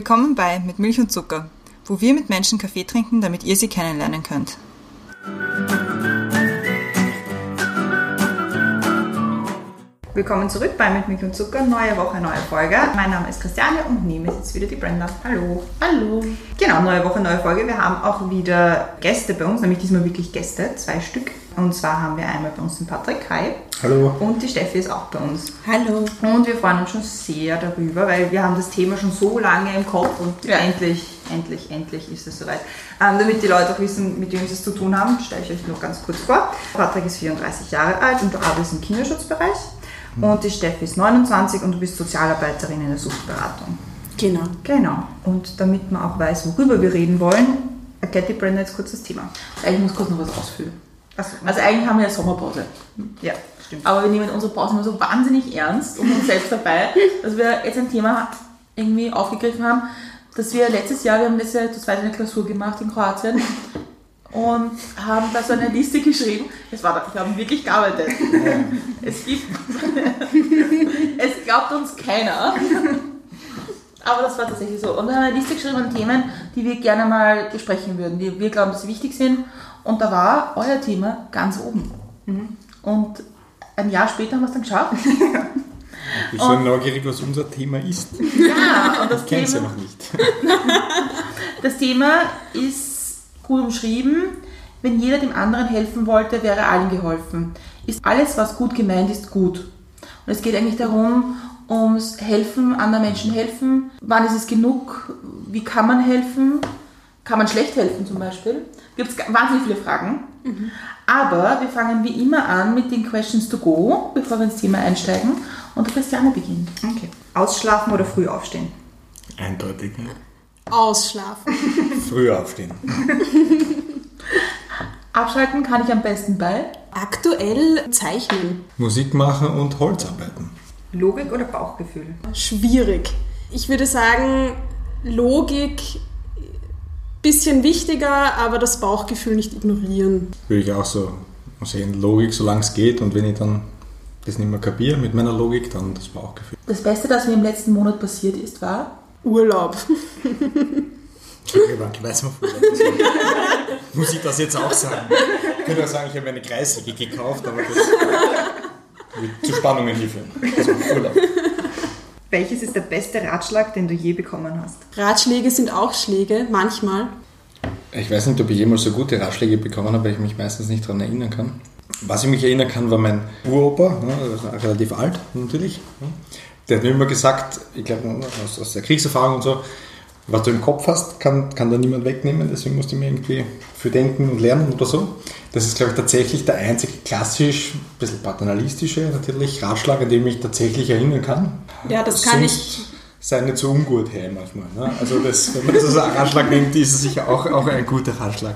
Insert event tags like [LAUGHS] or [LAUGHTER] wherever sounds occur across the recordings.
Willkommen bei Mit Milch und Zucker, wo wir mit Menschen Kaffee trinken, damit ihr sie kennenlernen könnt. Willkommen zurück bei Mit Milch und Zucker, neue Woche, neue Folge. Mein Name ist Christiane und neben mir sitzt wieder die Brenda. Hallo. Hallo. Genau, neue Woche, neue Folge. Wir haben auch wieder Gäste bei uns, nämlich diesmal wirklich Gäste, zwei Stück. Und zwar haben wir einmal bei uns den Patrick, hi. Hallo. Und die Steffi ist auch bei uns. Hallo. Und wir freuen uns schon sehr darüber, weil wir haben das Thema schon so lange im Kopf und Ja. endlich, endlich, endlich ist es soweit. Ähm, damit die Leute auch wissen, mit wem sie es zu tun haben, stelle ich euch nur ganz kurz vor. Patrick ist 34 Jahre alt und du arbeitest im Kinderschutzbereich. Und die Steffi ist 29 und du bist Sozialarbeiterin in der Suchtberatung. Genau. Genau. Und damit man auch weiß, worüber wir reden wollen, erklärt die Brenda jetzt kurz das Thema. Ich muss kurz noch was ausfüllen. Achso, Also eigentlich haben wir ja Sommerpause. ja, stimmt. Aber wir nehmen unsere Pause immer so wahnsinnig ernst und uns selbst dabei, [LAUGHS] dass wir jetzt ein Thema irgendwie aufgegriffen haben, dass wir letztes Jahr, wir haben das ja zu zweit eine Klausur gemacht in Kroatien und haben da so eine Liste geschrieben. Es war, wir haben wirklich gearbeitet. Es gibt, [LAUGHS] es glaubt uns keiner. Aber das war tatsächlich so. Und wir haben eine Liste geschrieben an Themen, die wir gerne mal besprechen würden, die wir glauben, dass sie wichtig sind. Und da war euer Thema ganz oben. Und ein Jahr später haben wir es dann geschafft. Ich bin so neugierig, was unser Thema ist. Ja, und das Ich kenne es ja Thema, noch nicht. [LAUGHS] das Thema ist gut umschrieben. Wenn jeder dem anderen helfen wollte, wäre allen geholfen. Ist alles, was gut gemeint ist, gut. Und es geht eigentlich darum, ums Helfen, anderen Menschen helfen. Wann ist es genug? Wie kann man helfen? Kann man schlecht helfen zum Beispiel? Gibt es wahnsinnig viele Fragen. Aber wir fangen wie immer an mit den Questions to go, bevor wir ins Thema einsteigen. Und Christiane beginnt. Okay. Ausschlafen oder früh aufstehen? Eindeutig. Ne? Ausschlafen. [LAUGHS] Früh aufstehen. [LAUGHS] Abschalten kann ich am besten bei. Aktuell zeichnen. Musik machen und Holz arbeiten. Logik oder Bauchgefühl? Schwierig. Ich würde sagen, Logik bisschen wichtiger, aber das Bauchgefühl nicht ignorieren. Würde ich auch so sehen. Logik, solange es geht. Und wenn ich dann das nicht mehr kapiere mit meiner Logik, dann das Bauchgefühl. Das Beste, das mir im letzten Monat passiert ist, war, Urlaub. Entschuldigung, ich weiß mal vorher. Muss ich das jetzt auch sagen? Ich könnte auch sagen, ich habe eine Kreissäge gekauft, aber das wird zu Spannungen hier führen. Also Urlaub. Welches ist der beste Ratschlag, den du je bekommen hast? Ratschläge sind auch Schläge, manchmal. Ich weiß nicht, ob ich jemals so gute Ratschläge bekommen habe, weil ich mich meistens nicht daran erinnern kann. Was ich mich erinnern kann, war mein Uropa, ne, relativ alt natürlich. Der hat mir immer gesagt, ich glaube aus, aus der Kriegserfahrung und so, was du im Kopf hast, kann, kann da niemand wegnehmen, deswegen musst du mir irgendwie für denken und lernen oder so. Das ist, glaube ich, tatsächlich der einzige klassisch, ein bisschen paternalistische natürlich Ratschlag, an den ich mich tatsächlich erinnern kann. Ja, das kann Sonst ich. Sei nicht so ungut her manchmal. Ne? Also das, wenn man das als einen Ratschlag nimmt, ist es sicher auch, auch ein guter Ratschlag.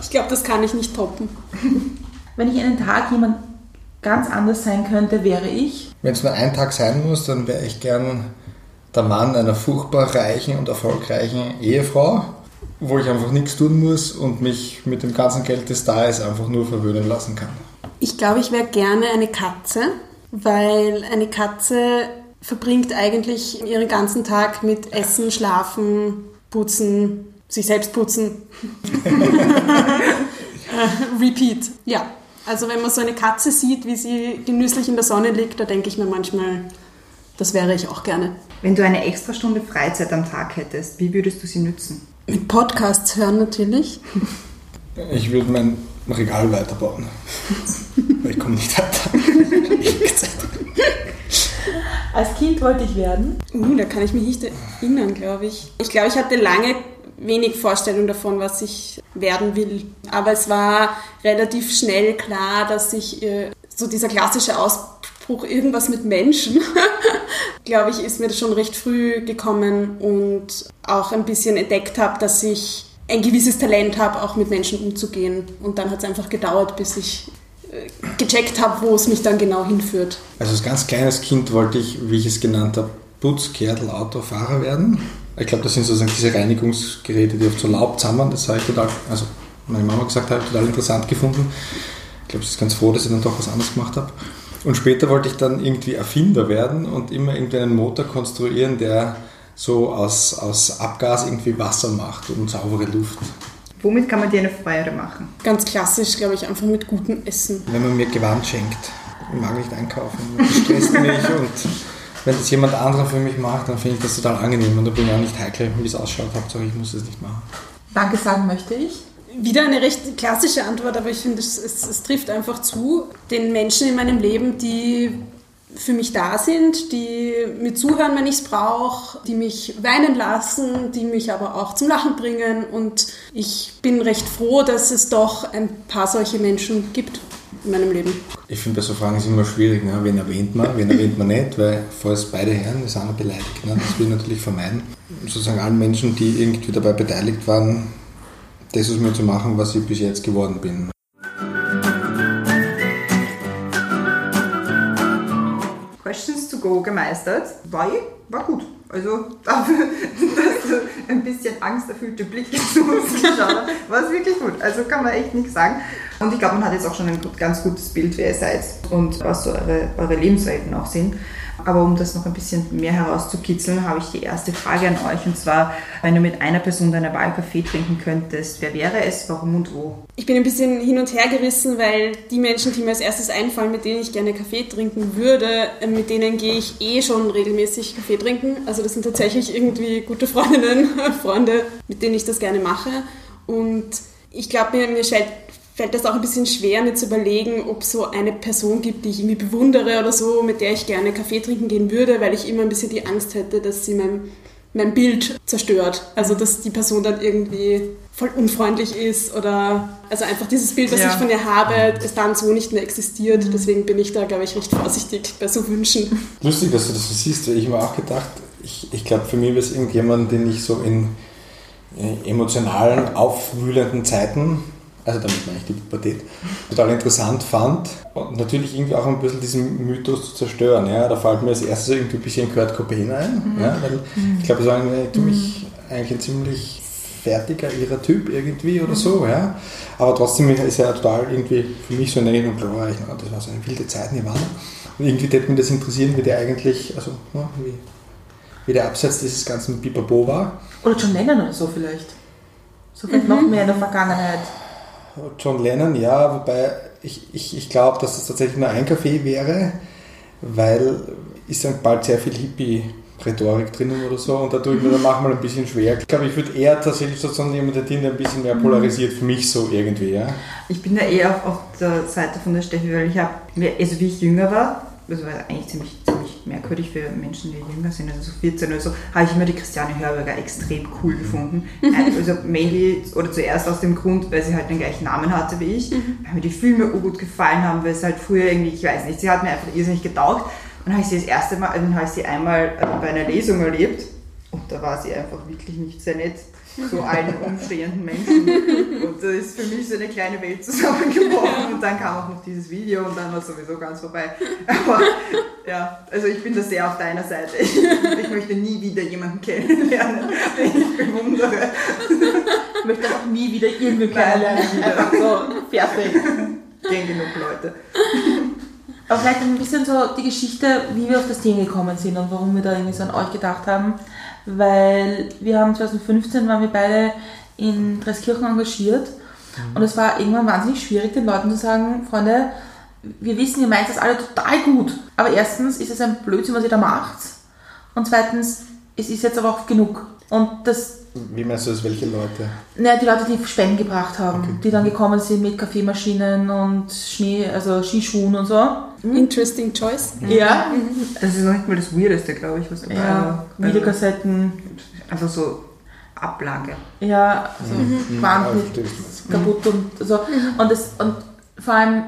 Ich glaube, das kann ich nicht toppen. wenn ich einen Tag jemand ganz anders sein könnte, wäre ich. Wenn es nur ein Tag sein muss, dann wäre ich gern der Mann einer furchtbar reichen und erfolgreichen Ehefrau, wo ich einfach nichts tun muss und mich mit dem ganzen Geld, das da ist, einfach nur verwöhnen lassen kann. Ich glaube, ich wäre gerne eine Katze, weil eine Katze verbringt eigentlich ihren ganzen Tag mit Essen, Schlafen, Putzen, sich selbst putzen. [LAUGHS] Repeat. Ja. Also wenn man so eine Katze sieht, wie sie genüsslich in der Sonne liegt, da denke ich mir manchmal, das wäre ich auch gerne. Wenn du eine extra Stunde Freizeit am Tag hättest, wie würdest du sie nützen? Mit Podcasts hören natürlich. Ich würde mein Regal weiterbauen. Weil ich komme nicht weiter. Als Kind wollte ich werden. Uh, da kann ich mich nicht erinnern, glaube ich. Ich glaube, ich hatte lange wenig Vorstellung davon, was ich werden will. Aber es war relativ schnell klar, dass ich äh, so dieser klassische Ausspruch, irgendwas mit Menschen, [LAUGHS] glaube ich, ist mir schon recht früh gekommen und auch ein bisschen entdeckt habe, dass ich ein gewisses Talent habe, auch mit Menschen umzugehen. Und dann hat es einfach gedauert, bis ich äh, gecheckt habe, wo es mich dann genau hinführt. Also als ganz kleines Kind wollte ich, wie ich es genannt habe, Putz, Kärtel, Auto, Fahrer werden. Ich glaube, das sind sozusagen diese Reinigungsgeräte, die oft so Laub zammern. Das habe ich total, also meine Mama gesagt hat, total interessant gefunden. Ich glaube, sie ist ganz froh, dass ich dann doch was anderes gemacht habe. Und später wollte ich dann irgendwie Erfinder werden und immer irgendwie einen Motor konstruieren, der so aus, aus Abgas irgendwie Wasser macht und saubere Luft. Womit kann man dir eine Freude machen? Ganz klassisch, glaube ich, einfach mit gutem Essen. Wenn man mir Gewand schenkt. Ich mag nicht einkaufen. Das stresst mich und wenn das jemand anderer für mich macht, dann finde ich das total angenehm und da bin ich auch nicht heikel, wie es ausschaut. Hauptsache ich muss es nicht machen. Danke sagen möchte ich. Wieder eine recht klassische Antwort, aber ich finde, es, es, es trifft einfach zu. Den Menschen in meinem Leben, die für mich da sind, die mir zuhören, wenn ich es brauche, die mich weinen lassen, die mich aber auch zum Lachen bringen. Und ich bin recht froh, dass es doch ein paar solche Menschen gibt in meinem Leben. Ich finde, bei so Fragen ist es immer schwierig, ne? wen erwähnt man, wen erwähnt man nicht, weil falls beide Herren ist einer beleidigt. Ne? Das will ich natürlich vermeiden. Sozusagen allen Menschen, die irgendwie dabei beteiligt waren, das aus mir zu machen, was ich bis jetzt geworden bin. Questions to go gemeistert. War, war gut. Also [LAUGHS] dafür, dass du ein bisschen angsterfüllte Blicke zu uns geschaut war es wirklich gut. Also kann man echt nichts sagen. Und ich glaube, man hat jetzt auch schon ein ganz gutes Bild, wer ihr seid und was so eure, eure Lebenswelten auch sind. Aber um das noch ein bisschen mehr herauszukitzeln, habe ich die erste Frage an euch. Und zwar, wenn du mit einer Person deiner Wahl Kaffee trinken könntest, wer wäre es, warum und wo? Ich bin ein bisschen hin und her gerissen, weil die Menschen, die mir als erstes einfallen, mit denen ich gerne Kaffee trinken würde, äh, mit denen gehe ich eh schon regelmäßig Kaffee trinken. Also das sind tatsächlich irgendwie gute Freundinnen, [LAUGHS] Freunde, mit denen ich das gerne mache. Und ich glaube, mir, mir stellt fällt das auch ein bisschen schwer, mir zu überlegen, ob es so eine Person gibt, die ich irgendwie bewundere oder so, mit der ich gerne Kaffee trinken gehen würde, weil ich immer ein bisschen die Angst hätte, dass sie mein, mein Bild zerstört. Also, dass die Person dann irgendwie voll unfreundlich ist oder also einfach dieses Bild, was Ja. ich von ihr habe, es dann so nicht mehr existiert. Deswegen bin ich da, glaube ich, recht vorsichtig bei so Wünschen. Lustig, dass du das so siehst, weil ich mir auch gedacht, ich, ich glaube, für mich wäre es irgendjemand, den ich so in äh, emotionalen, aufwühlenden Zeiten, also damit meine ich die Pubertät, total interessant fand und natürlich irgendwie auch ein bisschen diesen Mythos zu zerstören. Ja? Da fällt mir als erstes irgendwie ein bisschen Kurt Cobain ein, ja? weil ich glaube, so ein für mich eigentlich ein ziemlich fertiger, irrer Typ irgendwie oder so, ja. Aber trotzdem ist er total irgendwie für mich so in Erinnerung glorreich. Ne? Das war so eine wilde Zeit, Nirvana. Und irgendwie würde mich das interessieren, wie der eigentlich, also ne, wie, wie der Absatz dieses ganzen Pipapo war. Oder John Lennon oder so vielleicht. So vielleicht noch mehr in der Vergangenheit. John Lennon, ja, wobei ich, ich, ich glaube, dass das tatsächlich nur ein Café wäre, weil ist dann bald sehr viel Hippie-Rhetorik drinnen oder so und da tue ich mir dann manchmal ein bisschen schwer. Ich glaube, ich würde eher tatsächlich sozusagen jemand, der ein bisschen mehr polarisiert für mich so irgendwie, ja. Ich bin da eher auf, auf der Seite von der Steffi, weil ich habe, also wie ich jünger war, das war eigentlich ziemlich merkwürdig für Menschen, die jünger sind, also so 14 oder so, habe ich immer die Christiane Hörberger extrem cool gefunden. Also mainly, oder zuerst aus dem Grund, weil sie halt den gleichen Namen hatte wie ich, weil mir die Filme gut gefallen haben, weil es halt früher irgendwie, ich weiß nicht, sie hat mir einfach irrsinnig getaugt. Und dann habe ich sie das erste Mal, dann habe ich sie einmal äh, bei einer Lesung erlebt und da war sie einfach wirklich nicht sehr nett zu allen umstehenden Menschen. Und da ist für mich so eine kleine Welt zusammengebrochen. Und dann kam auch noch dieses Video und dann war es sowieso ganz vorbei. Aber ja, also ich bin da sehr auf deiner Seite. Ich, ich möchte nie wieder jemanden kennenlernen, den ich bewundere. Ich möchte auch nie wieder irgendwie Nein, kennenlernen. Einfach so, fertig. Gehen genug Leute. Aber vielleicht ein bisschen so die Geschichte, wie wir auf das Thema gekommen sind und warum wir da irgendwie so an euch gedacht haben. Weil wir haben 2015 waren wir beide in Dreskirchen engagiert und es war irgendwann wahnsinnig schwierig, den Leuten zu sagen, Freunde, wir wissen, ihr meint das alle total gut. Aber erstens ist es ein Blödsinn, was ihr da macht. Und zweitens, es ist jetzt aber auch genug. Und das Wie meinst du das, welche Leute? naja, die Leute, die Spenden gebracht haben, Okay. die dann gekommen sind mit Kaffeemaschinen und Schnee, also Skischuhen und so. Interesting choice. Ja. Das ist noch nicht mal das Weirdeste, glaube ich, was dabei Ja, war. Also, Videokassetten, einfach so Ablage. ja, also verstehe ich das. kaputt und so. Und, das, und vor allem,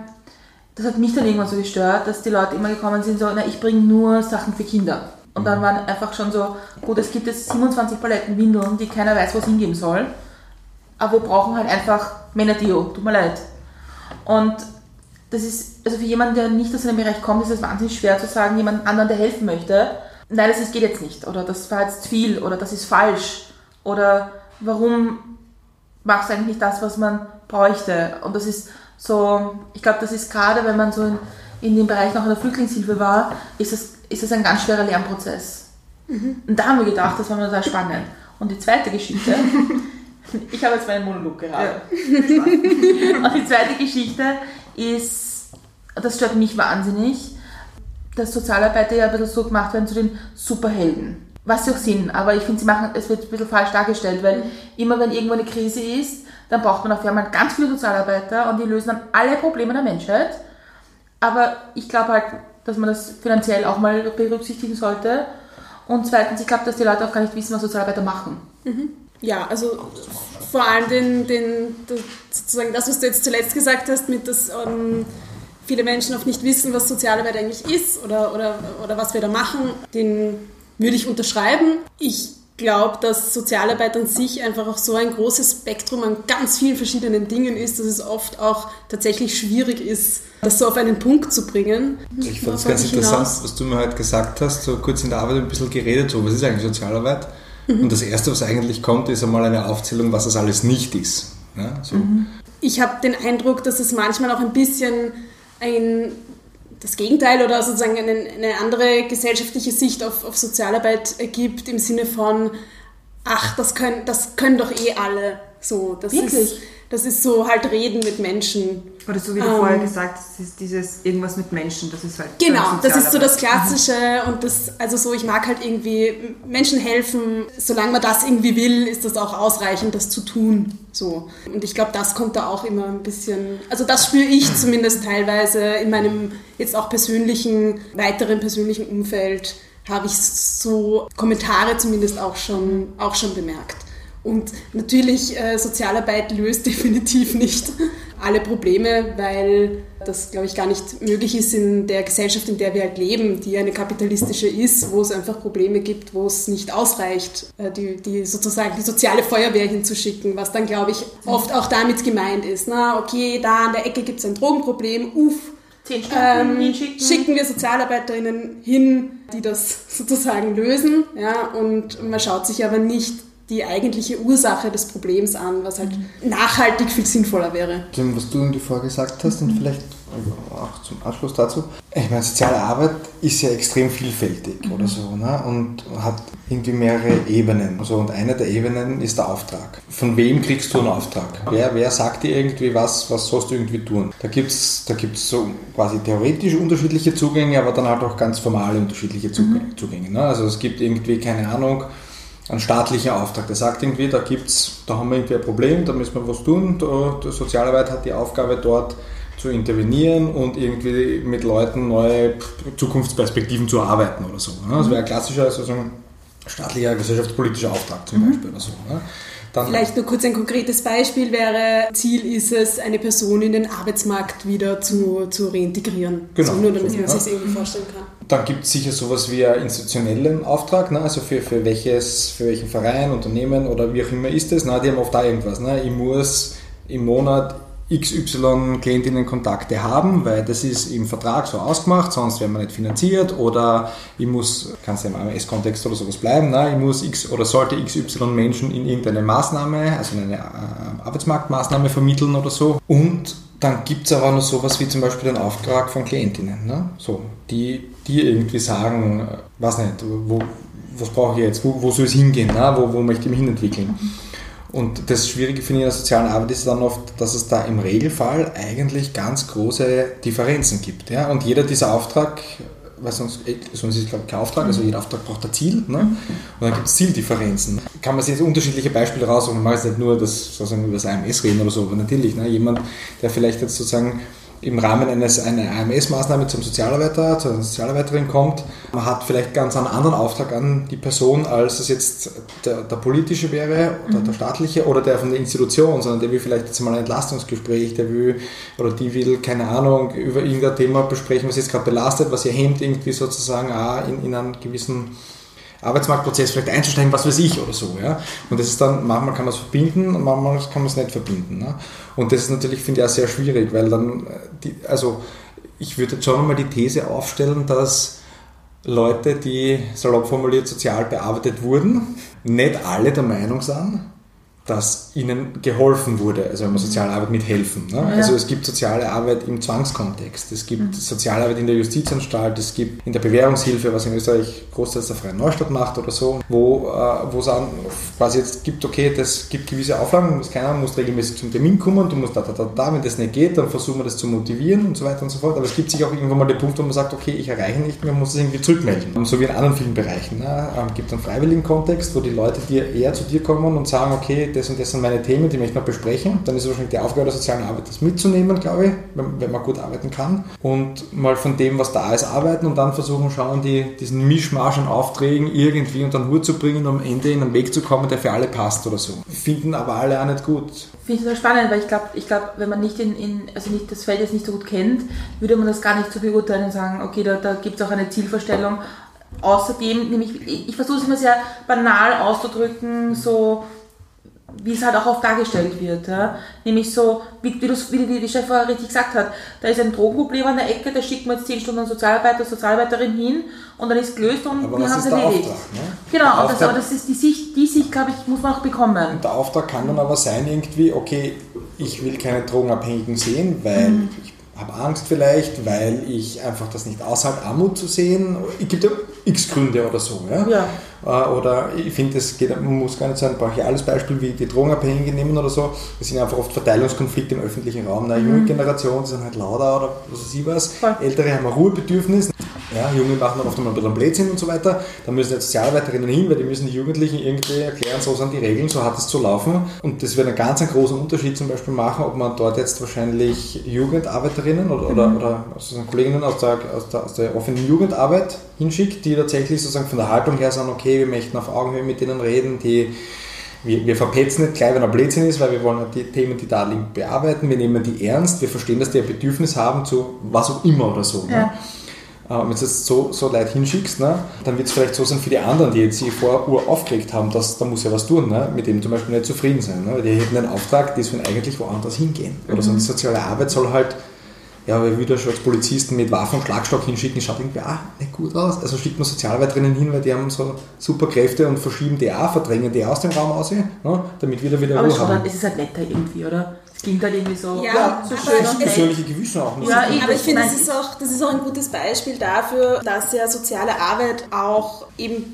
das hat mich dann irgendwann so gestört, dass die Leute immer gekommen sind, so, na, ich bringe nur Sachen für Kinder. Und dann waren einfach schon so, gut, es gibt jetzt 27 Paletten Windeln, die keiner weiß, wo es hingeben soll. Aber wir brauchen halt einfach Männer-Dio, tut mir leid. Und das ist, also für jemanden, der nicht aus einem Bereich kommt, ist es wahnsinnig schwer zu sagen, jemand anderen, der helfen möchte, nein, das ist, geht jetzt nicht, oder das war jetzt viel, oder das ist falsch, oder warum machst du eigentlich nicht das, was man bräuchte? Und das ist so, ich glaube, das ist gerade, wenn man so in, in dem Bereich noch in der Flüchtlingshilfe war, ist es, ist es ein ganz schwerer Lernprozess. Und da haben wir gedacht, das war mir total spannend. Und die zweite Geschichte, [LAUGHS] ich habe jetzt meinen Monolog gerade. [LAUGHS] Und die zweite Geschichte ist, das stört mich wahnsinnig, dass Sozialarbeiter ja ein bisschen so gemacht werden zu den Superhelden. Was sie auch sind, aber ich finde, sie machen, es wird ein bisschen falsch dargestellt, weil immer wenn irgendwo eine Krise ist, dann braucht man auf einmal ganz viele Sozialarbeiter und die lösen dann alle Probleme der Menschheit. Aber ich glaube halt, dass man das finanziell auch mal berücksichtigen sollte. Und zweitens, ich glaube, dass die Leute auch gar nicht wissen, was Sozialarbeiter machen. Ja, also vor allem den, den, sozusagen das, was du jetzt zuletzt gesagt hast, mit dass ähm, viele Menschen oft nicht wissen, was Sozialarbeit eigentlich ist oder, oder, oder was wir da machen, den würde ich unterschreiben. Ich glaube, dass Sozialarbeit an sich einfach auch so ein großes Spektrum an ganz vielen verschiedenen Dingen ist, dass es oft auch tatsächlich schwierig ist, das so auf einen Punkt zu bringen. Ich fand es ganz interessant, hinaus- was du mir heute gesagt hast, so kurz in der Arbeit ein bisschen geredet, so was ist eigentlich Sozialarbeit? Und das Erste, was eigentlich kommt, ist einmal eine Aufzählung, was das alles nicht ist. Ja, so. Ich habe den Eindruck, dass es manchmal auch ein bisschen ein, das Gegenteil oder sozusagen eine, eine andere gesellschaftliche Sicht auf, auf Sozialarbeit ergibt, im Sinne von, ach, das können, das können doch eh alle. So, das Wirklich? Ist, das ist so halt reden mit Menschen. Oder so wie du Ähm. vorher gesagt hast, ist dieses irgendwas mit Menschen, das ist halt. Genau, das ist so das. Klassische und das, also so, ich mag halt irgendwie Menschen helfen, solange man das irgendwie will, ist das auch ausreichend, das zu tun. So. Und ich glaube, das kommt da auch immer ein bisschen, also das spüre ich zumindest teilweise in meinem jetzt auch persönlichen, weiteren persönlichen Umfeld, habe ich so Kommentare zumindest auch schon, auch schon bemerkt. Und natürlich, äh, Sozialarbeit löst [LAUGHS] definitiv nicht alle Probleme, weil das, glaube ich, gar nicht möglich ist in der Gesellschaft, in der wir halt leben, die eine kapitalistische ist, wo es einfach Probleme gibt, wo es nicht ausreicht, äh, die, die sozusagen die soziale Feuerwehr hinzuschicken, was dann, glaube ich, oft auch damit gemeint ist. Na, okay, da an der Ecke gibt es ein Drogenproblem, uff, Zehn Stunden ähm, hinschicken. schicken wir SozialarbeiterInnen hin, die das [LAUGHS] sozusagen lösen. Ja, und man schaut sich aber nicht die eigentliche Ursache des Problems an, was halt nachhaltig viel sinnvoller wäre. Dem, was du irgendwie vorher gesagt hast und vielleicht auch zum Abschluss dazu. Ich meine, soziale Arbeit ist ja extrem vielfältig oder so ne? und hat irgendwie mehrere Ebenen. Also, und eine der Ebenen ist der Auftrag. Von wem kriegst du einen Auftrag? Wer, wer sagt dir irgendwie was, was sollst du irgendwie tun? Da gibt es da gibt's so quasi theoretisch unterschiedliche Zugänge, aber dann halt auch ganz formale unterschiedliche Zugänge. Zugänge ne? Also es gibt irgendwie, keine Ahnung, einen staatlichen Auftrag. Der sagt irgendwie, da gibt's, da haben wir irgendwie ein Problem, da müssen wir was tun. Die Sozialarbeit hat die Aufgabe dort zu intervenieren und irgendwie mit Leuten neue Zukunftsperspektiven zu erarbeiten oder so. Ne? Das wäre ein klassischer sozusagen staatlicher gesellschaftspolitischer Auftrag zum Beispiel oder so. Ne? Dann, Vielleicht nur kurz ein konkretes Beispiel wäre, Ziel ist es, eine Person in den Arbeitsmarkt wieder zu, zu reintegrieren. Genau. So, nur damit So, man ja. sich das irgendwie vorstellen kann. Dann gibt es sicher sowas wie einen institutionellen Auftrag, ne? also für, für, welches, für welchen Verein, Unternehmen oder wie auch immer ist es. Ne? Die haben oft da irgendwas. Ne? Ich muss im Monat XY Klientinnenkontakte haben, weil das ist im Vertrag so ausgemacht, sonst werden wir nicht finanziert oder ich muss, kann es ja im AMS-Kontext oder sowas bleiben, ne? ich muss X oder sollte XY Menschen in irgendeine Maßnahme, also in eine äh, Arbeitsmarktmaßnahme vermitteln oder so. Und dann gibt es aber noch sowas wie zum Beispiel den Auftrag von Klientinnen, ne? so, die, die irgendwie sagen, äh, weiß nicht, wo, was brauche ich jetzt, wo, wo soll es hingehen, ne? wo, wo möchte ich mich hinentwickeln. Und das Schwierige finde ich in der sozialen Arbeit ist dann oft, dass es da im Regelfall eigentlich ganz große Differenzen gibt. Ja? Und jeder dieser Auftrag, weil sonst, sonst ist es glaube ich kein Auftrag, also jeder Auftrag braucht ein Ziel. Ne? Und dann gibt es Zieldifferenzen. Kann man sich jetzt unterschiedliche Beispiele raussuchen. Man muss nicht nur das, sozusagen über das AMS reden oder so, aber natürlich, ne? jemand, der vielleicht jetzt sozusagen im Rahmen eines, einer AMS-Maßnahme zum Sozialarbeiter, zu einer Sozialarbeiterin kommt, man hat vielleicht ganz einen anderen Auftrag an die Person, als es jetzt der, der politische wäre oder der staatliche oder der von der Institution, sondern der will vielleicht jetzt mal ein Entlastungsgespräch, der will oder die will, keine Ahnung, über irgendein Thema besprechen, was jetzt gerade belastet, was ihr hemmt, irgendwie sozusagen auch in, in einen gewissen Arbeitsmarktprozess vielleicht einzusteigen, was weiß ich oder so. Ja? Und das ist dann, manchmal kann man es verbinden und manchmal kann man es nicht verbinden. Ne? Und das ist natürlich, finde ich, auch sehr schwierig, weil dann, die, also ich würde jetzt schon einmal die These aufstellen, dass Leute, die salopp formuliert sozial bearbeitet wurden, nicht alle der Meinung sind, dass ihnen geholfen wurde. Also wenn man soziale Arbeit mithelfen. Ne? Also es gibt soziale Arbeit im Zwangskontext, es gibt soziale Arbeit in der Justizanstalt, es gibt in der Bewährungshilfe, was in Österreich großteils der Freien Neustadt macht oder so, wo, äh, wo es an, quasi jetzt gibt, okay, das gibt gewisse Auflagen, muss keiner muss regelmäßig zum Termin kommen, du musst da, da, da, da, wenn das nicht geht, dann versuchen wir das zu motivieren und so weiter und so fort. Aber es gibt sich auch irgendwann mal den Punkt, wo man sagt, okay, ich erreiche nicht mehr, muss es irgendwie zurückmelden. So wie in anderen vielen Bereichen. Ne? Es gibt einen freiwilligen Kontext, wo die Leute dir eher zu dir kommen und sagen, okay, das und das sind meine Themen, die möchte ich noch besprechen. Dann ist es wahrscheinlich die Aufgabe der sozialen Arbeit, das mitzunehmen, glaube ich, wenn, wenn man gut arbeiten kann. Und mal von dem, was da ist, arbeiten und dann versuchen, schauen, die, diesen Mischmasch an Aufträgen irgendwie unter den Hut zu bringen, um am Ende in einen Weg zu kommen, der für alle passt oder so. Finden aber alle auch nicht gut. Finde ich total spannend, weil ich glaube, ich glaub, wenn man nicht in, in, also nicht das Feld jetzt nicht so gut kennt, würde man das gar nicht so beurteilen und sagen, okay, da, da gibt es auch eine Zielvorstellung. Außerdem, nämlich, ich, ich versuche es immer sehr banal auszudrücken, so wie es halt auch oft dargestellt wird. Ja? Nämlich so, wie, wie, wie, wie die Chef vorher richtig gesagt hat, da ist ein Drogenproblem an der Ecke, da schickt man jetzt 10 Stunden Sozialarbeiter, Sozialarbeiterin hin und dann ist gelöst und Aber wir haben es erledigt. Auftrag, ne? Genau, Der und das, Auftrag- aber das ist die Sicht, die Sicht, glaube ich, muss man auch bekommen. Und der Auftrag kann dann aber sein, irgendwie, okay, ich will keine Drogenabhängigen sehen, weil Mhm. ich habe Angst vielleicht, weil ich einfach das nicht aushalte, Armut zu sehen. Es gibt ja x Gründe oder so. Ja? Ja. Äh, Oder ich finde, es geht, man muss gar nicht so ein brachiales Beispiel wie die Drogenabhängigen nehmen oder so. Das sind einfach oft Verteilungskonflikte im öffentlichen Raum. Eine junge Generation, die sind halt lauter oder was weiß ich was. Mhm. Ältere haben ein Ruhebedürfnis. Ja, Junge machen dann oft einmal ein bisschen Blödsinn und so weiter. Da müssen jetzt Sozialarbeiterinnen hin, weil die müssen die Jugendlichen irgendwie erklären, so sind die Regeln, so hat es zu laufen. Und das wird einen ganz einen großen Unterschied zum Beispiel machen, ob man dort jetzt wahrscheinlich Jugendarbeiterinnen oder, oder, oder sozusagen Kolleginnen aus der, aus, der, aus der offenen Jugendarbeit hinschickt, die tatsächlich sozusagen von der Haltung her sagen, okay, wir möchten auf Augenhöhe mit denen reden, die wir, wir verpetzen nicht gleich, wenn er Blödsinn ist, weil wir wollen die Themen, die da liegen, bearbeiten. Wir nehmen die ernst. Wir verstehen, dass die ein Bedürfnis haben zu was auch immer oder so. Ne? Äh, Wenn du jetzt so, so Leute hinschickst, ne, dann wird es vielleicht so sein für die anderen, die jetzt sich vor Uhr aufgeregt haben, dass da muss ja was tun, ne, mit dem zum Beispiel nicht zufrieden sein. Ne? Die hätten einen Auftrag, die sollen eigentlich woanders hingehen. Oder so. Und die soziale Arbeit soll halt, ja, weil wieder schon als Polizisten mit Waffen und Schlagstock hinschicken, schaut irgendwie auch nicht gut aus. Also schickt man Sozialarbeiterinnen hin, weil die haben so super Kräfte und verschieben die auch, verdrängen die aus dem Raum aus, ne, damit wir da wieder Aber Ruhe haben. es ist halt netter irgendwie, oder? Es klingt halt irgendwie so, Ja, so schön Das persönliche Gewissen auch. Ja, ich- Aber ich finde, das ist, auch, das ist auch ein gutes Beispiel dafür, dass ja soziale Arbeit auch eben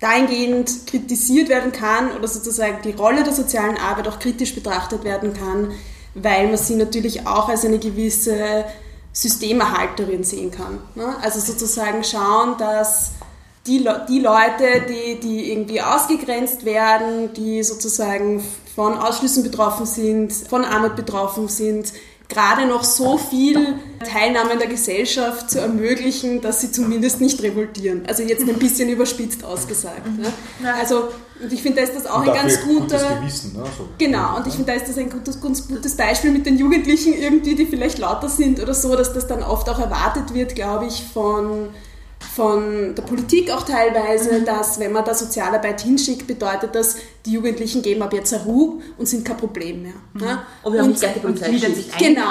dahingehend kritisiert werden kann oder sozusagen die Rolle der sozialen Arbeit auch kritisch betrachtet werden kann, weil man sie natürlich auch als eine gewisse Systemerhalterin sehen kann. ne? Also sozusagen schauen, dass die, Le die Leute, die, die irgendwie ausgegrenzt werden, die sozusagen von Ausschlüssen betroffen sind, von Armut betroffen sind, gerade noch so viel Teilnahme in der Gesellschaft zu ermöglichen, dass sie zumindest nicht revoltieren. Also jetzt ein bisschen [LAUGHS] überspitzt ausgesagt. Ne? Also, und ich finde, da ist das auch Und ein ganz dafür gutes guter... Gewissen. Ne? So. Genau, und ich finde, da ist das ein gutes, ganz gutes Beispiel mit den Jugendlichen irgendwie, die vielleicht lauter sind oder so, dass das dann oft auch erwartet wird, glaube ich, von, von der Politik auch teilweise, dass wenn man da Sozialarbeit hinschickt, bedeutet das, die Jugendlichen geben ab jetzt eine Ruhe und sind kein Problem mehr. Ne? Wir auch Und- schickt. sich Genau.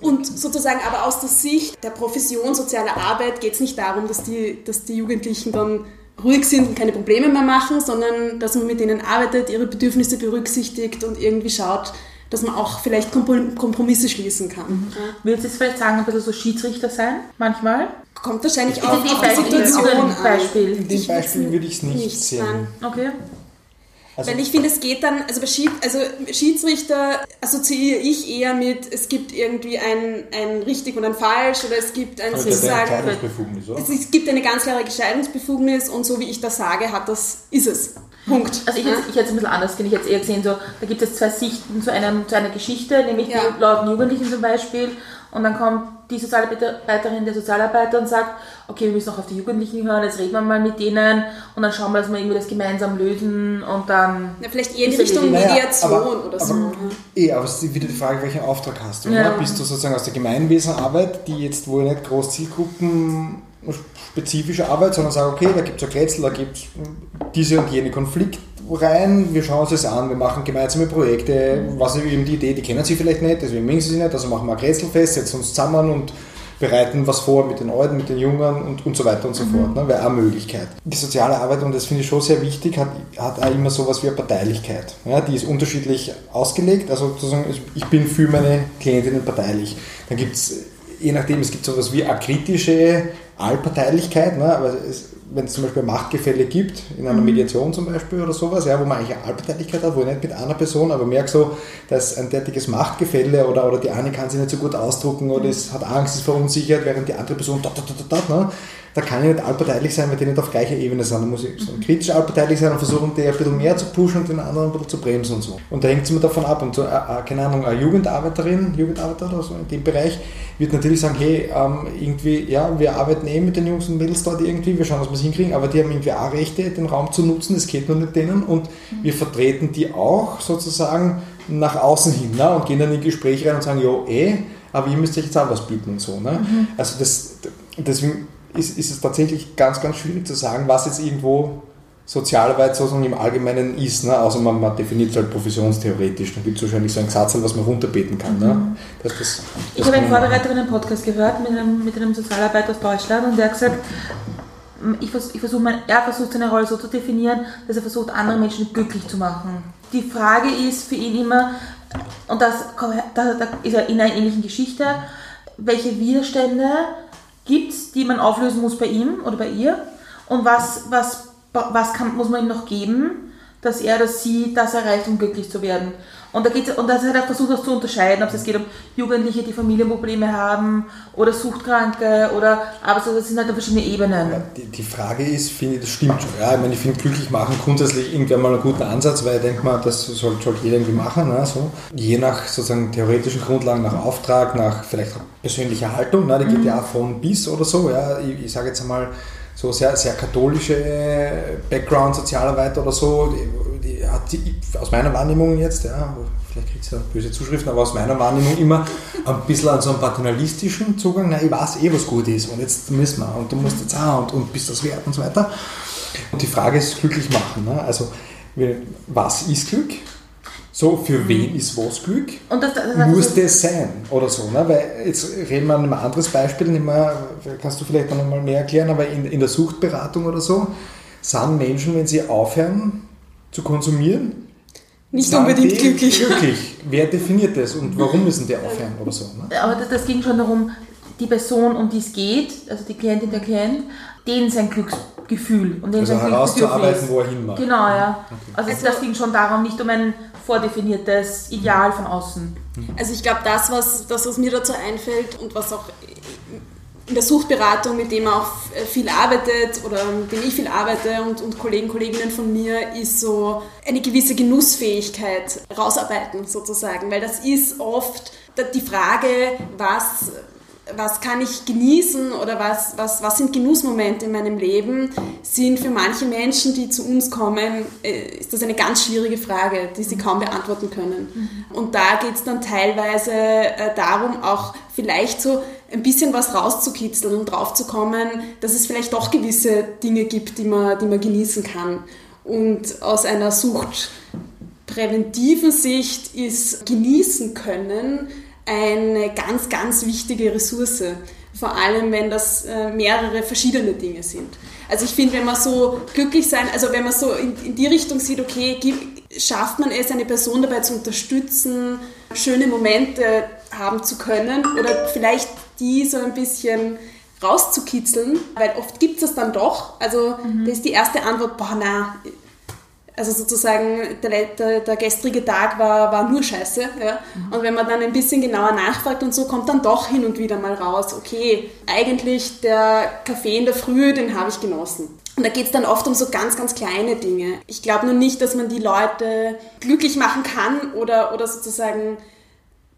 Und Und sozusagen aber aus der Sicht der Profession sozialer Arbeit geht es nicht darum, dass die, dass die Jugendlichen dann ruhig sind und keine Probleme mehr machen, sondern dass man mit ihnen arbeitet, ihre Bedürfnisse berücksichtigt und irgendwie schaut, dass man auch vielleicht Komprom- Kompromisse schließen kann. Ja. Würdest du jetzt vielleicht sagen, ein bisschen so Schiedsrichter sein, manchmal? Kommt wahrscheinlich auch auf die Situation ein an. Beispiel. In dem Ich Beispiel würde ich es nicht, nicht sehen. sagen. Okay. Also, Weil ich finde, es geht dann, also bei Schied, also Schiedsrichter assoziiere ich eher mit, es gibt irgendwie ein, ein richtig und ein falsch oder es gibt ein aber das ist eine sozusagen, Entscheidungsbefugnis, oder? es, es gibt eine ganz klare Entscheidungsbefugnis und so wie ich das sage, hat das, ist es. Punkt. Also ich hätte ich hätte es ein bisschen anders gesehen. Ich hätte es eher gesehen, so, da gibt es zwei Sichten zu, einem, zu einer Geschichte, nämlich Ja. die lauten Jugendlichen zum Beispiel. Und dann kommt die Sozialarbeiterin, der Sozialarbeiter und sagt, okay, wir müssen auch auf die Jugendlichen hören, jetzt reden wir mal mit denen und dann schauen wir, dass wir irgendwie das gemeinsam lösen und dann... Ja, vielleicht eher in Richtung die- Naja, Mediation aber- oder aber- so. ja. Eh, aber es ist wieder die Frage, welchen Auftrag hast du. Ja. Bist du sozusagen aus der Gemeinwesenarbeit, die jetzt wohl nicht groß Zielgruppen spezifische Arbeit, sondern sage, okay, da gibt es ein Grätzl, da gibt es diese und jene Konflikt rein, wir schauen uns das an, wir machen gemeinsame Projekte, was ist eben die Idee, die kennen sie vielleicht nicht, deswegen mögen sie sie nicht, also machen wir ein Grätzl fest, setzen uns zusammen und bereiten was vor mit den Alten, mit den Jungen und, und so weiter und so fort. Ne? Wäre auch eine Möglichkeit. Die soziale Arbeit, und das finde ich schon sehr wichtig, hat, hat auch immer sowas wie eine Parteilichkeit. Ja? Die ist unterschiedlich ausgelegt. Also sozusagen, ich bin für meine Klientinnen parteilich. Dann gibt es, je nachdem, es gibt sowas wie eine kritische Allparteilichkeit, ne? aber wenn es zum Beispiel Machtgefälle gibt, in einer Mediation zum Beispiel oder sowas, ja, wo man eigentlich eine Allparteilichkeit hat, wo ich nicht mit einer Person, aber merke so, dass ein derartiges Machtgefälle oder, oder die eine kann sich nicht so gut ausdrucken oder es hat Angst, ist verunsichert, während die andere Person da, da, da, da, ne? Da kann ich nicht allparteilich sein, weil die nicht auf gleicher Ebene sind. Da muss ich so kritisch allparteilich sein und versuchen, die ein bisschen mehr zu pushen und den anderen ein bisschen zu bremsen und so. Und da hängt es immer davon ab. Und so, äh, äh, keine Ahnung, eine Jugendarbeiterin, Jugendarbeiter oder so in dem Bereich, wird natürlich sagen, hey, ähm, irgendwie, ja, wir arbeiten eh mit den Jungs und Mädels dort irgendwie, wir schauen, dass wir es hinkriegen, aber die haben irgendwie auch Rechte, den Raum zu nutzen, das geht nur mit denen und wir vertreten die auch sozusagen nach außen hin ne? und gehen dann in Gespräche rein und sagen, jo, eh, aber ihr müsst euch jetzt auch was bieten und so. Ne? Mhm. Also das, deswegen ist, ist es tatsächlich ganz, ganz schwierig zu sagen, was jetzt irgendwo Sozialarbeit sozusagen im Allgemeinen ist, ne? außer man, man definiert es halt professionstheoretisch. Dann gibt es wahrscheinlich so ein Gesetz, was man runterbeten kann. Ne? Mhm. Das, das, das ich habe eine Vorbereiterin einen Podcast gehört mit einem, mit einem Sozialarbeiter aus Deutschland und der hat gesagt, ich, ich versuche, er versucht seine Rolle so zu definieren, dass er versucht, andere Menschen glücklich zu machen. Die Frage ist für ihn immer, und das, da, da ist er in einer ähnlichen Geschichte, welche Widerstände gibt es, die man auflösen muss bei ihm oder bei ihr. Und was, was was kann, muss man ihm noch geben, dass er oder sie das erreicht, um glücklich zu werden. Und da geht's, und das hat er versucht, das zu unterscheiden, ob es geht um Jugendliche, die Familienprobleme haben oder Suchtkranke oder, aber das sind halt verschiedene Ebenen. Ja, die, die, Frage ist, finde ich, das stimmt schon. Ja, ich meine, ich finde glücklich machen grundsätzlich irgendwann mal einen guten Ansatz, weil ich denke mal, das sollte soll jeder irgendwie machen. Ne, so. Je nach sozusagen theoretischen Grundlagen, nach Auftrag, nach vielleicht auch persönlicher Haltung, ne, die geht mhm. ja auch von bis oder so. Ja. Ich, ich sage jetzt einmal, so sehr, sehr katholische Background, Sozialarbeit oder so, die, die hat die, aus meiner Wahrnehmung jetzt, ja, vielleicht kriegt sie ja böse Zuschriften, aber aus meiner Wahrnehmung immer ein bisschen an so einem paternalistischen Zugang, na, ich weiß eh, was gut ist und jetzt müssen wir und du musst jetzt auch und, und bist das wert und so weiter. Und die Frage ist, glücklich machen. Ne? Also, was ist Glück? So, für mhm. wen ist was Glück? Und das, das, das Muss das sein oder so? Ne? Weil jetzt reden wir an einem anderes Beispiel, nicht mehr, kannst du vielleicht noch mal mehr erklären, aber in, in der Suchtberatung oder so, sind Menschen, wenn sie aufhören zu konsumieren, nicht unbedingt glücklich. [LAUGHS] glücklich. Wer definiert das und warum müssen die aufhören oder so? Ne? Aber das, das ging schon darum, die Person, um die es geht, also die Klientin, der Klient, denen sein Glücksgefühl und also herauszuarbeiten, wo er hin mag. Genau, ja. Okay. Also, also das ging schon darum, nicht um ein vordefiniertes Ideal von außen. Also ich glaube, das was, das, was mir dazu einfällt und was auch in der Suchtberatung, mit dem man auch viel arbeitet oder mit dem ich viel arbeite und, und Kollegen, Kolleginnen von mir, ist so eine gewisse Genussfähigkeit rausarbeiten sozusagen, weil das ist oft die Frage, was was kann ich genießen oder was, was, was sind Genussmomente in meinem Leben, sind für manche Menschen, die zu uns kommen, äh, ist das eine ganz schwierige Frage, die sie kaum beantworten können. Mhm. Und da geht es dann teilweise äh, darum, auch vielleicht so ein bisschen was rauszukitzeln und draufzukommen, dass es vielleicht doch gewisse Dinge gibt, die man, die man genießen kann. Und aus einer suchtpräventiven Sicht ist genießen können, eine ganz, ganz wichtige Ressource. Vor allem, wenn das äh, mehrere verschiedene Dinge sind. Also ich finde, wenn man so glücklich sein, also wenn man so in, in die Richtung sieht, okay, schafft man es, eine Person dabei zu unterstützen, schöne Momente haben zu können oder vielleicht die so ein bisschen rauszukitzeln, weil oft gibt es das dann doch. Also mhm. da ist die erste Antwort, boah, na, also sozusagen der, der, der, gestrige Tag war, war nur Scheiße. Ja? Mhm. Und wenn man dann ein bisschen genauer nachfragt und so, kommt dann doch hin und wieder mal raus, okay, eigentlich der Kaffee in der Früh, den habe ich genossen. Und da geht es dann oft um so ganz, ganz kleine Dinge. Ich glaube nur nicht, dass man die Leute glücklich machen kann oder, oder sozusagen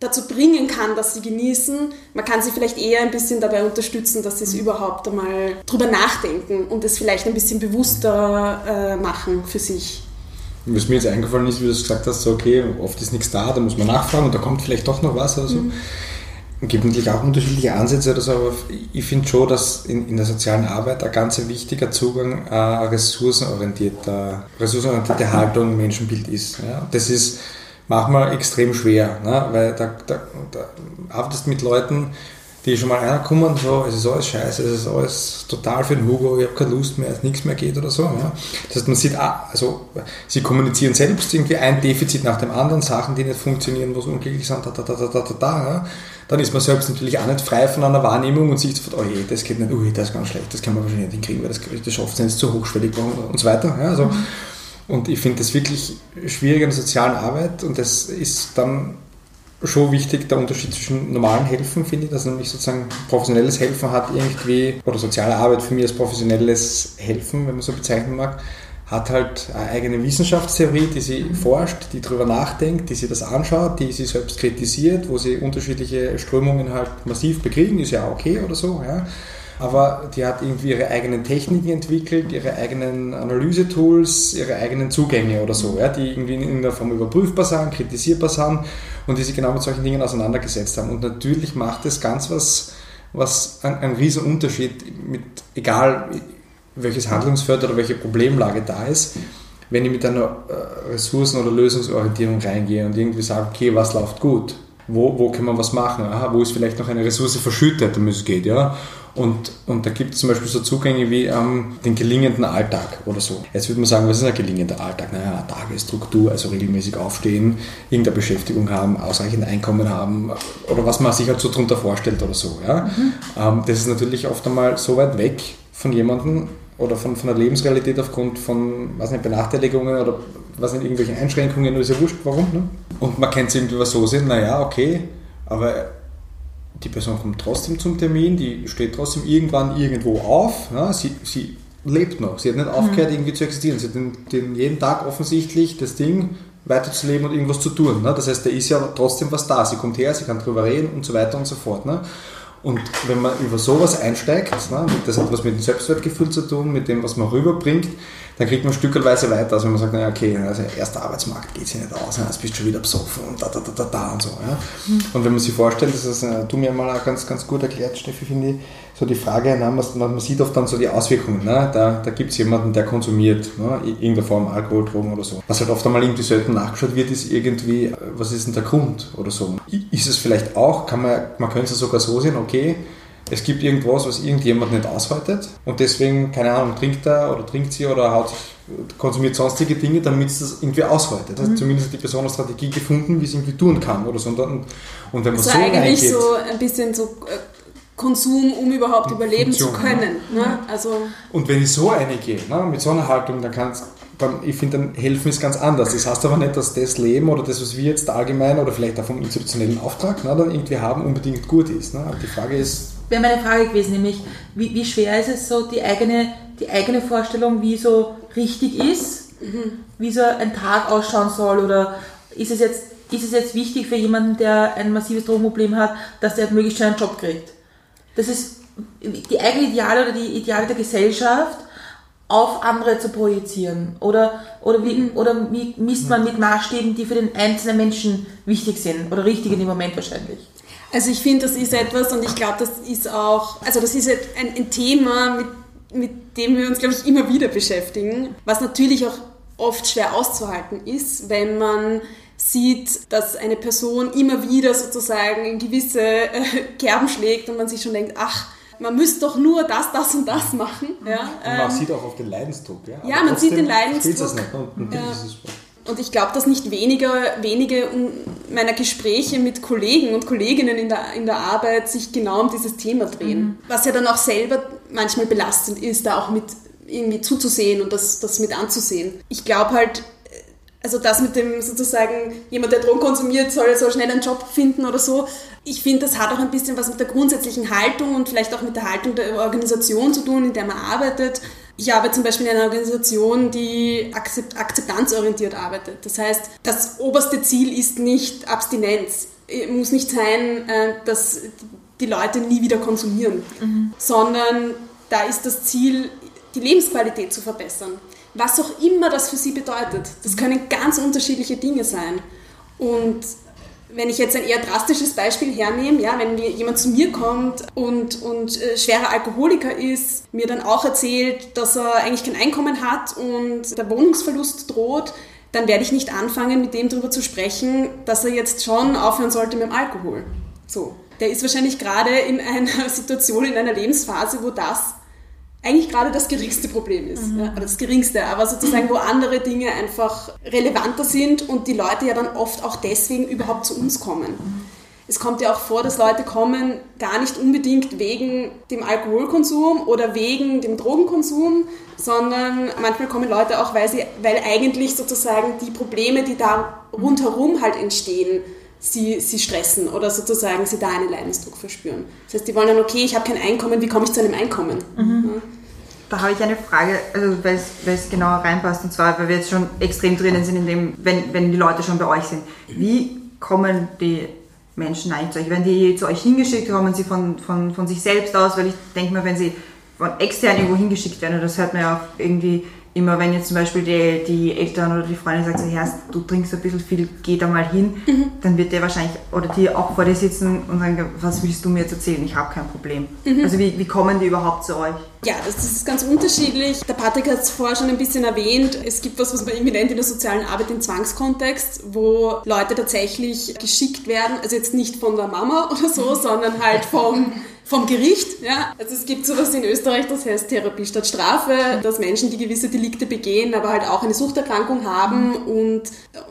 dazu bringen kann, dass sie genießen. Man kann sie vielleicht eher ein bisschen dabei unterstützen, dass sie es überhaupt einmal drüber nachdenken und es vielleicht ein bisschen bewusster äh, machen für sich. Was mir jetzt eingefallen ist, wie du gesagt hast, so, okay, oft ist nichts da, da muss man nachfragen und da kommt vielleicht doch noch was oder so. Mhm. Es gibt natürlich auch unterschiedliche Ansätze oder so, aber ich finde schon, dass in, in, der sozialen Arbeit ein ganz wichtiger Zugang äh, ressourcenorientierter, ressourcenorientierte Haltung, Menschenbild ist. Ja? Das ist manchmal extrem schwer, ne? weil da, da, da arbeitest mit Leuten, die schon mal einer kommen und so, es ist alles scheiße, es ist alles total für den Hugo, ich habe keine Lust mehr, es nichts mehr geht oder so. Ja. Das heißt, man sieht, ah, also sie kommunizieren selbst irgendwie ein Defizit nach dem anderen, Sachen, die nicht funktionieren, wo sie unglücklich sind, da, da, da, da, da, da, da ja. Dann ist man selbst natürlich auch nicht frei von einer Wahrnehmung und sieht sofort, oh je, das geht nicht, ui, das ist ganz schlecht, das kann man wahrscheinlich nicht hinkriegen, weil das, das schafft es nicht, zu hochschwellig und so weiter. Ja. Also. Und ich finde das wirklich schwierig in der sozialen Arbeit und das ist dann schon wichtig, der Unterschied zwischen normalen Helfen, finde ich, dass nämlich sozusagen professionelles Helfen hat irgendwie, oder soziale Arbeit für mich als professionelles Helfen, wenn man so bezeichnen mag, hat halt eine eigene Wissenschaftstheorie, die sie forscht, die darüber nachdenkt, die sie das anschaut, die sie selbst kritisiert, wo sie unterschiedliche Strömungen halt massiv bekriegen, ist ja okay oder so, ja aber die hat irgendwie ihre eigenen Techniken entwickelt, ihre eigenen Analysetools, ihre eigenen Zugänge oder so, ja, die irgendwie in irgendeiner Form überprüfbar sind, kritisierbar sind und die sich genau mit solchen Dingen auseinandergesetzt haben. Und natürlich macht es ganz was, was einen, einen riesen Unterschied mit, egal welches Handlungsfeld oder welche Problemlage da ist, wenn ich mit einer äh, Ressourcen- oder Lösungsorientierung reingehe und irgendwie sage, okay, was läuft gut? Wo, wo kann man was machen? Aha, wo ist vielleicht noch eine Ressource verschüttet, um es geht, ja? Und, und da gibt es zum Beispiel so Zugänge wie ähm, den gelingenden Alltag oder so. Jetzt würde man sagen, was ist ein gelingender Alltag? Naja, Tagesstruktur, also regelmäßig aufstehen, irgendeine Beschäftigung haben, ausreichend Einkommen haben oder was man sich halt so drunter vorstellt oder so. Ja? Mhm. Ähm, das ist natürlich oft einmal so weit weg von jemandem oder von, von der Lebensrealität aufgrund von was nicht, Benachteiligungen oder was nicht, irgendwelchen Einschränkungen, ist ja wurscht, warum. Ne? Und man kennt es irgendwie so sehen, naja, okay, aber die Person kommt trotzdem zum Termin, die steht trotzdem irgendwann irgendwo auf, ja, sie, sie lebt noch, sie hat nicht aufgehört, mhm. irgendwie zu existieren, sie hat den, den jeden Tag offensichtlich das Ding weiterzuleben und irgendwas zu tun. Ne? Das heißt, da ist ja trotzdem was da, sie kommt her, sie kann drüber reden und so weiter und so fort. Ne? Und wenn man über sowas einsteigt, ne, das hat was mit dem Selbstwertgefühl zu tun, mit dem, was man rüberbringt, dann kriegt man stückelweise weiter, als wenn man sagt, naja, okay, also erster Arbeitsmarkt geht sich nicht aus, jetzt bist du schon wieder besoffen und da, da, da, da, da und so. Ja. Mhm. Und wenn man sich vorstellt, das ist, äh, du mir mal auch ganz, ganz gut erklärt, Steffi, finde ich, so die Frage, na, man, sieht oft dann so die Auswirkungen. Ne? Da, da gibt es jemanden, der konsumiert, ne? in irgendeiner Form Alkohol, Drogen oder so. Was halt oft einmal irgendwie selten nachgeschaut wird, ist irgendwie, äh, was ist denn der Grund oder so. Ist es vielleicht auch, kann man, man könnte es sogar so sehen, okay, es gibt irgendwas, was irgendjemand nicht aushaltet und deswegen, keine Ahnung, trinkt er oder trinkt sie oder haut, konsumiert sonstige Dinge, damit es das irgendwie aushaltet. Also mhm. zumindest hat die Person eine Strategie gefunden, wie es irgendwie tun kann oder so. Und, und wenn man also so eigentlich reingeht, so ein bisschen so äh, Konsum, um überhaupt überleben Funktion, zu können. Ne? Ne? Also und wenn ich so reingehe, ne, mit so einer Haltung, dann kann es ich finde, dann helfen ist ganz anders. Das heißt aber nicht, dass das Leben oder das, was wir jetzt allgemein oder vielleicht auch vom institutionellen Auftrag ne, dann irgendwie haben, unbedingt gut ist. Ne? Die Frage ist. Wäre meine Frage gewesen, nämlich, wie, wie schwer ist es so, die eigene, die eigene Vorstellung, wie so richtig ist, mhm. wie so ein Tag ausschauen soll oder ist es jetzt, ist es jetzt wichtig für jemanden, der ein massives Drogenproblem hat, dass der möglichst schnell einen Job kriegt? Das ist die eigene Ideale oder die Ideale der Gesellschaft auf andere zu projizieren? Oder, oder, wie, mhm. oder wie misst man mit Maßstäben, die für den einzelnen Menschen wichtig sind oder richtig in dem Moment wahrscheinlich? Also ich finde, das ist etwas und ich glaube, das ist auch, also das ist ein, ein Thema, mit, mit dem wir uns, glaube ich, immer wieder beschäftigen, was natürlich auch oft schwer auszuhalten ist, wenn man sieht, dass eine Person immer wieder sozusagen in gewisse äh, Kerben schlägt und man sich schon denkt, ach, man müsste doch nur das, das und das machen. Ja, und man ähm, sieht auch auf den Leidensdruck. Ja, ja man sieht den Leidensdruck. Und, ja. Und ich glaube, dass nicht weniger, wenige meiner Gespräche mit Kollegen und Kolleginnen in der, in der Arbeit sich genau um dieses Thema drehen. Mhm. Was ja dann auch selber manchmal belastend ist, da auch mit irgendwie zuzusehen und das, das mit anzusehen. Ich glaube halt, also das mit dem sozusagen, jemand, der Drogen konsumiert, soll, soll schnell einen Job finden oder so. Ich finde, das hat auch ein bisschen was mit der grundsätzlichen Haltung und vielleicht auch mit der Haltung der Organisation zu tun, in der man arbeitet. Ich arbeite zum Beispiel in einer Organisation, die akzeptanzorientiert arbeitet. Das heißt, das oberste Ziel ist nicht Abstinenz. Es muss nicht sein, äh, dass die Leute nie wieder konsumieren, mhm. sondern da ist das Ziel, die Lebensqualität zu verbessern was auch immer das für sie bedeutet. Das können ganz unterschiedliche Dinge sein. Und wenn ich jetzt ein eher drastisches Beispiel hernehme, ja, wenn jemand zu mir kommt und, und äh, schwerer Alkoholiker ist, mir dann auch erzählt, dass er eigentlich kein Einkommen hat und der Wohnungsverlust droht, dann werde ich nicht anfangen, mit dem darüber zu sprechen, dass er jetzt schon aufhören sollte mit dem Alkohol. So. der ist wahrscheinlich gerade in einer [LAUGHS] Situation, in einer Lebensphase, wo das eigentlich gerade das geringste Problem ist. Mhm. Ja, oder das geringste, aber sozusagen, wo andere Dinge einfach relevanter sind und die Leute ja dann oft auch deswegen überhaupt zu uns kommen. Mhm. Es kommt ja auch vor, dass Leute kommen, gar nicht unbedingt wegen dem Alkoholkonsum oder wegen dem Drogenkonsum, sondern manchmal kommen Leute auch, weil, sie, weil eigentlich sozusagen die Probleme, die da rundherum halt entstehen, sie, sie stressen oder sozusagen sie da einen Leidensdruck verspüren. Das heißt, die wollen dann, okay, ich habe kein Einkommen, wie komme ich zu einem Einkommen? Mhm. Ja. Da habe ich eine Frage, also weil es genauer reinpasst, und zwar, weil wir jetzt schon extrem drinnen sind, in dem, wenn, wenn die Leute schon bei euch sind. Wie kommen die Menschen eigentlich zu euch? Wenn die zu euch hingeschickt, kommen sie von, von, von sich selbst aus, weil ich denke mal, wenn sie von extern irgendwo hingeschickt werden, das hört man ja auch irgendwie immer wenn jetzt zum Beispiel die, die Eltern oder die Freundin sagt, so, Herr, du trinkst ein bisschen viel, geh da mal hin, mhm. dann wird der wahrscheinlich oder die auch vor dir sitzen und sagen, was willst du mir jetzt erzählen? Ich habe kein Problem. Mhm. Also wie, wie kommen die überhaupt zu euch? Ja, das, das ist ganz unterschiedlich. Der Patrick hat es vorher schon ein bisschen erwähnt. Es gibt was, was man irgendwie nennt in der sozialen Arbeit den Zwangskontext, wo Leute tatsächlich geschickt werden, also jetzt nicht von der Mama [LAUGHS] oder so, sondern halt vom vom Gericht. Ja? Also es gibt sowas in Österreich, das heißt Therapie statt Strafe, dass Menschen, die gewisse Delikte begehen, aber halt auch eine Suchterkrankung haben und,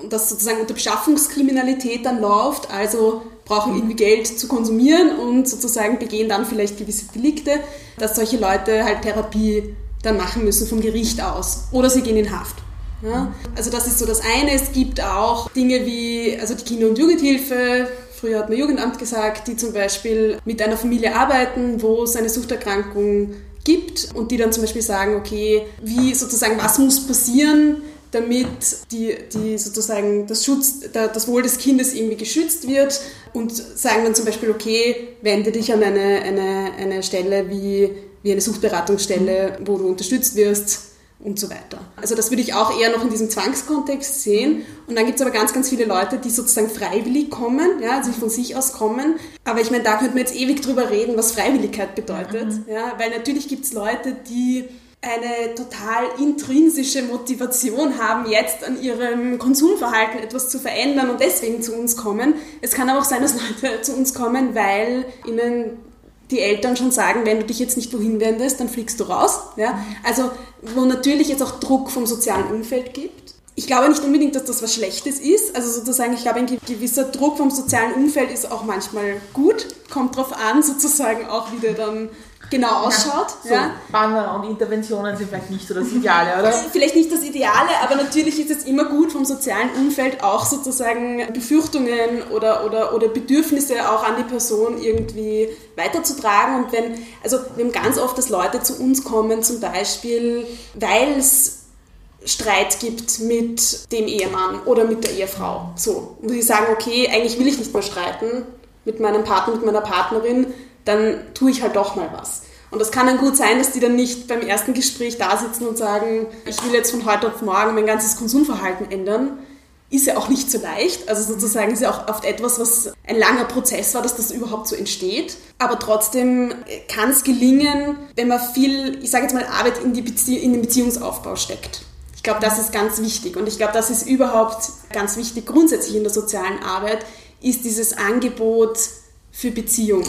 und das sozusagen unter Beschaffungskriminalität dann läuft, also brauchen irgendwie Geld zu konsumieren und sozusagen begehen dann vielleicht gewisse Delikte, dass solche Leute halt Therapie dann machen müssen vom Gericht aus oder sie gehen in Haft. Ja? Also das ist so das eine. Es gibt auch Dinge wie also die Kinder- und Jugendhilfe, früher hat man Jugendamt gesagt, die zum Beispiel mit einer Familie arbeiten, wo es eine Suchterkrankung gibt und die dann zum Beispiel sagen, okay, wie sozusagen, was muss passieren, damit die, die sozusagen das, Schutz, das Wohl des Kindes irgendwie geschützt wird und sagen dann zum Beispiel, okay, wende dich an eine, eine, eine Stelle wie, wie eine Suchtberatungsstelle, wo du unterstützt wirst und so weiter. Also das würde ich auch eher noch in diesem Zwangskontext sehen. Und dann gibt es aber ganz, ganz viele Leute, die sozusagen freiwillig kommen, ja, also von sich aus kommen. Aber ich meine, da könnte man jetzt ewig drüber reden, was Freiwilligkeit bedeutet. Mhm. Ja, weil natürlich gibt es Leute, die eine total intrinsische Motivation haben, jetzt an ihrem Konsumverhalten etwas zu verändern und deswegen zu uns kommen. Es kann aber auch sein, dass Leute zu uns kommen, weil ihnen die Eltern schon sagen, wenn du dich jetzt nicht wohin wendest, dann fliegst du raus. Ja? Also wo natürlich jetzt auch Druck vom sozialen Umfeld gibt. Ich glaube nicht unbedingt, dass das was Schlechtes ist. Also sozusagen, ich glaube, ein gewisser Druck vom sozialen Umfeld ist auch manchmal gut. Kommt darauf an, sozusagen auch, wie der dann genau ausschaut. Ja, so ja. Banner und Interventionen sind vielleicht nicht so das Ideale, oder? Vielleicht nicht das Ideale, aber natürlich ist es immer gut vom sozialen Umfeld auch sozusagen Befürchtungen oder, oder, oder Bedürfnisse auch an die Person irgendwie weiterzutragen. Und wenn, also wir haben ganz oft, dass Leute zu uns kommen, zum Beispiel, weil es Streit gibt mit dem Ehemann oder mit der Ehefrau. So. Und sie sagen, okay, eigentlich will ich nicht mehr streiten mit meinem Partner, mit meiner Partnerin, dann tue ich halt doch mal was. Und das kann dann gut sein, dass die dann nicht beim ersten Gespräch da sitzen und sagen, ich will jetzt von heute auf morgen mein ganzes Konsumverhalten ändern. Ist ja auch nicht so leicht. Also sozusagen ist ja auch oft etwas, was ein langer Prozess war, dass das überhaupt so entsteht. Aber trotzdem kann es gelingen, wenn man viel, ich sage jetzt mal, Arbeit in, in den Beziehungsaufbau steckt. Ich glaube, das ist ganz wichtig. Und ich glaube, das ist überhaupt ganz wichtig grundsätzlich in der sozialen Arbeit, ist dieses Angebot für Beziehung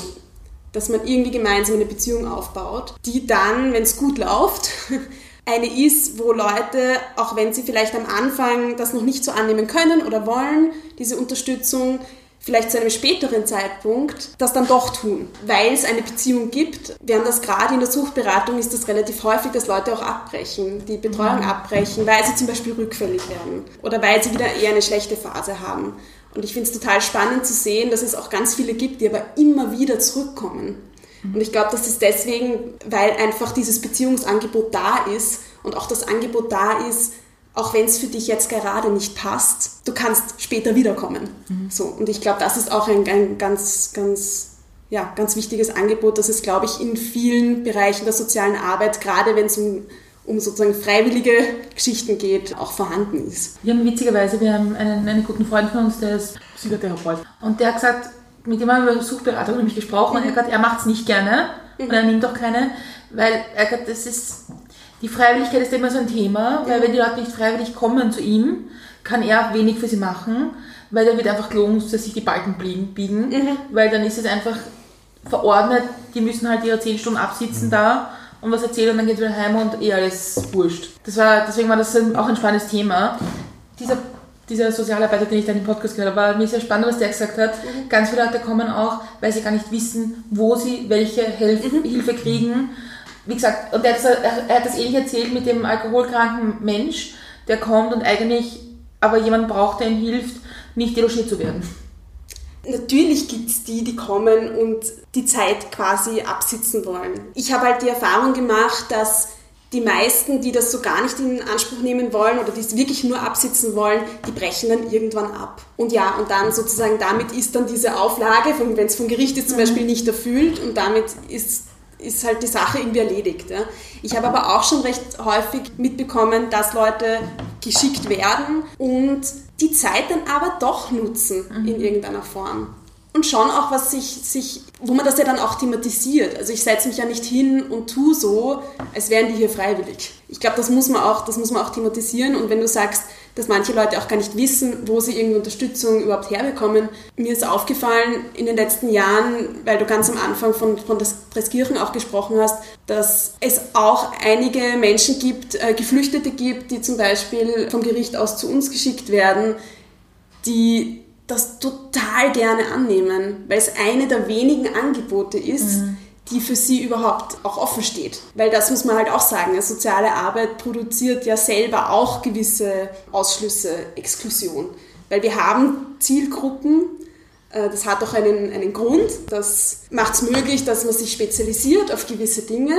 dass man irgendwie gemeinsam eine Beziehung aufbaut, die dann, wenn es gut läuft, [LAUGHS] eine ist, wo Leute, auch wenn sie vielleicht am Anfang das noch nicht so annehmen können oder wollen, diese Unterstützung, vielleicht zu einem späteren Zeitpunkt das dann doch tun, weil es eine Beziehung gibt. Während das gerade in der Suchtberatung ist das relativ häufig, dass Leute auch abbrechen, die Betreuung mhm. abbrechen, weil sie zum Beispiel rückfällig werden oder weil sie wieder eher eine schlechte Phase haben. Und ich finde es total spannend zu sehen, dass es auch ganz viele gibt, die aber immer wieder zurückkommen. Und ich glaube, das ist deswegen, weil einfach dieses Beziehungsangebot da ist und auch das Angebot da ist, auch wenn es für dich jetzt gerade nicht passt, du kannst später wiederkommen. Mhm. So, und ich glaube, das ist auch ein, ein ganz, ganz, ja, ganz wichtiges Angebot, das es, glaube ich, in vielen Bereichen der sozialen Arbeit, gerade wenn es um um sozusagen freiwillige Geschichten geht, auch vorhanden ist. Wir haben witzigerweise, wir haben einen, einen guten Freund von uns, der ist Psychotherapeut. Und der hat gesagt, mit dem haben wir über Suchtberatung nämlich gesprochen mhm. und er hat gesagt, er macht es nicht gerne mhm. und er nimmt auch keine, weil er gesagt, das ist, die Freiwilligkeit ist immer so ein Thema, weil wenn die Leute nicht freiwillig kommen zu ihm, kann er wenig für sie machen, weil da wird einfach gelogen, dass sich die Balken biegen, biegen weil dann ist es einfach verordnet, die müssen halt ihre 10 Stunden absitzen da und was erzählen und dann geht wieder heim und eh alles wurscht. Das war, deswegen war das auch ein spannendes Thema. Dieser, dieser Sozialarbeiter, den ich dann im Podcast gehört habe, war mir sehr spannend, was der gesagt hat. Ganz viele Leute kommen auch, weil sie gar nicht wissen, wo sie welche Hilf Hilfe kriegen. Wie gesagt, und er hat, das, er hat das ähnlich erzählt mit dem alkoholkranken Mensch, der kommt und eigentlich aber jemand braucht, der ihm hilft, nicht delogiert zu werden. Natürlich gibt es die, die kommen und die Zeit quasi absitzen wollen. Ich habe halt die Erfahrung gemacht, dass die meisten, die das so gar nicht in Anspruch nehmen wollen oder die es wirklich nur absitzen wollen, die brechen dann irgendwann ab. Und ja, und dann sozusagen damit ist dann diese Auflage, wenn es vom Gericht ist zum Beispiel nicht erfüllt und damit ist ist halt die Sache irgendwie erledigt. Ja. Ich habe aber auch schon recht häufig mitbekommen, dass Leute geschickt werden und die Zeit dann aber doch nutzen in irgendeiner Form. Und schon auch, was sich, sich, wo man das ja dann auch thematisiert. Also ich setze mich ja nicht hin und tue so, als wären die hier freiwillig. Ich glaube, das muss man auch, das muss man auch thematisieren. Und wenn du sagst, dass manche Leute auch gar nicht wissen, wo sie irgendeine Unterstützung überhaupt herbekommen. Mir ist aufgefallen in den letzten Jahren, weil du ganz am Anfang von, von Dreskirchen auch gesprochen hast, dass es auch einige Menschen gibt, äh, Geflüchtete gibt, die zum Beispiel vom Gericht aus zu uns geschickt werden, die das total gerne annehmen, weil es eine der wenigen Angebote ist, mhm die für sie überhaupt auch offen steht. Weil das muss man halt auch sagen, soziale Arbeit produziert ja selber auch gewisse Ausschlüsse, Exklusion. Weil wir haben Zielgruppen, äh, das hat auch einen, einen Grund, das macht es möglich, dass man sich spezialisiert auf gewisse Dinge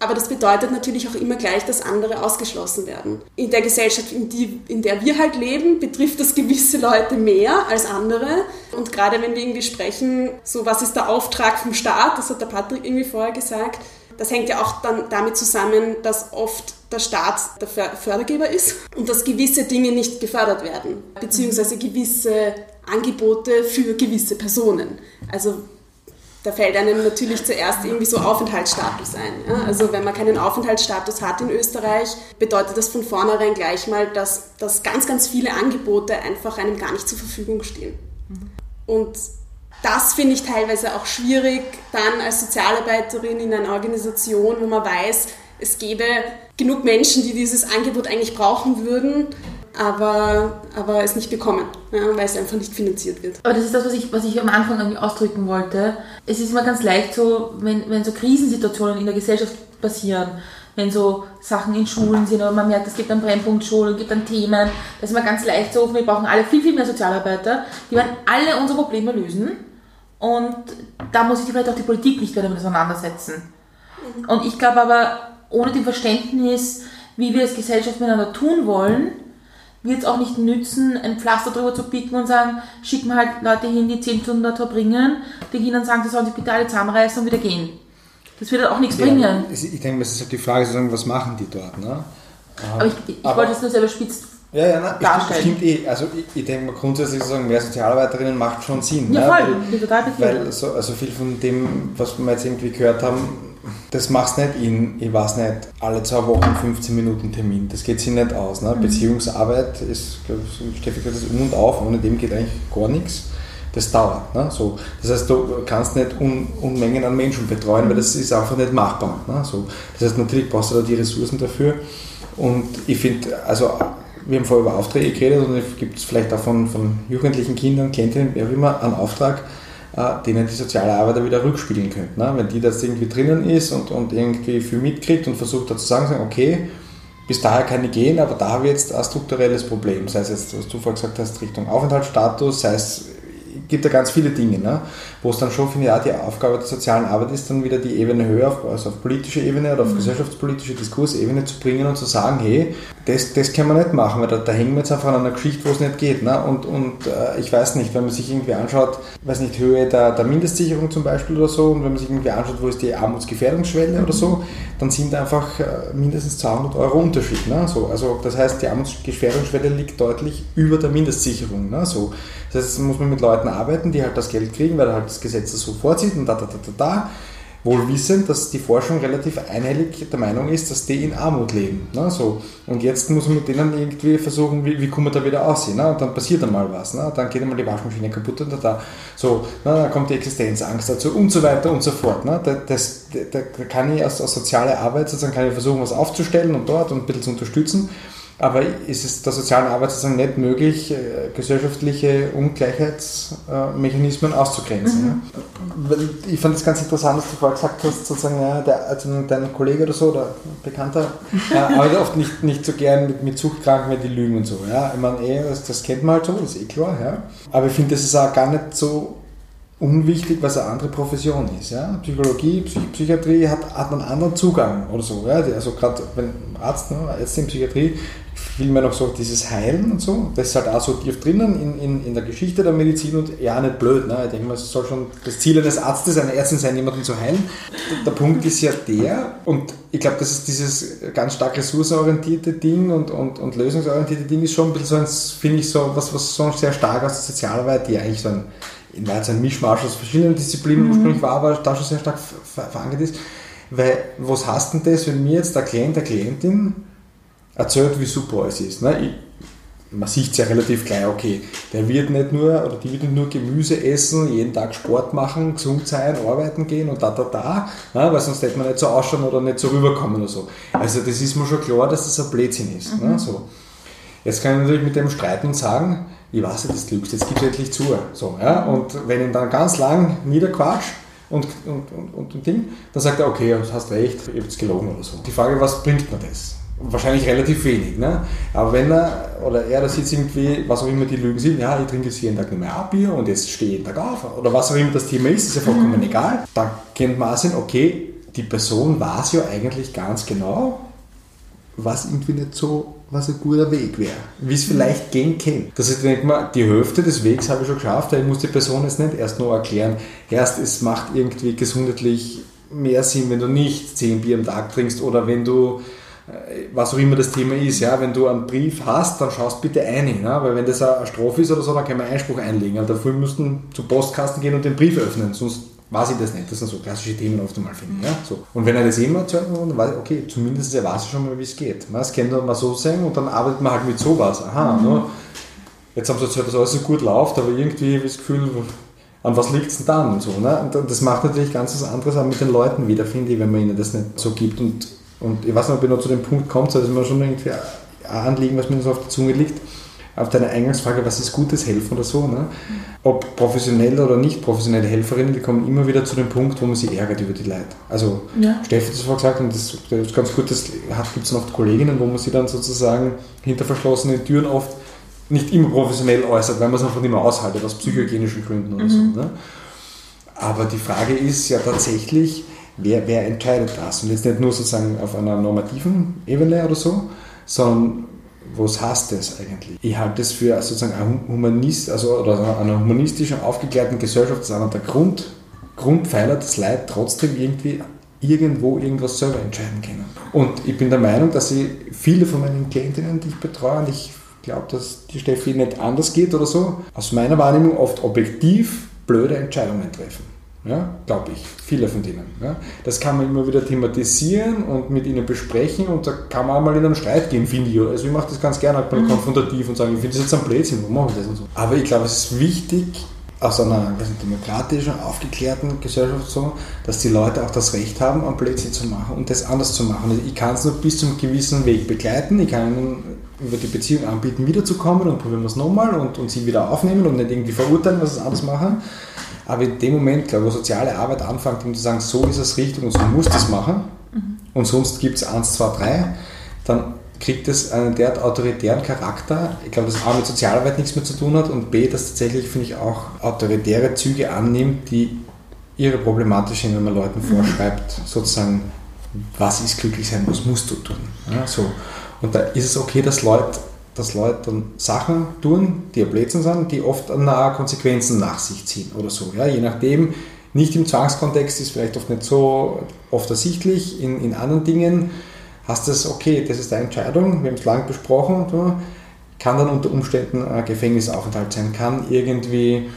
aber das bedeutet natürlich auch immer gleich, dass andere ausgeschlossen werden. In der Gesellschaft, in, die, in der wir halt leben, betrifft das gewisse Leute mehr als andere. Und gerade wenn wir irgendwie sprechen, so was ist der Auftrag vom Staat, das hat der Patrick irgendwie vorher gesagt, das hängt ja auch dann damit zusammen, dass oft der Staat der Fördergeber ist und dass gewisse Dinge nicht gefördert werden, beziehungsweise gewisse Angebote für gewisse Personen. Also da fällt einem natürlich zuerst irgendwie so Aufenthaltsstatus ein. Ja? Also wenn man keinen Aufenthaltsstatus hat in Österreich, bedeutet das von vornherein gleich mal, dass, dass ganz, ganz viele Angebote einfach einem gar nicht zur Verfügung stehen. Und das finde ich teilweise auch schwierig, dann als Sozialarbeiterin in einer Organisation, wo man weiß, es gäbe genug Menschen, die dieses Angebot eigentlich brauchen würden, aber, aber es nicht bekommen, ja, weil es einfach nicht finanziert wird. Aber das ist das, was ich, was ich am Anfang irgendwie ausdrücken wollte. Es ist immer ganz leicht so, wenn, wenn so Krisensituationen in der Gesellschaft passieren, wenn so Sachen in Schulen sind oder man merkt, es gibt einen Brennpunkt Schulen, es gibt dann Themen, da ist immer ganz leicht so, wir brauchen alle viel, viel mehr Sozialarbeiter, die werden alle unsere Probleme lösen und da muss sich vielleicht auch die Politik nicht mehr damit auseinandersetzen. Und ich glaube aber, ohne dem Verständnis, wie wir als Gesellschaft miteinander tun wollen, wird es auch nicht nützen, ein Pflaster drüber zu picken und sagen, schicken wir halt Leute hin, die 10 Stunden dort verbringen, die Kindern sagen, sie sollen sich bitte alle zusammenreißen und wieder gehen. Das wird halt auch nichts ja, bringen. Ich denke, es ist halt die Frage, was machen die dort? Ne? Aber ich, ich Aber, wollte es nur selber spitz ja, ja, nein, darstellen. Stimmt eh. Also ich, ich denke mal grundsätzlich sagen, mehr Sozialarbeiterinnen macht schon Sinn. Ja, ne? voll, weil, total Weil so, also viel von dem, was wir jetzt irgendwie gehört haben, das machst du nicht in, ich weiß nicht, alle zwei Wochen 15 Minuten Termin. Das geht sich nicht aus. Ne? Mhm. Beziehungsarbeit ist, Steffi sagt das um und auf, ohne dem geht eigentlich gar nichts. Das dauert. Ne? So, das heißt, du kannst nicht Un Unmengen an Menschen betreuen, mhm. weil das ist einfach nicht machbar. Ne? So, das heißt, natürlich brauchst du da die Ressourcen dafür. Und ich finde, also wir haben vorher über Aufträge geredet und es gibt vielleicht auch von, von jugendlichen Kindern, Klientinnen, wer auch immer, einen Auftrag, denen die soziale Arbeiter wieder rückspiegeln könnte. Ne? Wenn die das irgendwie drinnen ist und, und irgendwie viel mitkriegt und versucht da zu sagen, okay, bis daher kann ich gehen, aber da habe ich jetzt ein strukturelles Problem. Sei es jetzt, was du vorher gesagt hast, Richtung Aufenthaltsstatus, sei es gibt da ganz viele Dinge, ne? wo es dann schon, finde ich, auch die Aufgabe der sozialen Arbeit ist, dann wieder die Ebene höher, auf, also auf politische Ebene oder auf mhm. gesellschaftspolitische Diskursebene zu bringen und zu sagen, hey, das, das kann man nicht machen, weil da, da hängen wir jetzt einfach an einer Geschichte, wo es nicht geht. Ne? Und, und äh, ich weiß nicht, wenn man sich irgendwie anschaut, weiß nicht, Höhe der, der Mindestsicherung zum Beispiel oder so, und wenn man sich irgendwie anschaut, wo ist die Armutsgefährdungsschwelle mhm. oder so, dann sind einfach äh, mindestens 200 Euro Unterschied. Ne? So, also das heißt, die Armutsgefährdungsschwelle liegt deutlich über der Mindestsicherung. Ne? So, das heißt, muss man mit Leuten arbeiten, die halt das Geld kriegen, weil halt das Gesetz das so vorzieht und da, da, da, da, da. wohl wissend, dass die Forschung relativ einhellig der Meinung ist, dass die in Armut leben. Ne? So. Und jetzt muss man mit denen irgendwie versuchen, wie, wie kommen wir da wieder aussehen. Ne? Und dann passiert einmal was. Ne? Dann geht einmal die Waschmaschine kaputt und da, da. So, ne? dann kommt die Existenzangst dazu und so weiter und so fort. Ne? Da, das, da, da kann ich als, als soziale Arbeit sozusagen kann ich versuchen, was aufzustellen und dort und ein bisschen zu unterstützen. Aber ist es der sozialen Arbeit sozusagen nicht möglich, äh, gesellschaftliche Ungleichheitsmechanismen auszugrenzen? Mhm. Ich fand es ganz interessant, dass du vorher gesagt hast, sozusagen, ja, der, also dein Kollege oder so, oder Bekannter, [LAUGHS] äh, arbeitet oft nicht, nicht so gern mit, mit Suchtkranken, wenn die lügen und so. Ja? Ich meine, eh, das, das kennt man halt so, das ist eh klar. Ja? Aber ich finde, das ist auch gar nicht so unwichtig, was eine andere Profession ist. Ja? Psychologie, Psych Psychiatrie hat, hat einen anderen Zugang oder so. Ja? Also gerade wenn Arzt, ne, Ärzte in Psychiatrie, will man noch so dieses Heilen und so. Das ist halt auch so tief drinnen in, in, in der Geschichte der Medizin und ja, nicht blöd. Ne? Ich denke mal, es soll schon das Ziel eines Arztes, einer Ärztin sein, jemanden zu heilen. Der Punkt ist ja der, und ich glaube, das ist dieses ganz stark ressourcenorientierte Ding und, und, und lösungsorientierte Ding ist schon ein bisschen so ein, finde ich, so was, was so sehr stark aus der Sozialarbeit, die eigentlich so ein, in Wahrheit ein Mischmasch aus verschiedenen Disziplinen mhm. ursprünglich war, aber da schon sehr stark verankert ist. Weil, was heißt denn das, wenn mir jetzt der Klient, der Klientin erzählt, wie super es ist. Ne? Ich, man sieht es ja relativ gleich, okay, der wird nicht nur, oder die wird nicht nur Gemüse essen, jeden Tag Sport machen, gesund sein, arbeiten gehen und da, da, da, ne? weil sonst hätte man nicht so ausschauen oder nicht so rüberkommen oder so. Also das ist mir schon klar, dass das ein Blödsinn ist. Ne? Mhm. Ne? So. Jetzt kann ich natürlich mit dem streiten und sagen, ich weiß ja, das lügst, jetzt gibst du endlich zu. So, ja? Und wenn ich dann ganz lang niederquatsch, und, und, und, und, Ding, dann sagt er, okay, du hast recht, ich habe jetzt gelogen oder so. Die Frage, was bringt mir das? Wahrscheinlich relativ wenig. Ne? Aber wenn er oder er das jetzt irgendwie, was auch immer die Lügen sind, ja, ich trinke jetzt jeden Tag nur mehr Bier und jetzt stehe ich jeden Tag auf oder was auch immer das Thema ist, ist ja vollkommen mhm. egal. Da kennt man auch sehen, okay, die Person weiß ja eigentlich ganz genau, was irgendwie nicht so, was ein guter Weg wäre, wie es vielleicht gehen kann. Das heißt, ich denke mal, die Hälfte des Wegs habe ich schon geschafft, ich muss die Person jetzt nicht erst nur erklären, erst es macht irgendwie gesundheitlich mehr Sinn, wenn du nicht 10 Bier am Tag trinkst oder wenn du was auch immer das Thema ist, ja, wenn du einen Brief hast, dann schaust bitte ein, ne? weil wenn das eine Strophe ist oder so, dann kann man Einspruch einlegen. Also dafür müssten zu Postkasten gehen und den Brief öffnen, sonst weiß ich das nicht. Das sind so klassische Themen oft einmal, finde ich. Ja? So. Und wenn er das immer erzählt, dann weiß ich, okay, zumindest er weiß schon mal, wie es geht. Das kann dann mal so sein und dann arbeitet man halt mit sowas. Aha, mhm. ne? jetzt haben sie erzählt, dass alles so gut läuft, aber irgendwie habe ich das Gefühl, an was liegt es denn dann? Und, so, ne? und das macht natürlich ganz was anderes auch mit den Leuten wieder, finde ich, wenn man ihnen das nicht so gibt. Und und ich weiß nicht, ob ihr noch zu dem Punkt kommt, das ist mir schon irgendwie ein Anliegen, was mir so auf der Zunge liegt. Auf deine Eingangsfrage, was ist gutes Helfen oder so. Ne? Ob professionelle oder nicht professionelle Helferinnen, die kommen immer wieder zu dem Punkt, wo man sich ärgert über die Leute. Also ja. Steffi hat es vorher gesagt und das, das ist ganz gut, das gibt es noch Kolleginnen, wo man sie dann sozusagen hinter verschlossenen Türen oft nicht immer professionell äußert, weil man es einfach nicht mehr aushaltet, aus psychohygienischen Gründen oder mhm. so. Ne? Aber die Frage ist ja tatsächlich, wer, wer entscheidet das? Und jetzt nicht nur sozusagen auf einer normativen Ebene oder so, sondern was heißt das eigentlich? Ich halte das für sozusagen ein Humanist, also oder einer humanistischen, aufgeklärten Gesellschaft, das ist einer der Grund, Grundpfeiler, dass Leute trotzdem irgendwie irgendwo irgendwas selber entscheiden können. Und ich bin der Meinung, dass ich viele von meinen Klientinnen, die ich betreue, und ich glaube, dass die Steffi nicht anders geht oder so, aus meiner Wahrnehmung oft objektiv blöde Entscheidungen treffen. Ja, glaube ich, viele von denen. Ja. Das kann man immer wieder thematisieren und mit ihnen besprechen und da kann man auch mal in einen Streit gehen, finde ich. Also ich mache das ganz gerne halt mal mhm. konfrontativ und sage, ich finde das jetzt ein Blödsinn, warum mache ich das und so. Aber ich glaube, es ist wichtig, aus einer demokratischen, aufgeklärten Gesellschaft so, dass die Leute auch das Recht haben, ein Blödsinn zu machen und das anders zu machen. Also ich kann es nur bis zu einem gewissen Weg begleiten, ich kann ihnen über die Beziehung anbieten, wiederzukommen und probieren wir es nochmal und, und sie wieder aufnehmen und nicht irgendwie verurteilen, was sie anders machen. Aber in dem Moment, glaube ich, wo soziale Arbeit anfängt, um zu sagen, so ist es richtig und so muss das machen mhm. und sonst gibt es eins, zwei, drei, dann kriegt es einen derart autoritären Charakter. Ich glaube, dass A mit Sozialarbeit nichts mehr zu tun hat und B, dass tatsächlich, finde ich, auch autoritäre Züge annimmt, die ihre problematisch sind, wenn man Leuten mhm. vorschreibt, sozusagen, was ist glücklich sein, was musst du tun. Ja, so. Und da ist es okay, dass Leute dass Leute dann Sachen tun, die ein Blödsinn sind, die oft nahe Konsequenzen nach sich ziehen oder so. Ja, je nachdem, nicht im Zwangskontext ist vielleicht oft nicht so oft ersichtlich, in, in anderen Dingen hast du es, okay, das ist deine Entscheidung, wir haben es lang besprochen, kann dann unter Umständen ein Gefängnisaufenthalt sein, kann irgendwie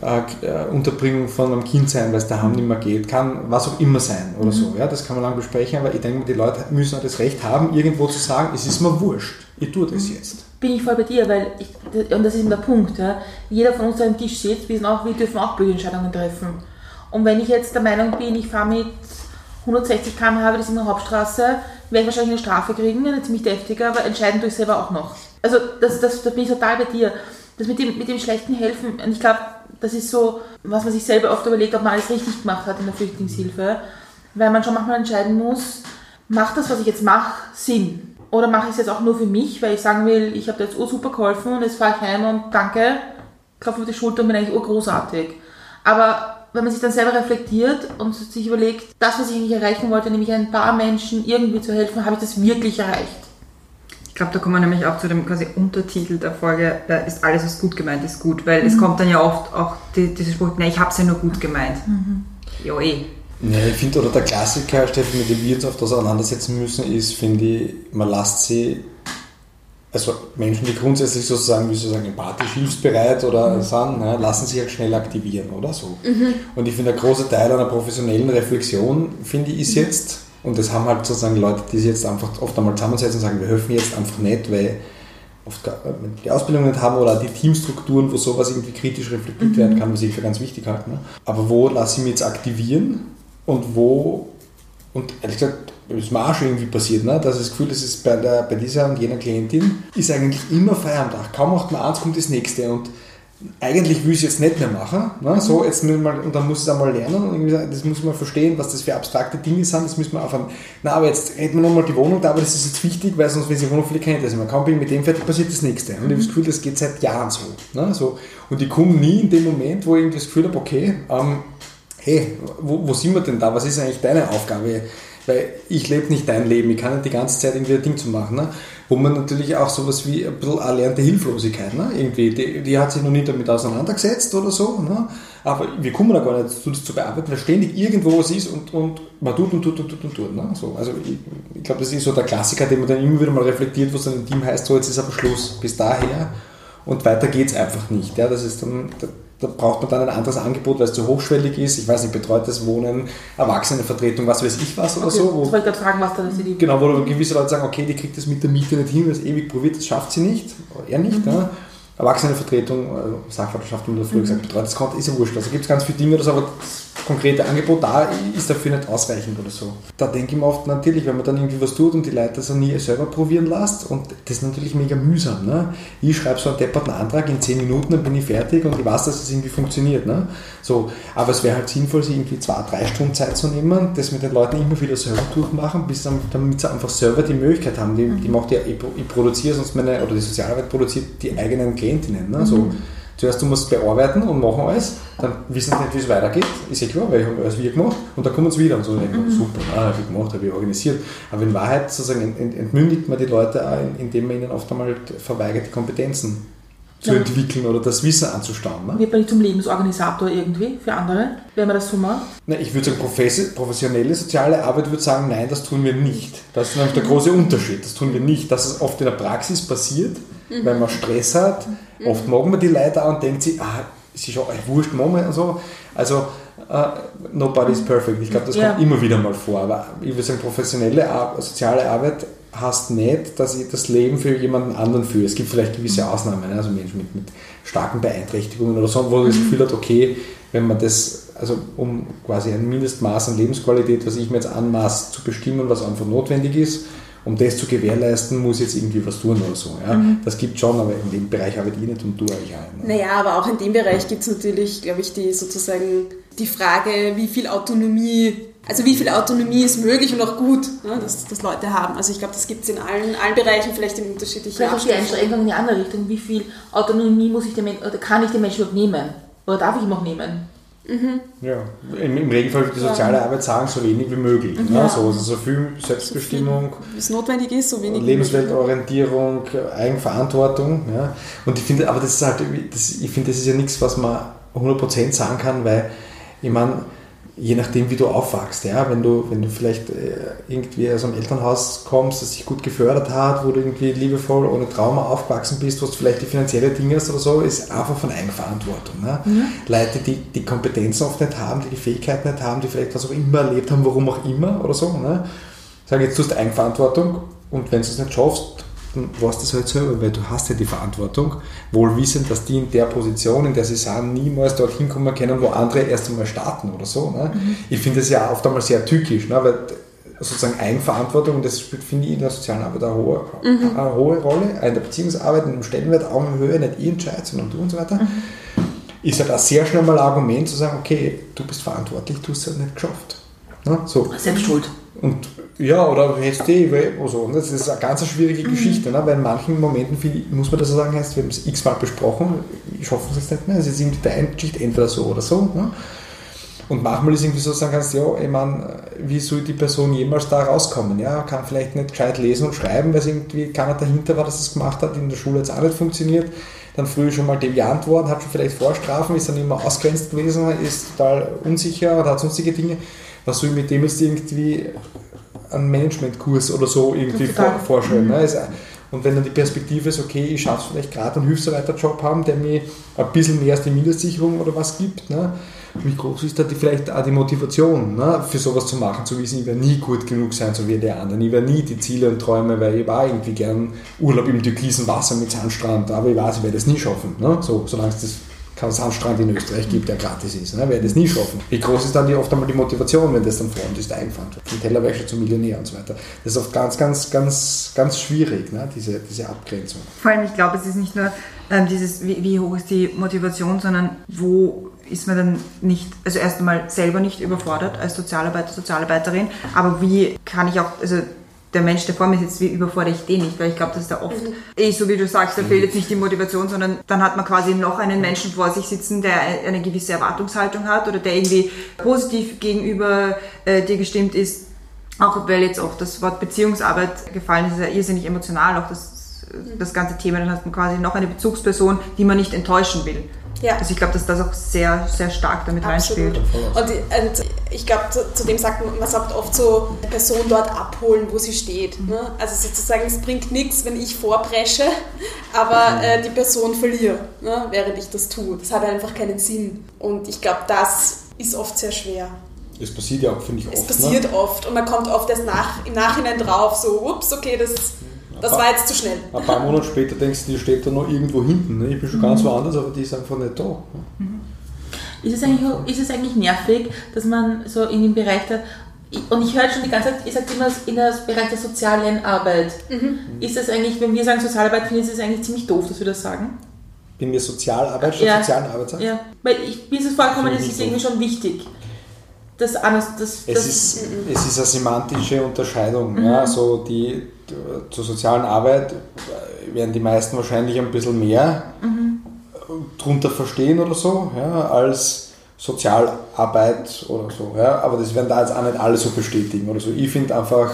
äh, Unterbringung von einem Kind sein, weil es daheim nicht mehr geht, kann was auch immer sein oder so. Ja, das kann man lang besprechen, aber ich denke, die Leute müssen auch das Recht haben, irgendwo zu sagen, es ist mir wurscht, ich tue das jetzt. Bin ich voll bei dir, weil ich, und das ist eben der Punkt, ja, jeder von uns, am Tisch sitzt, wir, sind auch, wir dürfen auch Bürgerentscheidungen treffen. Und wenn ich jetzt der Meinung bin, ich fahre mit 160 km/h das in der Hauptstraße, werde ich wahrscheinlich eine Strafe kriegen, eine ziemlich deftige, aber entscheiden tue ich selber auch noch. Also das, das, da bin ich total bei dir. Das mit dem, mit dem schlechten Helfen, und ich glaube, das ist so, was man sich selber oft überlegt, ob man alles richtig gemacht hat in der Flüchtlingshilfe, weil man schon manchmal entscheiden muss, macht das, was ich jetzt mache, Sinn? Oder mache ich es jetzt auch nur für mich, weil ich sagen will, ich habe dir jetzt super geholfen und jetzt fahre ich heim und danke, klopfe auf die Schulter und bin eigentlich oh großartig. Aber wenn man sich dann selber reflektiert und sich überlegt, das, was ich eigentlich erreichen wollte, nämlich ein paar Menschen irgendwie zu helfen, habe ich das wirklich erreicht? Ich glaube, da kommen wir nämlich auch zu dem quasi Untertitel der Folge, da ist alles, was gut gemeint ist, gut. Weil mhm. es kommt dann ja oft auch die, dieser Spruch, ne, ich habe es ja nur gut gemeint. Mhm. Jo, eh. Ja, ich finde, oder der Klassiker, Steffi, mit dem wir uns auf das auseinandersetzen müssen, ist, finde ich, man lässt sie also Menschen, die grundsätzlich sozusagen, wie sozusagen empathisch, hilfsbereit oder mhm. sind, ne, lassen sich halt schnell aktivieren oder so. Mhm. Und ich finde, ein großer Teil einer professionellen Reflexion, finde ich, ist mhm. jetzt, und das haben halt sozusagen Leute, die sich jetzt einfach oft einmal zusammensetzen und sagen, wir helfen jetzt einfach nicht, weil oft die Ausbildung nicht haben oder die Teamstrukturen, wo sowas irgendwie kritisch reflektiert mhm. werden kann, was ich für ganz wichtig halte. Ne? Aber wo lasse ich mich jetzt aktivieren und wo, und ehrlich gesagt, ist mir auch schon irgendwie passiert, ne? dass ich das Gefühl, das ist bei, der, bei dieser und jener Klientin, ist eigentlich immer frei am Tag. Kaum macht man eins, kommt das nächste. Und eigentlich will ich es jetzt nicht mehr machen. Ne? So, jetzt mal, und dann muss ich es einmal lernen und das muss man verstehen, was das für abstrakte Dinge sind, das müssen wir aufhören. Na, aber jetzt hätten wir nochmal die Wohnung da, aber das ist jetzt wichtig, weil sonst, wenn sie die Wohnung vielleicht kennt, das immer. Kaum bin mit dem fertig, passiert das nächste. Und ich habe das Gefühl, das geht seit Jahren so. Ne? so. Und ich komme nie in dem Moment, wo ich irgendwie das Gefühl habe, okay, ähm, hey, wo, wo sind wir denn da? Was ist eigentlich deine Aufgabe? Weil ich lebe nicht dein Leben, ich kann nicht die ganze Zeit irgendwie ein Ding zu machen. Ne? Wo man natürlich auch sowas wie ein bisschen erlernte Hilflosigkeit, ne? irgendwie, die, die hat sich noch nie damit auseinandergesetzt oder so. Ne? Aber wir kommen da gar nicht dazu, das zu bearbeiten, weil ständig irgendwo was ist und, und man tut und tut und tut und tut. Ne? So, also ich, ich glaube, das ist so der Klassiker, den man dann immer wieder mal reflektiert, wo es dann im Team heißt, so jetzt ist aber Schluss, bis daher und weiter geht es einfach nicht. Ja? Das ist dann da braucht man dann ein anderes Angebot, weil es zu hochschwellig ist. Ich weiß nicht, betreutes Wohnen, Erwachsenenvertretung, was weiß ich was oder okay, so. Wo, das wollte ich gerade fragen, was da das die Genau, wo gewisse Leute sagen, okay, die kriegt das mit der Miete nicht hin, das ewig probiert, das schafft sie nicht, er nicht. Mhm. Ja. Erwachsenenvertretung, also Sachwalterschaft, wie man früher mhm. gesagt betreutes Konto, ist ja wurscht. Also gibt es ganz viele Dinge, das aber das konkrete Angebot da ist dafür nicht ausreichend oder so. Da denke ich mir oft natürlich, wenn man dann irgendwie was tut und die Leute das nie selber probieren lässt und das ist natürlich mega mühsam. Ne? Ich schreibe so einen depperten Antrag, in 10 Minuten dann bin ich fertig und ich weiß, dass es irgendwie funktioniert. Ne? So, aber es wäre halt sinnvoll, sich irgendwie zwei, drei Stunden Zeit zu nehmen, das mit den Leuten immer wieder selber durchmachen, bis damit sie einfach selber die Möglichkeit haben. Die, die macht ja, ich, ich produziere sonst meine, oder die Sozialarbeit produziert die eigenen Klientinnen. Ne? So, mhm. Zuerst du musst bearbeiten und machen alles, dann wissen sie nicht, wie es weitergeht, ist ja klar, weil ich habe alles wieder gemacht und dann kommen sie wieder und so, denken, mhm. super, ah, habe ich gemacht, habe ich organisiert. Aber in Wahrheit sozusagen entmündigt man die Leute auch, indem man ihnen oft einmal verweigert, die Kompetenzen zu ja. entwickeln oder das Wissen anzustauen. Ne? Wird man nicht zum Lebensorganisator irgendwie für andere, wenn man das so macht? Na, ich würde sagen, professionelle soziale Arbeit würde sagen, nein, das tun wir nicht. Das ist nämlich der große Unterschied. Das tun wir nicht. Dass es oft in der Praxis passiert, mhm. weil man Stress hat. Mhm. Oft mag man die Leute auch und denkt sich, ah, es ist ja wurscht, Moment und so. Also, uh, nobody is perfect. Ich glaube, das ja. kommt immer wieder mal vor. Aber ich würde sagen, professionelle Ar soziale Arbeit heißt nicht, dass ich das Leben für jemanden anderen führe. Es gibt vielleicht gewisse Ausnahmen, ne? also Menschen mit, mit starken Beeinträchtigungen oder so, wo man das mhm. Gefühl hat, okay, wenn man das, also um quasi ein Mindestmaß an Lebensqualität, was ich mir jetzt anmaß, zu bestimmen, was einfach notwendig ist, um das zu gewährleisten, muss ich jetzt irgendwie was tun oder so. Ja? Mhm. Das gibt schon, aber in dem Bereich arbeite ich nicht und du eigentlich auch. Ne? Naja, aber auch in dem Bereich gibt es natürlich, glaube ich, die sozusagen die Frage, wie viel Autonomie also wie viel Autonomie ist möglich und auch gut, ne, dass, dass Leute haben. Also ich glaube, das gibt es in allen, allen Bereichen, vielleicht in unterschiedlichen Vielleicht auch die Einschränkung in die andere Richtung. Wie viel Autonomie muss ich dem, oder kann ich dem Menschen überhaupt nehmen? Oder darf ich ihm auch nehmen? Mhm. Ja, im, im Regelfall wird die soziale ja. Arbeit sagen, so wenig wie möglich. Mhm. Ne? So, also so viel Selbstbestimmung, wie es notwendig ist, so wenig Lebensweltorientierung, Eigenverantwortung. Ja? Und ich finde, aber das ist halt, das, ich finde, das ist ja nichts, was man 100% sagen kann, weil ich meine, je nachdem, wie du aufwachst. Ja? Wenn, du, wenn du vielleicht äh, irgendwie aus einem Elternhaus kommst, das sich gut gefördert hat, wo du irgendwie liebevoll, ohne Trauma aufgewachsen bist, wo du vielleicht die finanzielle Dinge hast oder so, ist einfach von Eigenverantwortung. Ne? Mhm. Leute, die die Kompetenzen oft nicht haben, die die Fähigkeiten nicht haben, die vielleicht was auch immer erlebt haben, warum auch immer oder so, ne? sagen jetzt, du hast Eigenverantwortung und wenn du es nicht schaffst, dann warst du das halt selber, weil du hast ja die Verantwortung, wohl wissend, dass die in der Position, in der sie sind, niemals dorthin kommen können, wo andere erst einmal starten oder so. Ne? Mhm. Ich finde das ja oft einmal sehr tückisch, ne? weil sozusagen Eigenverantwortung, das spielt, finde ich, in der sozialen Arbeit eine hohe, mhm. eine hohe Rolle, in der Beziehungsarbeit, in dem Stellenwert, Augenhöhe, nicht ich entscheide, sondern du und so weiter, mhm. ist halt auch sehr schnell mal ein Argument zu sagen, okay, du bist verantwortlich, du hast es halt nicht geschafft. Ne? So. Selbst schuld. Und ja, oder eh, also, das ist eine ganz schwierige mhm. Geschichte, ne? weil in manchen Momenten viel, muss man das so sagen, heißt, wir haben es x-mal besprochen, ich hoffe es jetzt nicht mehr, es ist irgendwie der Geschichte entweder so oder so. Ne? Und manchmal ist irgendwie so, sagen kannst, ja, ich meine, wie soll die Person jemals da rauskommen? Ja, kann vielleicht nicht gescheit lesen und schreiben, weil es irgendwie keiner dahinter war, dass es gemacht hat, in der Schule jetzt auch nicht funktioniert. Dann früher schon mal deviant worden, hat schon vielleicht Vorstrafen, ist dann immer ausgrenzt gewesen, ist total unsicher oder hat sonstige Dinge was soll ich mit dem jetzt irgendwie einen Managementkurs oder so irgendwie vor, vorstellen. Mhm. Ne? Und wenn dann die Perspektive ist, okay, ich schaffe es vielleicht gerade einen Hilfsarbeiterjob haben, der mir ein bisschen mehr als die Mindestsicherung oder was gibt. Ne? Wie groß ist da die, vielleicht auch die Motivation, ne? für sowas zu machen, zu wissen, ich werde nie gut genug sein, so wie der andere. Ich werde nie die Ziele und Träume, weil ich war irgendwie gern Urlaub im türkisen Wasser mit Sandstrand, aber ich weiß, ich werde das nie schaffen. Ne? So, solange es das Sandstrand in Österreich gibt, der gratis ist. Ne? Werde das nie schaffen. Wie groß ist dann die, oft einmal die Motivation, wenn das dann uns ist, eingefahren wird? Vom Tellerwäscher zum Millionär und so weiter. Das ist oft ganz, ganz, ganz, ganz schwierig, ne? diese, diese Abgrenzung. Vor allem, ich glaube, es ist nicht nur ähm, dieses, wie, wie hoch ist die Motivation, sondern wo ist man dann nicht, also erst einmal selber nicht überfordert als Sozialarbeiter, Sozialarbeiterin, aber wie kann ich auch, also der Mensch, der vor mir sitzt, wie überfordere ich den nicht, weil ich glaube, dass da oft, mhm. eh, so wie du sagst, da fehlt jetzt nicht die Motivation, sondern dann hat man quasi noch einen Menschen vor sich sitzen, der eine gewisse Erwartungshaltung hat oder der irgendwie positiv gegenüber äh, dir gestimmt ist. Auch weil jetzt auch das Wort Beziehungsarbeit gefallen ist, ist ja irrsinnig emotional, auch das, das ganze Thema, dann hat man quasi noch eine Bezugsperson, die man nicht enttäuschen will. Ja. Also ich glaube, dass das auch sehr, sehr stark damit Absolut. reinspielt. Und, und ich glaube, zu, zu, dem sagt man, man sagt oft so, die Person dort abholen, wo sie steht. Mhm. Ne? Also sozusagen, es bringt nichts, wenn ich vorpresche, [LAUGHS] aber mhm. äh, die Person verliere, ne? während ich das tue. Das hat einfach keinen Sinn. Und ich glaube, das ist oft sehr schwer. Es passiert ja auch, finde ich, oft. Es passiert ne? oft und man kommt oft erst nach, im Nachhinein drauf, so, ups, okay, das das war jetzt zu schnell. [LAUGHS] Ein paar Monate später denkst du, die steht da noch irgendwo hinten. Ne? Ich bin schon mhm. ganz woanders, aber die ist einfach nicht da. Mhm. Ist, es eigentlich, ist es eigentlich nervig, dass man so in dem Bereich der und ich höre schon die ganze Zeit, ihr sagt immer in der Bereich der sozialen Arbeit. Mhm. Ist das eigentlich, wenn wir sagen Sozialarbeit, finde ich es eigentlich ziemlich doof, dass wir das sagen? Wenn wir Sozialarbeit statt ja. sozialen Arbeit sagen? Ja, weil ich, mir ist es vorgekommen, das ist irgendwie schon wichtig. Das, das, das, es, ist, es ist eine semantische Unterscheidung. Mhm. Ja, so die, zur sozialen Arbeit werden die meisten wahrscheinlich ein bisschen mehr mhm. drunter verstehen oder so, ja, als Sozialarbeit oder so. Ja. Aber das werden da jetzt auch nicht alle so bestätigen oder so. Ich finde einfach,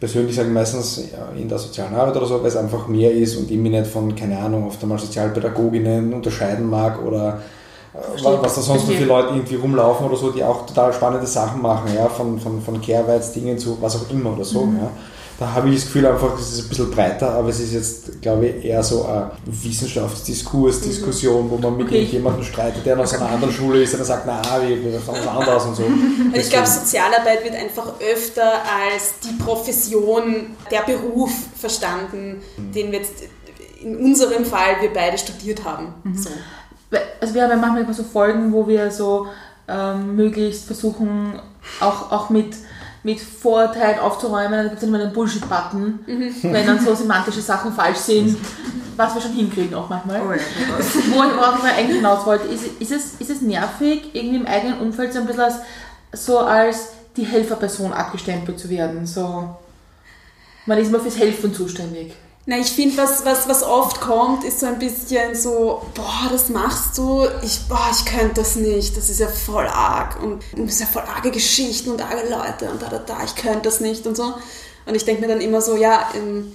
persönlich sage ich meistens ja, in der sozialen Arbeit oder so, weil es einfach mehr ist und ich mich nicht von, keine Ahnung, oft einmal Sozialpädagoginnen unterscheiden mag oder äh, was da sonst noch viele Leute irgendwie rumlaufen oder so, die auch total spannende Sachen machen, ja, von, von, von Care-Dingen zu was auch immer oder so. Mhm. Ja da habe ich das Gefühl einfach, es ist ein bisschen breiter, aber es ist jetzt, glaube ich, eher so ein Wissenschaftsdiskurs, Diskussion, wo man mit okay. jemandem streitet, der aus einer anderen Schule ist und der sagt, na, wir, wir sagen was anderes und so. Also ich glaube, Sozialarbeit wird einfach öfter als die Profession, der Beruf verstanden, mhm. den wir jetzt in unserem Fall wir beide studiert haben. Mhm. So. Also wir haben ja manchmal immer so Folgen, wo wir so ähm, möglichst versuchen, auch, auch mit mit Vorurteilen aufzuräumen, dann gibt es immer einen Bullshit-Button, mhm. wenn dann so semantische Sachen falsch sind, was wir schon hinkriegen auch manchmal. Oh ja, Worauf ich eigentlich hinaus wollte, ist, ist, es, ist es nervig, irgendwie im eigenen Umfeld so ein bisschen als, so als die Helferperson abgestempelt zu werden. So, man ist immer fürs Helfen zuständig. Na, ich finde, was, was, was oft kommt, ist so ein bisschen so, boah, das machst du, ich, boah, ich könnte das nicht, das ist ja voll arg und das ist ja voll arge Geschichten und arge Leute und da, da, da, ich könnte das nicht und so. Und ich denke mir dann immer so, ja, ähm,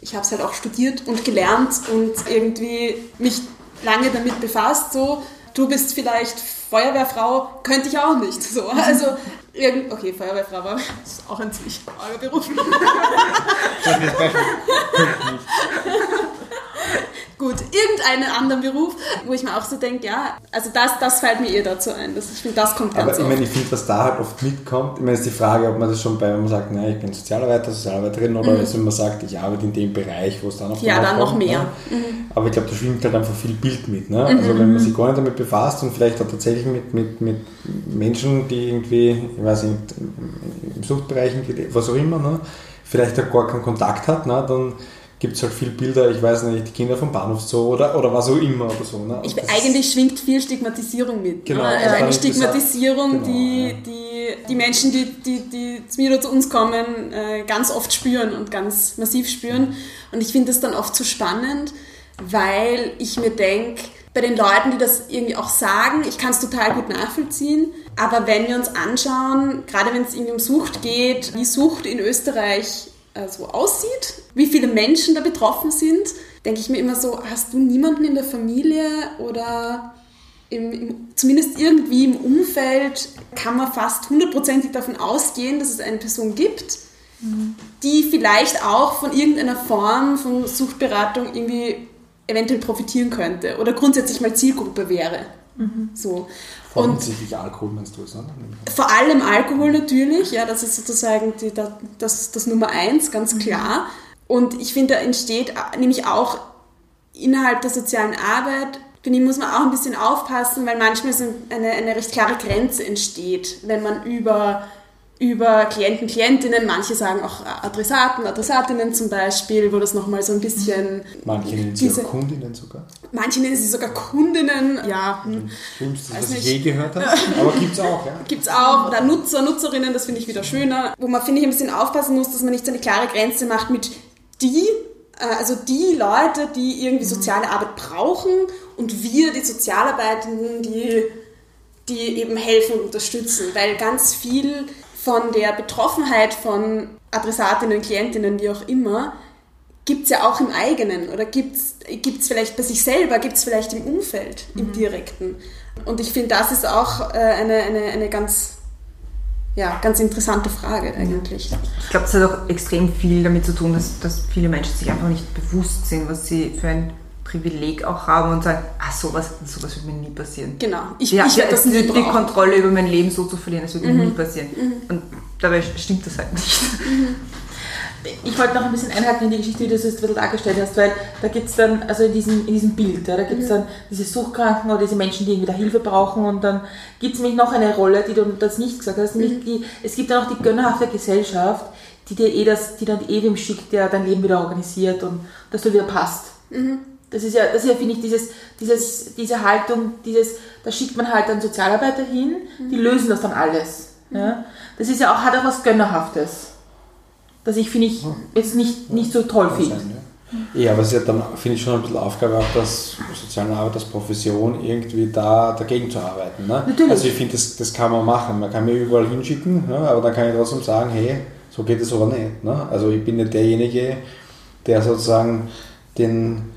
ich habe es halt auch studiert und gelernt und irgendwie mich lange damit befasst, so, du bist vielleicht Feuerwehrfrau könnte ich auch nicht. So, also, irgend, okay, Feuerwehrfrau war ist auch ein ziemlich arger Beruf. Gut, irgendeinen anderen Beruf, wo ich mir auch so denke, ja, also das, das fällt mir eher dazu ein. Das, ich finde, das kommt ganz Aber ich oft. meine, ich finde, was da halt oft mitkommt, ich meine, ist die Frage, ob man das schon bei, wenn man sagt, nein, ich bin Sozialarbeiter, Sozialarbeiterin, oder ist, wenn man sagt, ich arbeite in dem Bereich, wo es dann Mhm. Ja, dann noch mehr. Ne? Aber ich glaube, da schwingt halt einfach viel Bild mit. Ne? Also wenn man sich gar nicht damit befasst und vielleicht auch tatsächlich mit, mit, mit Menschen, die irgendwie, ich weiß nicht, im Suchtbereich, was auch immer, ne? vielleicht auch gar keinen Kontakt hat, ne? dann gibt es halt viel Bilder, ich weiß nicht, die Kinder vom Bahnhof so oder, oder was auch immer oder so. Ne? Ich, eigentlich schwingt viel Stigmatisierung mit. Genau, ne? eine. Stigmatisierung, Genau, die, ja. die die Menschen, die, die, die zu mir oder zu uns kommen, äh, ganz oft spüren und ganz massiv spüren. Und ich finde das dann oft so spannend, weil ich mir denke, bei den Leuten, die das irgendwie auch sagen, ich kann es total gut nachvollziehen, aber wenn wir uns anschauen, gerade wenn es irgendwie um Sucht geht, wie Sucht in Österreich äh, so aussieht, wie viele Menschen da betroffen sind, denke ich mir immer so, hast du niemanden in der Familie oder im, im, zumindest irgendwie im Umfeld kann man fast hundertprozentig davon ausgehen, dass es eine Person gibt, die vielleicht auch von irgendeiner Form von Suchtberatung irgendwie eventuell profitieren könnte oder grundsätzlich mal Zielgruppe wäre. So. Und Offensichtlich Alkohol meinst du es, ne? vor allem Alkohol natürlich, ja, das ist sozusagen die, das, das Nummer eins, ganz klar. Und ich finde, da entsteht nämlich auch innerhalb der sozialen Arbeit, finde ich, muss man auch ein bisschen aufpassen, weil manchmal so eine, eine recht klare Grenze entsteht, wenn man über, über Klienten, Klientinnen, manche sagen auch Adressaten, Adressatinnen zum Beispiel, wo das nochmal so ein bisschen... Manche nennen sie diese- Kundinnen sogar. Manche nennen sie sogar Kundinnen, ja, hm. Schlimmste, was ich nicht. je gehört habe. Aber gibt es auch, ja. Gibt's auch, oder Nutzer, Nutzerinnen, das finde ich wieder schöner, wo man, finde ich, ein bisschen aufpassen muss, dass man nicht so eine klare Grenze macht mit die, äh, also die Leute, die irgendwie soziale Arbeit brauchen und wir, die Sozialarbeitenden, die, die eben helfen und unterstützen, weil ganz viel von der Betroffenheit von Adressatinnen, Klientinnen, wie auch immer, gibt's ja auch im eigenen oder gibt's gibt's vielleicht bei sich selber, gibt's vielleicht im Umfeld, im direkten. Und ich finde, das ist auch äh, eine, eine, eine ganz, ja, ganz interessante Frage eigentlich. Ich glaube, es hat auch extrem viel damit zu tun, dass, dass viele Menschen sich einfach nicht bewusst sind, was sie für ein Privileg auch haben und sagen, ah, sowas, sowas wird mir nie passieren. Genau. Ich, Ja, ich werde das die, nie die brauchen. Kontrolle über mein Leben so zu verlieren, das wird mir nie passieren. Und dabei stimmt das halt nicht. Ich wollte noch ein bisschen einhaken in die Geschichte, wie du es jetzt ein bisschen dargestellt hast, weil da gibt es dann, also in diesem, in diesem Bild, ja, da gibt es dann diese Suchtkranken oder diese Menschen, die irgendwie da Hilfe brauchen und dann gibt es nämlich noch eine Rolle, die du das nicht gesagt hast, nämlich die, es gibt dann auch die gönnerhafte Gesellschaft, die dir eh das, die dann eh wem schickt, der dein Leben wieder organisiert und dass du wieder passt. Das ist ja, das ist ja, finde ich, dieses, dieses, diese Haltung, dieses, da schickt man halt dann Sozialarbeiter hin, die lösen das dann alles. Ja? Das ist ja auch, hat auch was Gönnerhaftes. Das ich, finde ich, jetzt nicht, nicht so toll finde. Ja, aber es ist ja dann, finde ich, schon ein bisschen Aufgabe auch dass sozialen Arbeit als Profession irgendwie da dagegen zu arbeiten. Ne? Natürlich. Also ich finde, das, das kann man machen. Man kann mir überall hinschicken, ne? aber dann kann ich trotzdem sagen, hey, so geht es aber nicht. Ne? Also ich bin nicht derjenige, der sozusagen den,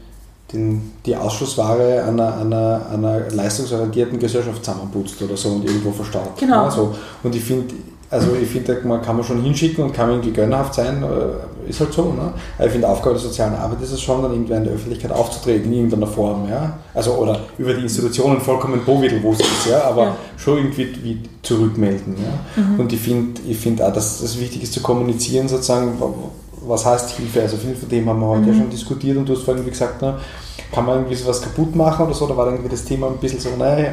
den, die Ausschussware einer, einer, einer leistungsorientierten Gesellschaft zusammenputzt oder so und irgendwo verstaut. Genau. Ne? So. Und ich finde, also ich finde, man kann man schon hinschicken und kann irgendwie gönnerhaft sein, äh, ist halt so. Ne? Aber ich finde, Aufgabe der sozialen Arbeit ist es schon, dann irgendwie in der Öffentlichkeit aufzutreten, in irgendeiner Form. Ja? Also, oder über die Institutionen vollkommen bovidel, ist, ja? aber Ja. schon irgendwie wie zurückmelden. Ja? Und ich finde ich find auch, dass es wichtig ist zu kommunizieren, sozusagen, was heißt Hilfe? Also viel von dem haben wir heute ja schon diskutiert und du hast vorhin gesagt, na, kann man irgendwie sowas kaputt machen oder so? Da war irgendwie das Thema ein bisschen so, naja,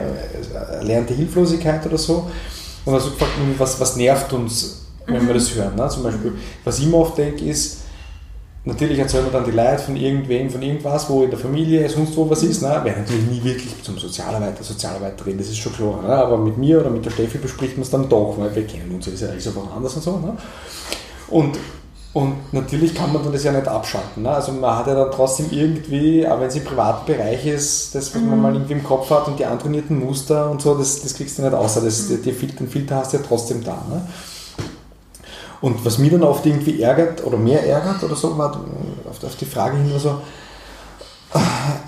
erlernte Hilflosigkeit oder so. Und dann hast du gefragt, irgendwie, was, was nervt uns, wenn wir das hören. Ne? Zum Beispiel, was ich mir oft denke, ist, natürlich erzählen wir dann die Leute von irgendwem, von irgendwas, wo in der Familie, sonst wo was ist. Ne? Wer natürlich nie wirklich zum Sozialarbeiter, Sozialarbeiterin, das ist schon klar. Ne? Aber mit mir oder mit der Steffi bespricht man es dann doch, weil wir kennen uns, ist ja alles einfach anders und so. Ne? Und, und natürlich kann man das ja nicht abschalten. Ne? Also man hat ja dann trotzdem irgendwie, auch wenn es im privaten Bereich ist, das, was man mal irgendwie im Kopf hat und die antrainierten Muster und so, das, das kriegst du nicht außer. Das, die, die Filter, den Filter hast du ja trotzdem da. Ne? Und was mich dann oft irgendwie ärgert oder mehr ärgert oder so, war auf, die Frage hin war so,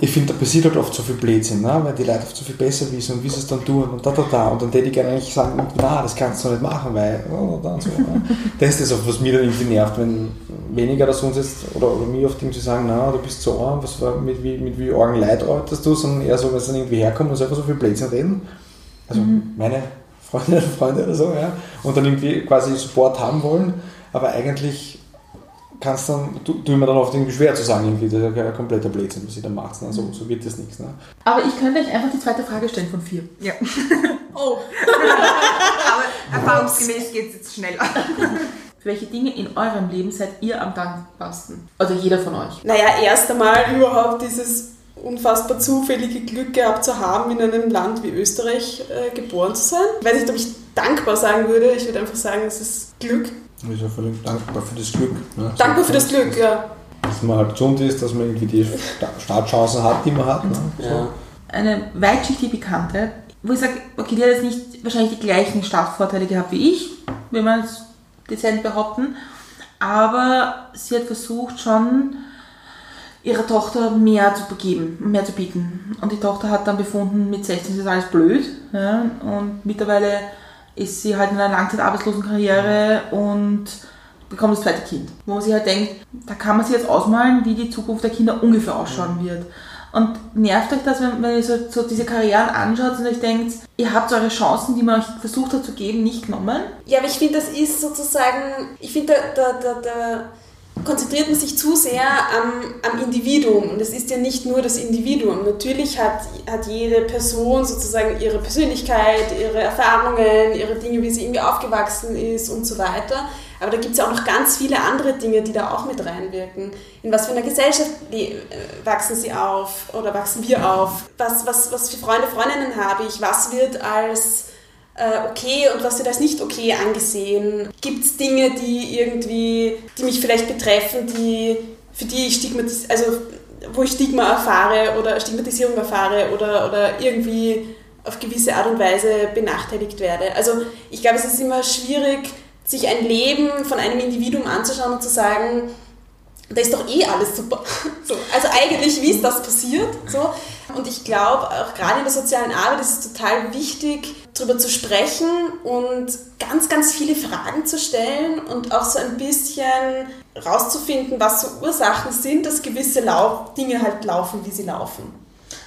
ich finde, da passiert halt oft so viel Blödsinn, ne? weil die Leute oft so viel besser wissen und wie sie es dann tun und da, da, da. Und dann hätte ich gerne eigentlich sagen, na, das kannst du nicht machen, weil, oh, da und so. Ne? [LAUGHS] Das ist das oft, was mir dann irgendwie nervt, wenn weniger das uns jetzt, oder, oder mir oft irgendwie sagen, na, du bist so arm, was mit wie, mit wie argen Leid arbeitest du, sondern eher so, wenn sie dann irgendwie herkommen und einfach so viel Blödsinn reden. Also mhm. meine Freundinnen und Freunde oder so, ja. Und dann irgendwie quasi Support haben wollen, aber eigentlich kannst dann, tu, tu mir dann oft irgendwie schwer zu sagen, irgendwie, das ist ja ein kompletter Blödsinn, was ihr da macht. Ne? So, so wird das nichts. Ne? Aber ich könnte euch einfach die zweite Frage stellen von vier. Ja. [LAUGHS] Oh. [LAUGHS] Aber erfahrungsgemäß geht es jetzt schneller. Für [LAUGHS] welche Dinge in eurem Leben seid ihr am dankbarsten? Also jeder von euch. Naja, erst einmal überhaupt dieses unfassbar zufällige Glück gehabt zu haben, in einem Land wie Österreich äh, geboren zu sein. Ich weiß nicht, ob ich dankbar sagen würde. Ich würde einfach sagen, es ist Glück. Ich bin ja völlig dankbar für das Glück. Ne? Dankbar für das Glück, ja. Dass man halt gesund ist, dass man irgendwie die Startchancen hat, die man hat. Ne? So. Eine weitschichtige Bekannte, wo ich sage, okay, die hat jetzt nicht wahrscheinlich die gleichen Startvorteile gehabt wie ich, wenn man es dezent behaupten, aber sie hat versucht schon ihrer Tochter mehr zu geben, mehr zu bieten. Und die Tochter hat dann befunden, mit 16 ist alles blöd. Ja, und mittlerweile ist sie halt in einer Langzeitarbeitslosenkarriere und bekommt das zweite Kind. Wo man sich halt denkt, da kann man sich jetzt ausmalen, wie die Zukunft der Kinder ungefähr ausschauen wird. Und nervt euch das, wenn, wenn ihr so, so diese Karrieren anschaut und euch denkt, ihr habt eure Chancen, die man euch versucht hat zu geben, nicht genommen? Ja, aber ich finde, das ist sozusagen, ich finde, da, da, da, konzentriert man sich zu sehr am, am Individuum. Und es ist ja nicht nur das Individuum. Natürlich hat, hat jede Person sozusagen ihre Persönlichkeit, ihre Erfahrungen, ihre Dinge, wie sie irgendwie aufgewachsen ist und so weiter. Aber da gibt es ja auch noch ganz viele andere Dinge, die da auch mit reinwirken. In was für einer Gesellschaft äh, wachsen sie auf oder wachsen wir auf? Was, was, was für Freunde, Freundinnen habe ich? Was wird als äh, okay und was wird als nicht okay angesehen? Gibt es Dinge, die irgendwie, die mich vielleicht betreffen, die, für die ich Stigmatis also wo ich Stigma erfahre oder Stigmatisierung erfahre oder, oder irgendwie auf gewisse Art und Weise benachteiligt werde. Also ich glaube, es ist immer schwierig, sich ein Leben von einem Individuum anzuschauen und zu sagen, da ist doch eh alles super. [LAUGHS] So, also eigentlich, wie ist das passiert? So. Und ich glaube, auch gerade in der sozialen Arbeit ist es total wichtig, darüber zu sprechen und ganz, ganz viele Fragen zu stellen und auch so ein bisschen rauszufinden, was so Ursachen sind, dass gewisse Lau Dinge halt laufen, wie sie laufen.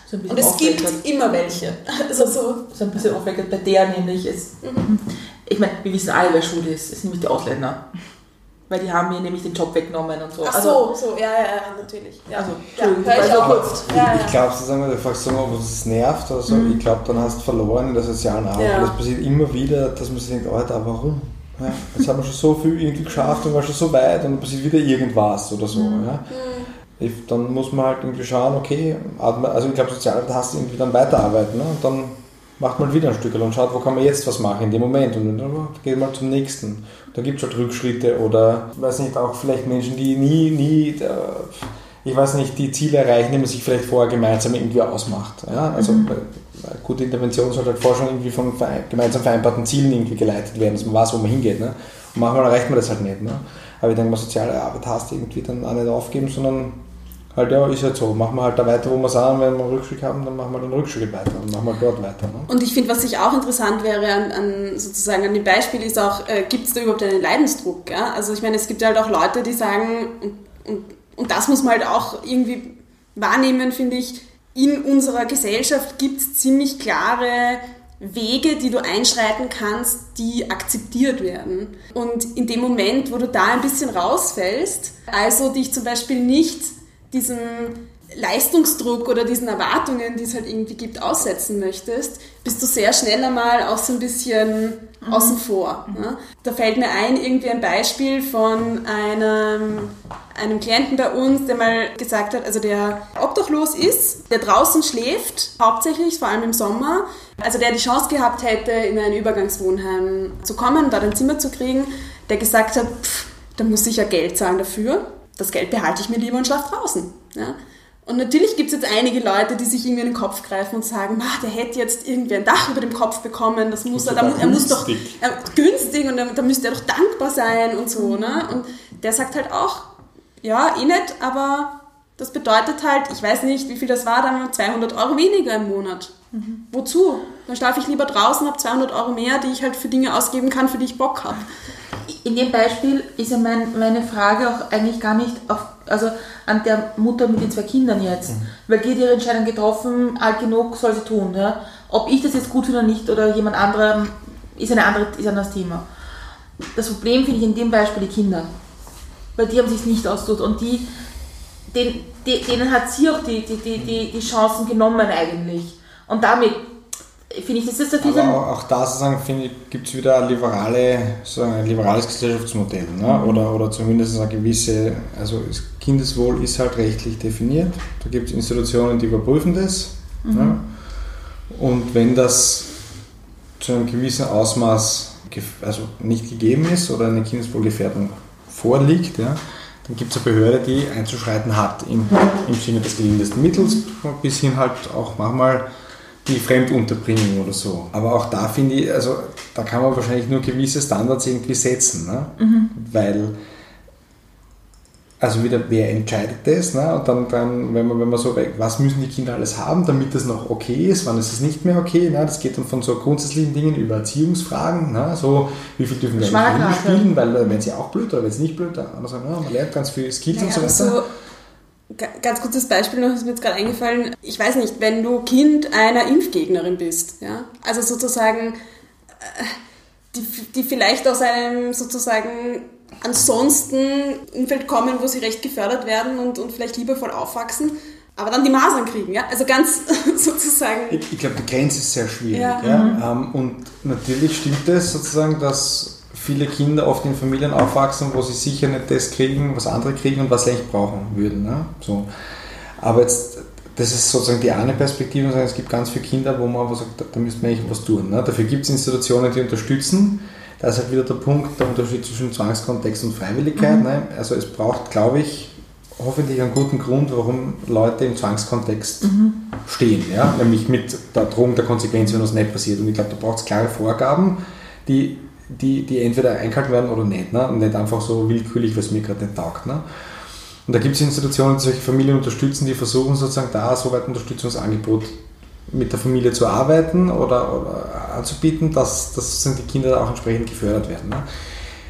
So und es gibt immer welche. Also so. so ein bisschen aufweckend bei der nämlich ist. Mhm ich meine, wir wissen alle, wer schuld ist. Es sind nämlich die Ausländer. Weil die haben mir nämlich den Job weggenommen und so. Ach also, so, so, ja, ja, natürlich. Ja. Also, ja, ich auch kurz. Ja, ich, ich glaube, sozusagen, du fragst so, ob es nervt oder so, mhm. ich glaube, dann hast du verloren in der sozialen Arbeit. Ja. Das passiert immer wieder, dass man sich denkt, Alter, warum? Ja, jetzt haben wir schon so viel irgendwie geschafft und war schon so weit und dann passiert wieder irgendwas oder so. Mhm. Ja. Mhm. Dann muss man halt irgendwie schauen, okay, also ich glaube, Sozialarbeit hast du irgendwie dann weiterarbeiten ne? und dann macht man wieder ein Stück und schaut, wo kann man jetzt was machen in dem Moment und dann geht man zum nächsten. Da gibt es halt Rückschritte oder, ich weiß nicht, auch vielleicht Menschen, die nie, nie, äh, ich weiß nicht, die Ziele erreichen, die man sich vielleicht vorher gemeinsam irgendwie ausmacht. Ja? Also mhm. eine gute Intervention sollte halt vorher schon irgendwie von gemeinsam vereinbarten Zielen irgendwie geleitet werden, dass man weiß, wo man hingeht. Ne? Und manchmal erreicht man das halt nicht. Ne? Aber ich denke mal, soziale Arbeit hast du irgendwie dann auch nicht aufgeben, sondern halt, ja, ist halt so. Machen wir halt da weiter, wo wir sind. Wenn wir einen Rückschritt haben, dann machen wir den Rückschritt weiter und machen wir dort weiter. Ne? Und ich finde, was sich auch interessant wäre an, an, sozusagen an dem Beispiel ist auch, äh, gibt es da überhaupt einen Leidensdruck? Ja? Also ich meine, es gibt halt auch Leute, die sagen, und, und, und das muss man halt auch irgendwie wahrnehmen, finde ich, in unserer Gesellschaft gibt es ziemlich klare Wege, die du einschreiten kannst, die akzeptiert werden. Und in dem Moment, wo du da ein bisschen rausfällst, also dich zum Beispiel nicht diesem Leistungsdruck oder diesen Erwartungen, die es halt irgendwie gibt, aussetzen möchtest, bist du sehr schnell einmal auch so ein bisschen mhm. außen vor. Ne? Da fällt mir ein, irgendwie ein Beispiel von einem, einem Klienten bei uns, der mal gesagt hat, also der obdachlos ist, der draußen schläft, hauptsächlich, vor allem im Sommer, also der die Chance gehabt hätte, in ein Übergangswohnheim zu kommen, da ein Zimmer zu kriegen, der gesagt hat, pff, da muss ich ja Geld zahlen dafür das Geld behalte ich mir lieber und schlafe draußen. Ja? Und natürlich gibt es jetzt einige Leute, die sich irgendwie in den Kopf greifen und sagen, der hätte jetzt irgendwie ein Dach über dem Kopf bekommen, das muss er, da, er muss doch er, günstig und da müsste er doch dankbar sein und so. Ne? Und der sagt halt auch, ja, eh nicht, aber Das bedeutet halt, ich weiß nicht, wie viel das war, dann 200 Euro weniger im Monat. Mhm. Wozu? Dann schlafe ich lieber draußen, habe 200 Euro mehr, die ich halt für Dinge ausgeben kann, für die ich Bock habe. In dem Beispiel ist ja mein, meine Frage auch eigentlich gar nicht auf, also an der Mutter mit den zwei Kindern jetzt. Mhm. Weil die hat ihre Entscheidung getroffen, alt genug soll sie tun. Ja? Ob ich das jetzt gut finde oder nicht oder jemand anderem, ist, eine andere, ist ein anderes Thema. Das Problem finde ich in dem Beispiel die Kinder. Weil die haben sich nicht ausgesucht und die, den, denen hat sie auch die, die, die, die Chancen genommen eigentlich. Und damit finde ich, das ist ein Aber auch, auch da sozusagen, gibt es wieder liberale, sozusagen ein liberales Gesellschaftsmodell. Ne? Oder, oder zumindest eine gewisse, also Kindeswohl ist halt rechtlich definiert. Da gibt es Institutionen, die überprüfen das. Mhm. Ne? Und wenn das zu einem gewissen Ausmaß also nicht gegeben ist oder eine Kindeswohlgefährdung vorliegt, ja, dann gibt es eine Behörde, die einzuschreiten hat im, im Sinne des gelindesten Mittels, bis hin halt auch manchmal die Fremdunterbringung oder so. Aber auch da finde ich, also da kann man wahrscheinlich nur gewisse Standards irgendwie setzen, ne? Mhm. weil also wieder, wer entscheidet das? Ne? Und dann, dann wenn, man, wenn man so, was müssen die Kinder alles haben, damit das noch okay ist, wann ist es nicht mehr okay? Ne? Das geht dann von so grundsätzlichen Dingen über Erziehungsfragen, ne? so wie viel dürfen wir eigentlich spielen, weil äh, wenn sie auch blöd oder wenn sie nicht blöd, dann also, ne? man lernt ganz viel Skills naja, und so weiter. So Ganz kurzes Beispiel noch, ist mir jetzt gerade eingefallen. Ich weiß nicht, wenn du Kind einer Impfgegnerin bist, ja, also sozusagen, äh, die, die vielleicht aus einem sozusagen ansonsten Umfeld kommen, wo sie recht gefördert werden und, und vielleicht liebevoll aufwachsen, aber dann die Masern kriegen, ja, also ganz [LAUGHS] sozusagen. Ich, ich glaube, die Grenze ist sehr schwierig, ja. ja? Mhm. Ähm, und natürlich stimmt es sozusagen, dass viele Kinder oft in Familien aufwachsen, wo sie sicher nicht das kriegen, was andere kriegen und was sie eigentlich brauchen würden. Ne? So. Aber jetzt, das ist sozusagen die eine Perspektive, es gibt ganz viele Kinder, wo man sagt, da, müsste man eigentlich was tun. Ne? Dafür gibt es Institutionen, die unterstützen. Da ist halt wieder der Punkt, der Unterschied zwischen Zwangskontext und Freiwilligkeit. Mhm. Ne? Also es braucht, glaube ich, hoffentlich einen guten Grund, warum Leute im Zwangskontext mhm. stehen. Ja? Nämlich mit der Drohung der Konsequenz, wenn das nicht passiert. Und ich glaube, da braucht es klare Vorgaben, die die, die entweder eingehalten werden oder nicht. Ne? Und nicht einfach so willkürlich, was mir gerade nicht taugt. Ne? Und da gibt es Institutionen, die solche Familien unterstützen, die versuchen sozusagen da so weit Unterstützungsangebot mit der Familie zu arbeiten oder, oder anzubieten, dass, dass die Kinder auch entsprechend gefördert werden. Ne?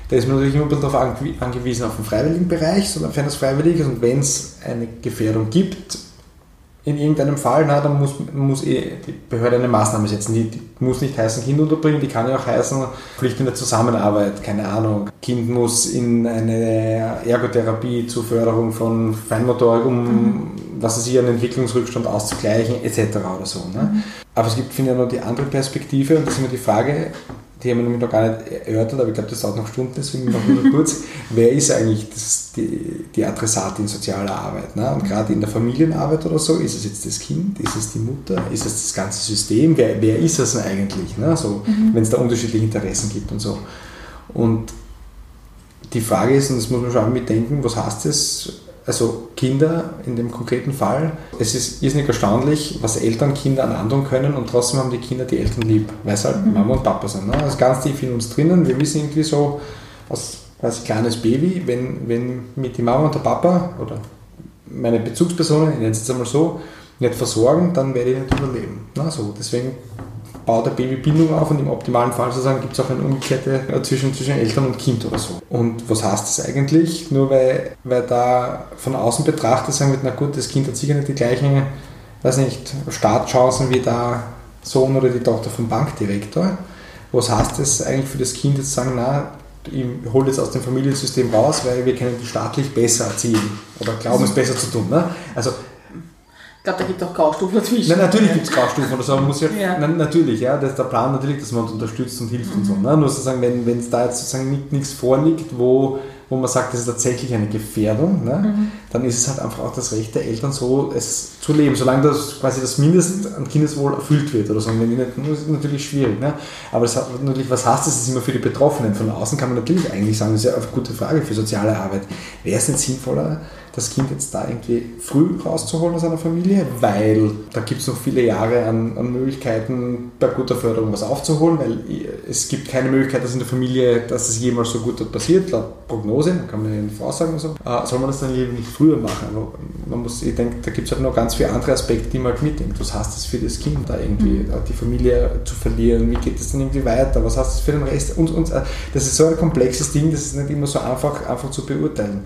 Da ist man natürlich immer ein bisschen darauf angewiesen auf den freiwilligen Bereich, sofern es freiwillig ist und wenn es eine Gefährdung gibt, in irgendeinem Fall, na, dann muss, muss eh die Behörde eine Maßnahme setzen. Die, die, muss nicht heißen Kind unterbringen, die kann ja auch heißen Pflicht in der Zusammenarbeit, keine Ahnung. Kind muss in eine Ergotherapie zur Förderung von Feinmotorik, um mhm. was es hier einen Entwicklungsrückstand auszugleichen, etc. oder so. Ne? Mhm. Aber es gibt, finde ich, noch die andere Perspektive und das ist immer die Frage, die haben wir nämlich noch gar nicht erörtert, aber ich glaube, das dauert noch Stunden, deswegen noch nur [LAUGHS] kurz. Wer ist eigentlich das, die, die Adressatin sozialer Arbeit? Ne? Und gerade in der Familienarbeit oder so, ist es jetzt das Kind, ist es die Mutter, ist es das ganze System? Wer, wer ist es denn eigentlich? Ne? So, mhm. Wenn es da unterschiedliche Interessen gibt und so. Und die Frage ist, und das muss man schon mitdenken, was heißt das also Kinder in dem konkreten Fall, es ist irrsinnig erstaunlich, was Eltern Kindern antun können und trotzdem haben die Kinder die Eltern lieb, weil es halt mhm. Mama und Papa sind. Ne? Das ist ganz tief in uns drinnen. Wir wissen irgendwie so, als, als kleines Baby, wenn, wenn mit die Mama und der Papa oder meine Bezugspersonen, ich nenne es jetzt einmal so, nicht versorgen, dann werde ich nicht überleben. Ne? So, deswegen baut der Baby Bindung auf und im optimalen Fall sozusagen gibt es auch eine umgekehrte zwischen, zwischen Eltern und Kind oder so. Und was heißt das eigentlich? Nur weil, weil da von außen betrachtet sagen wird, na gut, das Kind hat sicher nicht die gleichen, weiß nicht, Startchancen wie der Sohn oder die Tochter vom Bankdirektor. Was heißt das eigentlich für das Kind jetzt sagen, na, ich hole jetzt aus dem Familiensystem raus, weil wir können die staatlich besser erziehen oder glauben es besser zu tun. Ne? Also ich glaube, da gibt es auch Graustufen dazwischen. Nein, natürlich gibt es Graustufen oder so. Man muss ja, ja. Na, natürlich, ja, das ist der Plan natürlich, dass man uns unterstützt und hilft mhm. und so. Ne? Nur sozusagen, wenn es da jetzt sozusagen nichts vorliegt, wo, wo man sagt, das ist tatsächlich eine Gefährdung, ne? Mhm. dann ist es halt einfach auch das Recht der Eltern so, es zu leben, solange das quasi das Mindest an Kindeswohl erfüllt wird oder so. wenn die nicht, das ist natürlich schwierig. Ne? Aber das hat natürlich, was heißt das? Das ist immer für die Betroffenen. Von außen kann man natürlich eigentlich sagen, das ist ja eine gute Frage für soziale Arbeit. Wäre es nicht sinnvoller, das Kind jetzt da irgendwie früh rauszuholen aus einer Familie, weil da gibt es noch viele Jahre an, an, Möglichkeiten, bei guter Förderung was aufzuholen, weil es gibt keine Möglichkeit, dass in der Familie, dass das jemals so gut dort passiert, laut Prognose, kann man ja nicht voraussagen und so, äh, soll man das dann lieber nicht früher machen. Aber man muss, ich denke, da gibt es halt noch ganz viele andere Aspekte, die man halt mitdenkt. Was heißt das für das Kind, da irgendwie mhm. die Familie zu verlieren? Wie geht das dann irgendwie weiter? Was heißt das für den Rest? Und, und äh, das ist so ein komplexes Ding, das ist nicht immer so einfach, einfach zu beurteilen.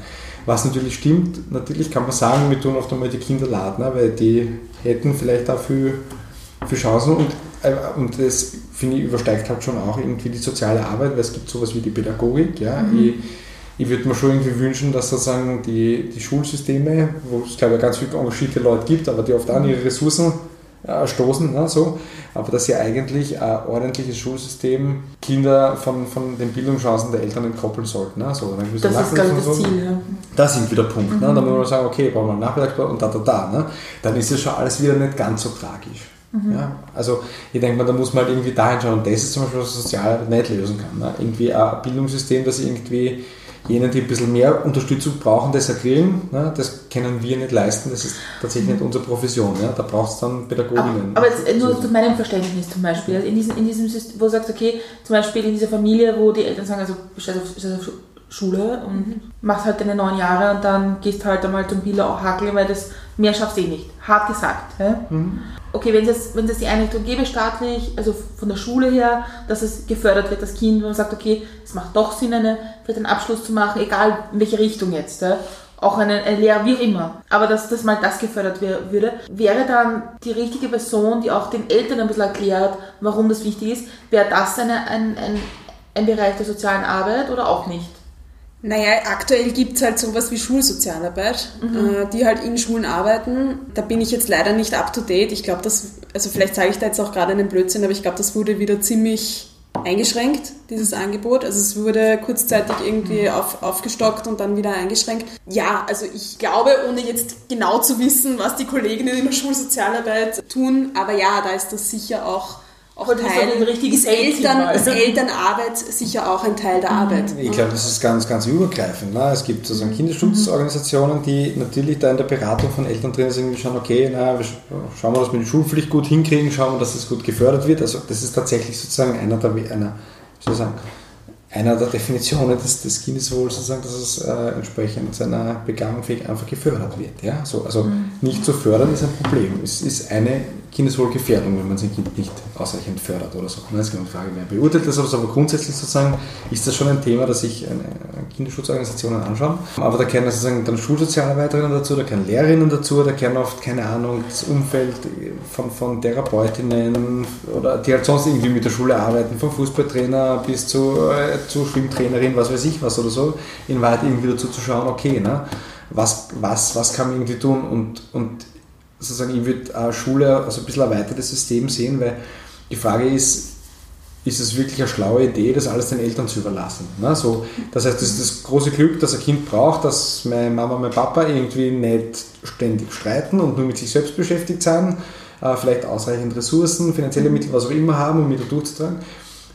Was natürlich stimmt, natürlich kann man sagen, wir tun oft einmal die Kinder laden, ne, weil die hätten vielleicht dafür für Chancen und, äh, und das finde ich übersteigt halt schon auch irgendwie die soziale Arbeit, weil es gibt sowas wie die Pädagogik. Ja? Mhm. Ich, ich würde mir schon irgendwie wünschen, dass sozusagen die, die Schulsysteme, wo es glaube ich ganz viele engagierte Leute gibt, aber die oft auch ihre Ressourcen äh, stoßen, ne, so. aber dass sie eigentlich ein ordentliches Schulsystem Kinder von, von den Bildungschancen der Eltern entkoppeln sollten. Ne, so. Dann das ist ganz das Ziel, ja. Das ist irgendwie der Punkt. Mhm. Ne? Dann muss man sagen, okay, brauchen wir einen Nachmittagsplan und da, da, da. Ne? Dann ist es schon alles wieder nicht ganz so tragisch. Mhm. Ja, also ich denke mal, da muss man halt irgendwie da hinschauen. Und das ist zum Beispiel, was sozial nicht lösen kann. Ne? Irgendwie ein Bildungssystem, das irgendwie jenen, die ein bisschen mehr Unterstützung brauchen, das erkriegen. Ne? Das können wir nicht leisten, das ist tatsächlich nicht unsere Profession. Ne? Da braucht es dann Pädagoginnen. Aber, aber jetzt nur zu meinem Verständnis zum Beispiel, also in diesem, in diesem System, wo du sagst, okay, zum Beispiel in dieser Familie, wo die Eltern sagen, also bist auf, auf Schule und mhm. machst halt deine neun Jahre und dann gehst halt einmal zum Biller hakeln, weil das mehr schaffst du eh nicht. Hart gesagt. Mhm okay, wenn es, wenn es die Einrichtung gäbe staatlich, also von der Schule her, dass es gefördert wird, das Kind, wenn man sagt, okay, es macht doch Sinn, eine, vielleicht einen Abschluss zu machen, egal in welche Richtung jetzt, ja, auch eine, eine Lehre, wie auch immer, aber dass, dass mal das gefördert wär, würde, wäre dann die richtige Person, die auch den Eltern ein bisschen erklärt, warum das wichtig ist, wäre das eine, ein, ein, ein Bereich der sozialen Arbeit oder auch nicht? Naja, aktuell gibt es halt sowas wie Schulsozialarbeit, mhm. äh, die halt in Schulen arbeiten. Da bin ich jetzt leider nicht up to date. Ich glaube, das, also vielleicht sage ich da jetzt auch gerade einen Blödsinn, aber ich glaube, das wurde wieder ziemlich eingeschränkt, dieses Angebot. Also es wurde kurzzeitig irgendwie auf, aufgestockt und dann wieder eingeschränkt. Ja, also ich glaube, ohne jetzt genau zu wissen, was die Kolleginnen in der Schulsozialarbeit tun, aber ja, da ist das sicher auch auch Teil, ist, Eltern, ist Elternarbeit sicher auch ein Teil der mhm. Arbeit. Ich glaube, das ist ganz, ganz übergreifend. Ne? Es gibt sozusagen mhm. Kinderschutzorganisationen, die natürlich da in der Beratung von Eltern drin sind, die schauen, okay, na, schauen wir, dass wir die Schulpflicht gut hinkriegen, schauen wir, dass das gut gefördert wird. Also das ist tatsächlich sozusagen einer der, einer, sozusagen, einer der Definitionen des, des Kindeswohls, sozusagen, dass es äh, entsprechend seiner Begabung einfach gefördert wird. Ja? So, also mhm. nicht zu fördern ist ein Problem. Es ist eine Kindeswohlgefährdung, wenn man sein Kind nicht ausreichend fördert oder so. Das ist genau die Frage, wer beurteilt das, aber grundsätzlich sozusagen ist das schon ein Thema, das sich Kinderschutzorganisationen anschauen. Aber da kennen sozusagen dann Schulsozialarbeiterinnen dazu, da kennen Lehrerinnen dazu, da kennen oft, keine Ahnung, das Umfeld von, von Therapeutinnen oder die halt sonst irgendwie mit der Schule arbeiten, vom Fußballtrainer bis zu, äh, zu Schwimmtrainerin, was weiß ich was oder so, in Wahrheit irgendwie dazu zu schauen, okay, ne? was, was, was kann man irgendwie tun und, und sozusagen, ich würde Schule also ein bisschen erweitertes System sehen, weil die Frage ist, ist es wirklich eine schlaue Idee, das alles den Eltern zu überlassen. Ne? So, das heißt, das ist das große Glück, das ein Kind braucht, dass meine Mama und mein Papa irgendwie nicht ständig streiten und nur mit sich selbst beschäftigt sind, äh, vielleicht ausreichend Ressourcen, finanzielle Mittel, was auch immer haben, um wieder durchzutragen.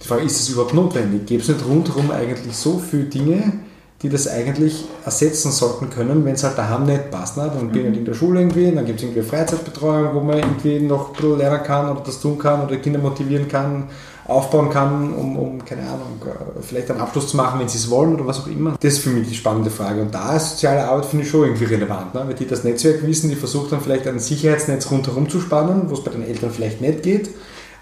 Die Frage ist, ist es überhaupt notwendig? Gibt es nicht rundherum eigentlich so viele Dinge, die das eigentlich ersetzen sollten können, wenn es halt daheim nicht passt. Ne? Dann bin ich halt in der Schule irgendwie, dann gibt es irgendwie Freizeitbetreuung, wo man irgendwie noch ein bisschen lernen kann oder das tun kann oder Kinder motivieren kann, aufbauen kann, um, um keine Ahnung, äh, vielleicht einen Abschluss zu machen, wenn sie es wollen oder was auch immer. Das ist für mich die spannende Frage. Und da ist soziale Arbeit, finde ich, schon irgendwie relevant. Ne? Weil die das Netzwerk wissen, die versucht dann vielleicht ein Sicherheitsnetz rundherum zu spannen, wo es bei den Eltern vielleicht nicht geht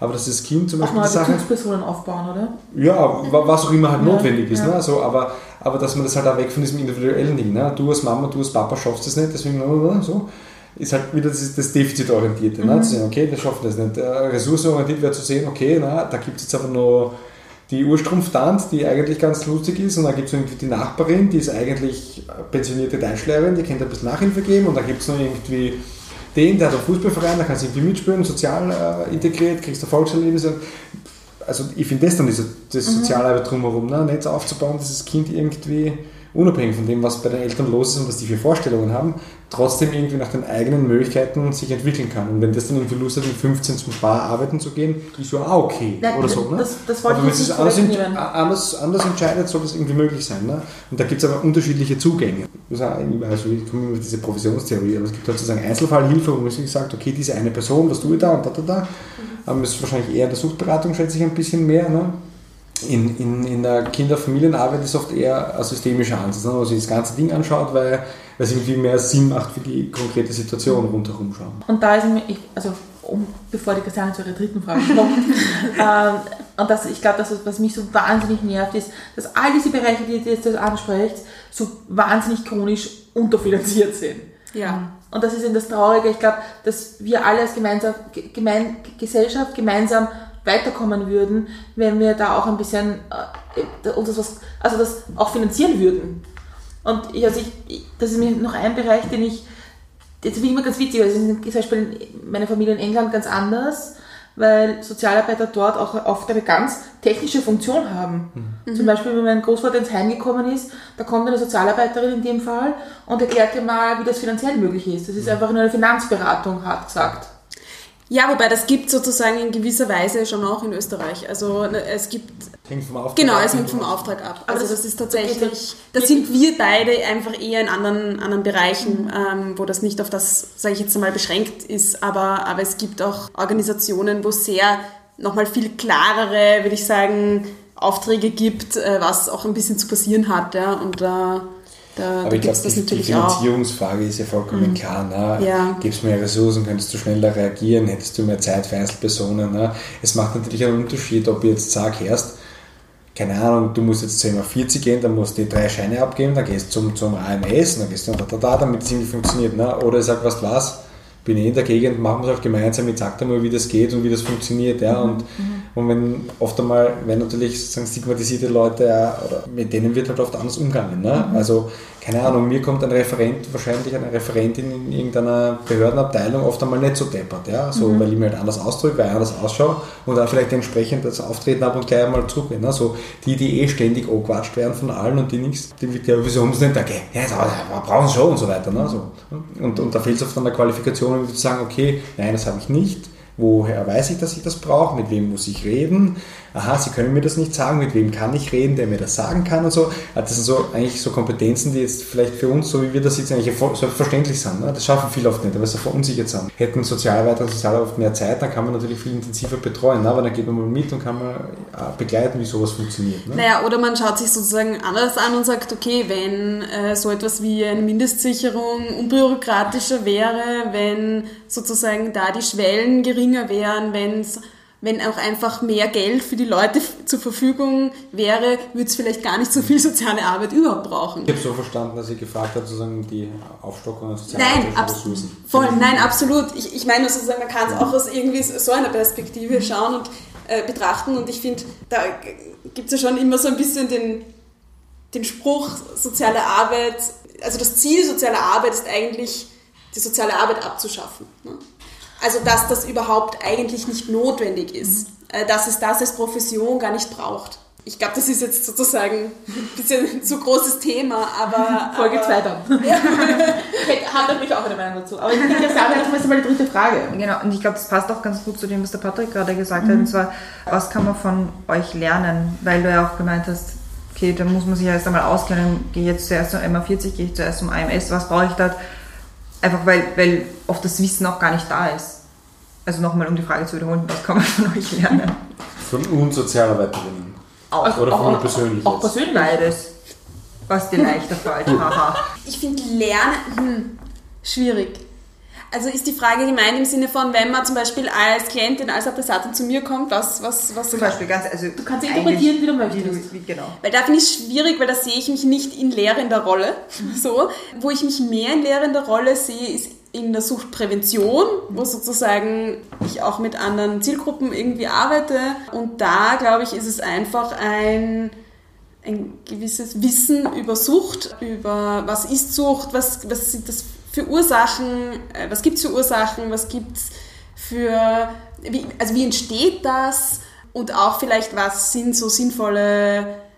aber das ist Kind zum Beispiel auch mal Bezugspersonen aufbauen, oder? Ja, was auch immer halt ja, notwendig ist. Ja. Ne? Also, aber, aber dass man das halt auch weg von diesem individuellen Ding. Ne? Du als Mama, du als Papa schaffst es nicht, deswegen so. Ist halt wieder das, das Defizitorientierte. Ne? Mhm. Zu sehen, okay, wir schaffen das nicht. Ressourcenorientiert wäre zu sehen, okay, na, da gibt es jetzt einfach nur die Urstrumpftante, die eigentlich ganz lustig ist, und dann gibt es irgendwie die Nachbarin, die ist eigentlich pensionierte Deutschlehrerin, die könnte ein bisschen Nachhilfe geben, und dann gibt es noch irgendwie den, der hat einen Fußballverein, da kannst du irgendwie mitspielen, sozial äh, integriert, kriegst du Volkserlebnis. Also ich finde das dann diese, das mhm. Sozialarbeit drumherum, ne? Netz aufzubauen, dass das Kind irgendwie unabhängig von dem, was bei den Eltern los ist und was die für Vorstellungen haben, trotzdem irgendwie nach den eigenen Möglichkeiten sich entwickeln kann. Und wenn das dann irgendwie Lust hat, mit 15 zum Spar arbeiten zu gehen, ist ja auch okay. Nein, oder so, ne? Das, das wollte aber wenn es anders, anders, anders, entscheidet, soll das irgendwie möglich sein. Ne? Und da gibt es aber unterschiedliche Zugänge. also ich komme immer auf diese Provisionstheorie, aber es gibt halt sozusagen Einzelfallhilfe, wo man sich sagt, okay, diese eine Person, was tue ich da und da, da, da. Aber es ist wahrscheinlich eher in der Suchtberatung, schätze ich, ein bisschen mehr. Ne? In, in, in der Kinder-Familienarbeit ist oft eher ein systemischer Ansatz, ne? wo man sich das ganze Ding anschaut, weil, weil es irgendwie mehr Sinn macht für die konkrete Situation rundherum schauen. Und da ist mir, ich, also um, bevor die Christiane zu ihrer dritten Frage kommt, [LAUGHS] ähm, und das, ich glaube, das, was mich so wahnsinnig nervt, ist, dass all diese Bereiche, die ihr jetzt ansprecht, so wahnsinnig chronisch unterfinanziert sind. Ja. Und das ist eben das Traurige. Ich glaube, dass wir alle als gemeinsam, gemein, Gesellschaft gemeinsam weiterkommen würden, wenn wir da auch ein bisschen äh, uns das was, also das auch finanzieren würden. Und ich, also ich, das ist mir noch ein Bereich, den ich, das finde ich immer ganz witzig, also zum Beispiel meine Familie in England ganz anders weil Sozialarbeiter dort auch oft eine ganz technische Funktion haben. Mhm. Zum Beispiel, wenn mein Großvater ins Heim gekommen ist, da kommt eine Sozialarbeiterin in dem Fall und erklärt dir mal, wie das finanziell möglich ist. Das ist einfach nur eine Finanzberatung, hat gesagt. Ja, wobei das gibt sozusagen in gewisser Weise schon auch in Österreich. Also ne, es gibt. Hängt vom Auftrag genau, ab. es hängt vom Auftrag ab. Also das- das ist tatsächlich. das- Da sind wir beide einfach eher in anderen, anderen Bereichen, ähm, wo das nicht auf das, sage ich jetzt einmal, beschränkt ist. Aber, aber es gibt auch Organisationen, wo es sehr nochmal viel klarere, würde ich sagen, Aufträge gibt, äh, was auch ein bisschen zu passieren hat. Ja? Und da, da, Aber da ich glaube, die, die natürlich auch. Finanzierungsfrage ist ja vollkommen klar. Ne? Ja. Gibst mehr Ressourcen, könntest du schneller reagieren, hättest du mehr Zeit für Einzelpersonen. Ne? Es macht natürlich einen Unterschied, ob ich jetzt sage, erst, keine Ahnung, du musst jetzt zu MA 40 gehen, dann musst du die drei Scheine abgeben, dann gehst du zum, zum AMS, dann gehst du da, da, da, damit es irgendwie funktioniert. Ne? Oder ich sage, was was, bin eh in der Gegend, machen wir es halt gemeinsam, ich sag dir mal, wie das geht und wie das funktioniert. Ja? Und, und wenn oft einmal, wenn natürlich sozusagen stigmatisierte Leute, ja, oder mit denen wird halt oft anders umgegangen. Ne? Also, keine Ahnung, mir kommt ein Referent, wahrscheinlich eine Referentin in irgendeiner Behördenabteilung oft einmal nicht so deppert, ja? so, weil ich mir halt anders ausdrücke, weil ich anders ausschaue und dann vielleicht entsprechend das Auftreten habe und gleich einmal zurückgehen. Ne? So, die, die eh ständig angequatscht werden von allen und die nichts, die, die wieso haben sie nicht da, okay, ja, wir brauchen es schon und so weiter. Ne? So, und, und da fehlt es oft an der Qualifikation, um zu sagen, okay, nein, das habe ich nicht. Woher weiß ich, dass ich das brauche? Mit wem muss ich reden? Aha, Sie können mir das nicht sagen. Mit wem kann ich reden, der mir das sagen kann und so. Das sind so eigentlich so Kompetenzen, die jetzt vielleicht für uns, so wie wir das jetzt eigentlich selbstverständlich sind. Ne? Das schaffen viele oft nicht, weil sie verunsichert sind. Hätten Sozialarbeiter und Sozialarbeiter oft mehr Zeit, dann kann man natürlich viel intensiver betreuen. Ne? Aber dann geht man mal mit und kann man äh, begleiten, wie sowas funktioniert. Ne? Naja, oder man schaut sich sozusagen anders an und sagt, okay, wenn äh, so etwas wie eine Mindestsicherung unbürokratischer wäre, wenn sozusagen da die Schwellen geringer wären, wenn's, wenn auch einfach mehr Geld für die Leute zur Verfügung wäre, würde es vielleicht gar nicht so viel soziale Arbeit überhaupt brauchen. Ich habe so verstanden, dass ich gefragt habe, sozusagen die Aufstockung an Nein, sozialarbeiterischen abs Ressourcen. voll, nein, absolut. Ich, ich meine sozusagen, man kann es auch aus irgendwie so einer Perspektive schauen und äh, betrachten und ich finde, da gibt es ja schon immer so ein bisschen den, den Spruch, soziale Arbeit, also das Ziel sozialer Arbeit ist eigentlich, die soziale Arbeit abzuschaffen. Ne? Also dass das überhaupt eigentlich nicht notwendig ist, äh, dass es das als Profession gar nicht braucht. Ich glaube, das ist jetzt sozusagen ein bisschen ein [LAUGHS] zu großes Thema, aber... [LAUGHS] Folge aber, 2 dann. Ich habe natürlich auch eine Meinung dazu. Aber ich denke, das [LAUGHS] jetzt mal die dritte Frage. Genau, und ich glaube, das passt auch ganz gut zu dem, was der Patrick gerade gesagt hat. Und zwar, was kann man von euch lernen? Weil du ja auch gemeint hast, okay, dann muss man sich ja erst einmal auskennen, gehe ich jetzt zuerst zum MA40, gehe ich zuerst zum AMS, was brauche ich dort? Einfach weil, weil oft das Wissen auch gar nicht da ist. Also nochmal, um die Frage zu wiederholen, was kann man von [LAUGHS] euch lernen? Von uns Sozialarbeiterinnen. Auch, Oder von auch, mir persönlich Auch persönlich. beides. Was dir leichter fällt, haha. Ich finde Lernen hm, schwierig. Also ist die Frage gemeint im Sinne von, wenn man zum Beispiel als Klientin, als Adressatin zu mir kommt, was, was, was Zum Beispiel ganz, also du kannst interpretieren, wie du möchtest. Wie, genau. Weil da finde ich es schwierig, weil da sehe ich mich nicht in lehrender Rolle. So. Wo ich mich mehr in lehrender Rolle sehe, ist in der Suchtprävention, wo sozusagen ich auch mit anderen Zielgruppen irgendwie arbeite. Und da, glaube ich, ist es einfach ein, ein gewisses Wissen über Sucht, über was ist Sucht, was, was sind das für Ursachen, äh, was gibt es für Ursachen, was gibt es für, wie, also wie entsteht das? Und auch vielleicht, was sind so sinnvolle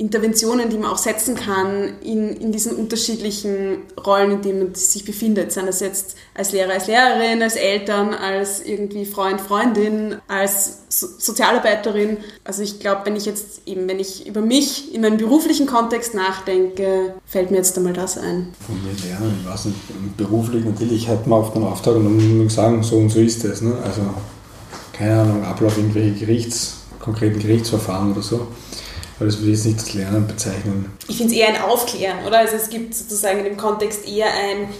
Interventionen, die man auch setzen kann in, in diesen unterschiedlichen Rollen, in denen man sich befindet. Seien das jetzt als Lehrer, als Lehrerin, als Eltern, als irgendwie Freund, Freundin, als so Sozialarbeiterin. Also ich glaube, wenn ich jetzt eben, wenn ich über mich in meinem beruflichen Kontext nachdenke, fällt mir jetzt einmal das ein. Von mir lernen, ich weiß nicht, beruflich natürlich hat man oft einen Auftrag und dann sagen, so und so ist es. Ne? Also keine Ahnung, Ablauf irgendwelche Gerichts, konkreten Gerichtsverfahren oder so. Aber das würde ich jetzt nicht als Lernen bezeichnen. Ich finde es eher ein Aufklären, oder? Also es gibt sozusagen in dem Kontext eher ein,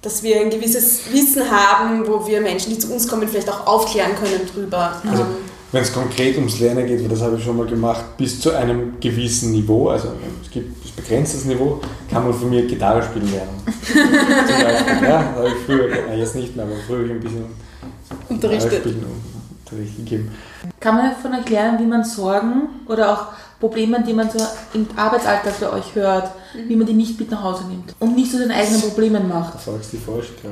dass wir ein gewisses Wissen haben, wo wir Menschen, die zu uns kommen, vielleicht auch aufklären können drüber. Also, Ähm, wenn es konkret ums Lernen geht, weil das habe ich schon mal gemacht, bis zu einem gewissen Niveau, also es gibt ein begrenztes Niveau, kann man von mir Gitarre spielen lernen. [LAUGHS] Zum Beispiel, ja, das habe ich früher, nein, jetzt nicht mehr, aber früher habe ich ein bisschen Unterrichtet. Gitarre spielen Unterricht gegeben. Kann man davon erklären, wie man Sorgen oder auch Probleme, die man so im Arbeitsalltag bei euch hört, wie man die nicht mit nach Hause nimmt und nicht zu den eigenen Problemen macht? Da fragst du die falsch, ich.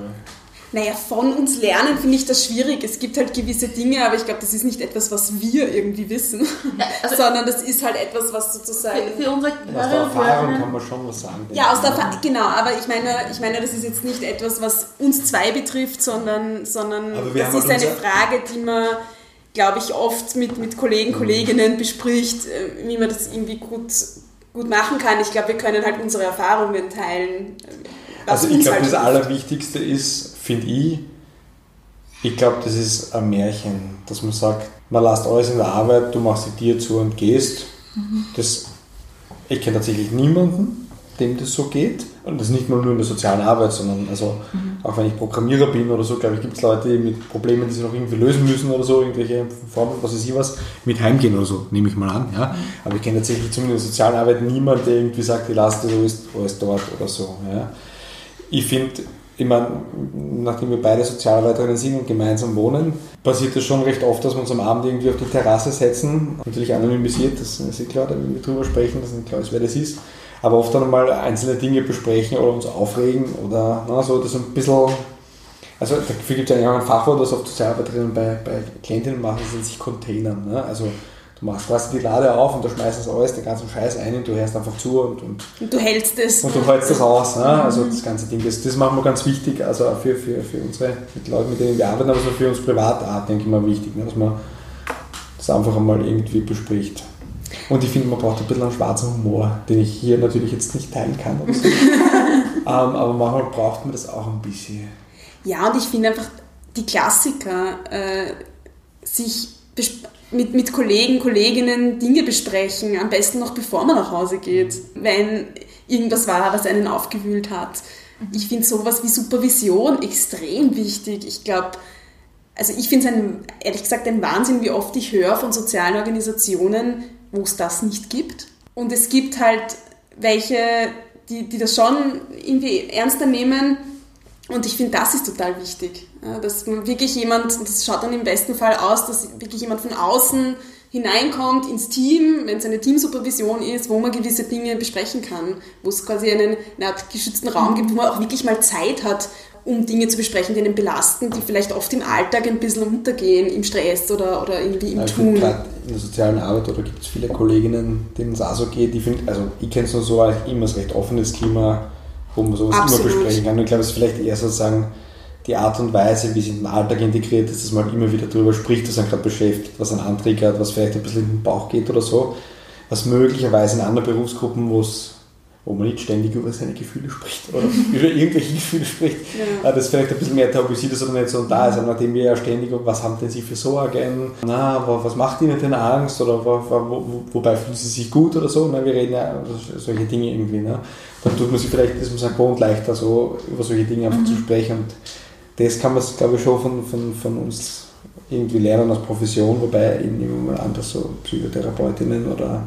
Naja, von uns lernen finde ich das schwierig. Es gibt halt gewisse Dinge, aber ich glaube, das ist nicht etwas, was wir irgendwie wissen, also- [LAUGHS] sondern das ist halt etwas, was sozusagen... Für, für unsere Aus der Erfahrung kann man schon was sagen. Ja, aus der Erfa- genau, aber ich meine, ich meine, das ist jetzt nicht etwas, was uns zwei betrifft, sondern, sondern das ist halt eine Frage, die man, glaube ich, oft mit, mit Kollegen, Mhm. Kolleginnen bespricht, äh, wie man das irgendwie gut, gut machen kann. Ich glaube, wir können halt unsere Erfahrungen teilen. äh, Also ich glaube, halt das hilft. Allerwichtigste ist, finde ich, ich glaube, das ist ein Märchen, dass man sagt, man lässt alles in der Arbeit, du machst die Tür zu und gehst. Das, ich kenne tatsächlich niemanden, dem das so geht. Und das nicht mal nur in der sozialen Arbeit, sondern also auch wenn ich Programmierer bin oder so, glaube ich, gibt es Leute die mit Problemen, die sie noch irgendwie lösen müssen oder so, irgendwelche Formen, was weiß ich was, mit heimgehen oder so, nehme ich mal an. Ja? Aber ich kenne tatsächlich zumindest in der sozialen Arbeit niemanden, der irgendwie sagt, die lasse so ist alles dort oder so. Ja? Ich finde, ich meine, nachdem wir beide Sozialarbeiterinnen sind und gemeinsam wohnen, passiert es schon recht oft, dass wir uns am Abend irgendwie auf die Terrasse setzen. Natürlich anonymisiert, das ist eh klar, wenn wir drüber sprechen, dass nicht klar ist, wer das ist. Aber oft dann mal einzelne Dinge besprechen oder uns aufregen oder na, so, das ein bisschen. Also dafür gibt es eigentlich auch ein Fachwort, das oft Sozialarbeiterinnen bei, bei Klientinnen machen, das nennt sich Containern. Ne? Also du machst quasi die Lade auf und da schmeißt das alles, den ganzen Scheiß ein und du hörst einfach zu und, und Und du hältst es. und du hältst das aus, ne? also das ganze Ding, das, das machen wir ganz wichtig, also auch für, für, für unsere mit Leuten, mit denen wir arbeiten, aber so für uns privat auch, denke ich mal, wichtig, ne? dass man das einfach einmal irgendwie bespricht. Und ich finde, man braucht ein bisschen einen schwarzen Humor, den ich hier natürlich jetzt nicht teilen kann. Oder so. [LAUGHS] ähm, aber manchmal braucht man das auch ein bisschen. Ja, und ich finde einfach die Klassiker, äh, sich mit, mit Kollegen, Kolleginnen Dinge besprechen, am besten noch bevor man nach Hause geht, wenn irgendwas war, was einen aufgewühlt hat. Ich finde sowas wie Supervision extrem wichtig. Ich glaube, also ich finde es ein, ehrlich gesagt ein Wahnsinn, wie oft ich höre von sozialen Organisationen, wo es das nicht gibt. Und es gibt halt welche, die, die das schon irgendwie ernster nehmen. Und ich finde, das ist total wichtig. Ja, Dass man wirklich jemand, das schaut dann im besten Fall aus, dass wirklich jemand von außen hineinkommt ins Team, wenn es eine Teamsupervision ist, wo man gewisse Dinge besprechen kann, wo es quasi einen, eine Art geschützten Raum gibt, wo man auch wirklich mal Zeit hat, um Dinge zu besprechen, die einen belasten, die vielleicht oft im Alltag ein bisschen untergehen, im Stress oder, oder irgendwie im ich finde Tun. gerade in der sozialen Arbeit, oder gibt es viele Kolleginnen, denen es auch so geht, die finden, also ich kenne es nur so als immer ein recht offenes Klima, wo man sowas Absolut. immer besprechen kann. Und ich glaube, es ist vielleicht eher sozusagen die Art und Weise, wie es in den Alltag integriert ist, dass man immer wieder darüber spricht, was einen gerade beschäftigt, was einen antriggert, was vielleicht ein bisschen in den Bauch geht oder so. Was möglicherweise in anderen Berufsgruppen, wo es wo man nicht ständig über seine Gefühle spricht [LAUGHS] oder über irgendwelche Gefühle spricht, Ja. äh, das vielleicht ein bisschen mehr tabuisiert ist oder nicht so da ist, aber nachdem wir ja ständig, was haben denn Sie für Sorgen, na, wa- was macht Ihnen denn Angst oder wo, wo, wo, wobei fühlen Sie sich gut oder so, ne? wir reden ja über solche Dinge irgendwie, ne? dann tut man sich vielleicht, ist man sich gewohnt leichter so über solche Dinge einfach zu sprechen und das kann man, glaube ich, schon von, von, von uns irgendwie lernen als Profession, wobei eben immer mal anders so Psychotherapeutinnen oder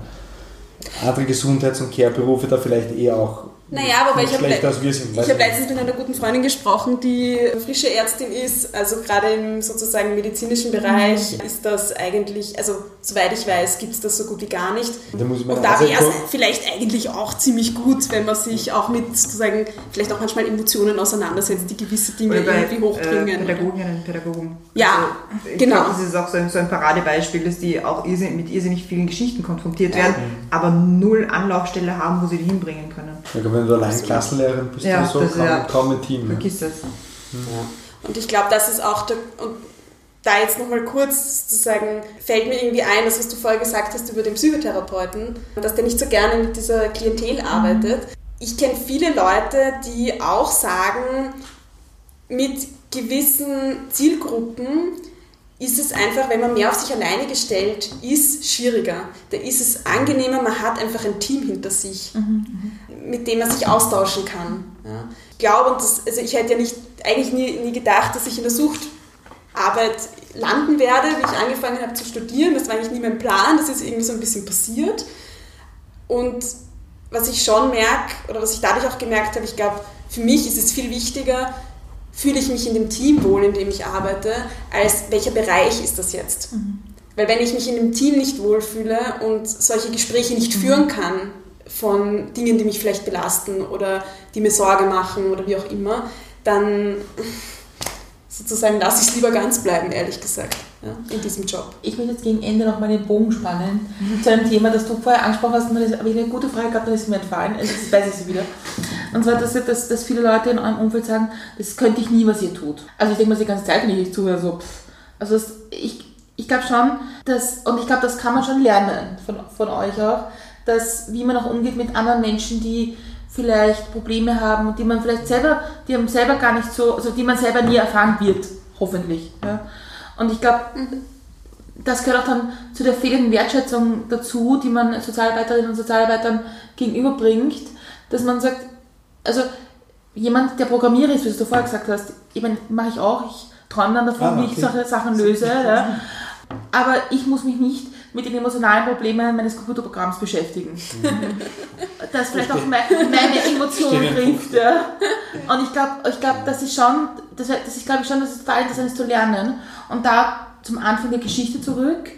andere Gesundheits- und Care-Berufe da vielleicht eher auch Naja, aber ich habe ich hab letztens mit einer guten Freundin gesprochen, die frische Ärztin ist. Also gerade im sozusagen medizinischen Bereich Mhm. ist das eigentlich, also soweit ich weiß, gibt es das so gut wie gar nicht. Da muss ich meine Und da wäre es vielleicht eigentlich auch ziemlich gut, wenn man sich auch mit sozusagen vielleicht auch manchmal Emotionen auseinandersetzt, die gewisse Dinge Oder bei irgendwie hochbringen. äh, Pädagoginnen und Pädagogen. Ja, also, ich genau. Glaub, das ist auch so ein, so ein Paradebeispiel, dass die auch irrsinnig, mit irrsinnig vielen Geschichten konfrontiert werden, aber null Anlaufstelle haben, wo sie die hinbringen können. Ja, wenn du allein Klassenlehrerin bist Ja, so, das ist kaum, ja- kaum ein Team. Ne? Vergiss das. Und ich glaube, das ist auch der, und da jetzt nochmal kurz zu sagen, fällt mir irgendwie ein, das, was du vorher gesagt hast über den Psychotherapeuten, dass der nicht so gerne mit dieser Klientel arbeitet. Ich kenne viele Leute, die auch sagen, mit gewissen Zielgruppen ist es einfach, wenn man mehr auf sich alleine gestellt ist, schwieriger. Da ist es angenehmer, man hat einfach ein Team hinter sich, mit dem man sich austauschen kann. Ja. Ich glaube, und das, also ich hätte ja nicht, eigentlich nie, nie gedacht, dass ich in der Suchtarbeit landen werde, wie ich angefangen habe zu studieren. Das war eigentlich nie mein Plan, das ist irgendwie so ein bisschen passiert. Und was ich schon merke, oder was ich dadurch auch gemerkt habe, ich glaube, für mich ist es viel wichtiger, fühle ich mich in dem Team wohl, in dem ich arbeite, als welcher Bereich ist das jetzt. Weil wenn ich mich in dem Team nicht wohlfühle und solche Gespräche nicht führen kann von Dingen, die mich vielleicht belasten oder die mir Sorge machen oder wie auch immer, dann sozusagen lasse ich es lieber ganz bleiben, ehrlich gesagt, ja, in diesem Job. Ich möchte jetzt gegen Ende noch mal den Bogen spannen zu einem Thema, das du vorher angesprochen hast. Und das habe ich eine gute Frage gehabt, dann ist mir entfallen. Jetzt weiß ich sie wieder. Und zwar, dass, dass, dass viele Leute in eurem Umfeld sagen, das könnte ich nie, was ihr tut. Also ich denke mir die ganze Zeit, wenn ich zuhöre, so, pff. Also das, ich, ich glaube schon, dass, und ich glaube, das kann man schon lernen von, von euch auch, dass wie man auch umgeht mit anderen Menschen, die vielleicht Probleme haben und die man vielleicht selber, die einem selber gar nicht so, also die man selber nie erfahren wird, hoffentlich. Ja. Und ich glaube, das gehört auch dann zu der fehlenden Wertschätzung dazu, die man Sozialarbeiterinnen und Sozialarbeitern gegenüberbringt, dass man sagt, also jemand, der Programmierer ist, wie du vorher gesagt hast, ich meine, mache ich auch, ich träume dann davon, Ah, wie ich okay. solche Sachen löse, ja. aber ich muss mich nicht mit den emotionalen Problemen meines Computerprogramms beschäftigen. das vielleicht auch me- meine Emotionen trifft. Ja. Und ich glaube, ich glaub, das ist schon, das, das ist glaube ich schon, dass es total interessant ist zu lernen. Und da zum Anfang der Geschichte zurück.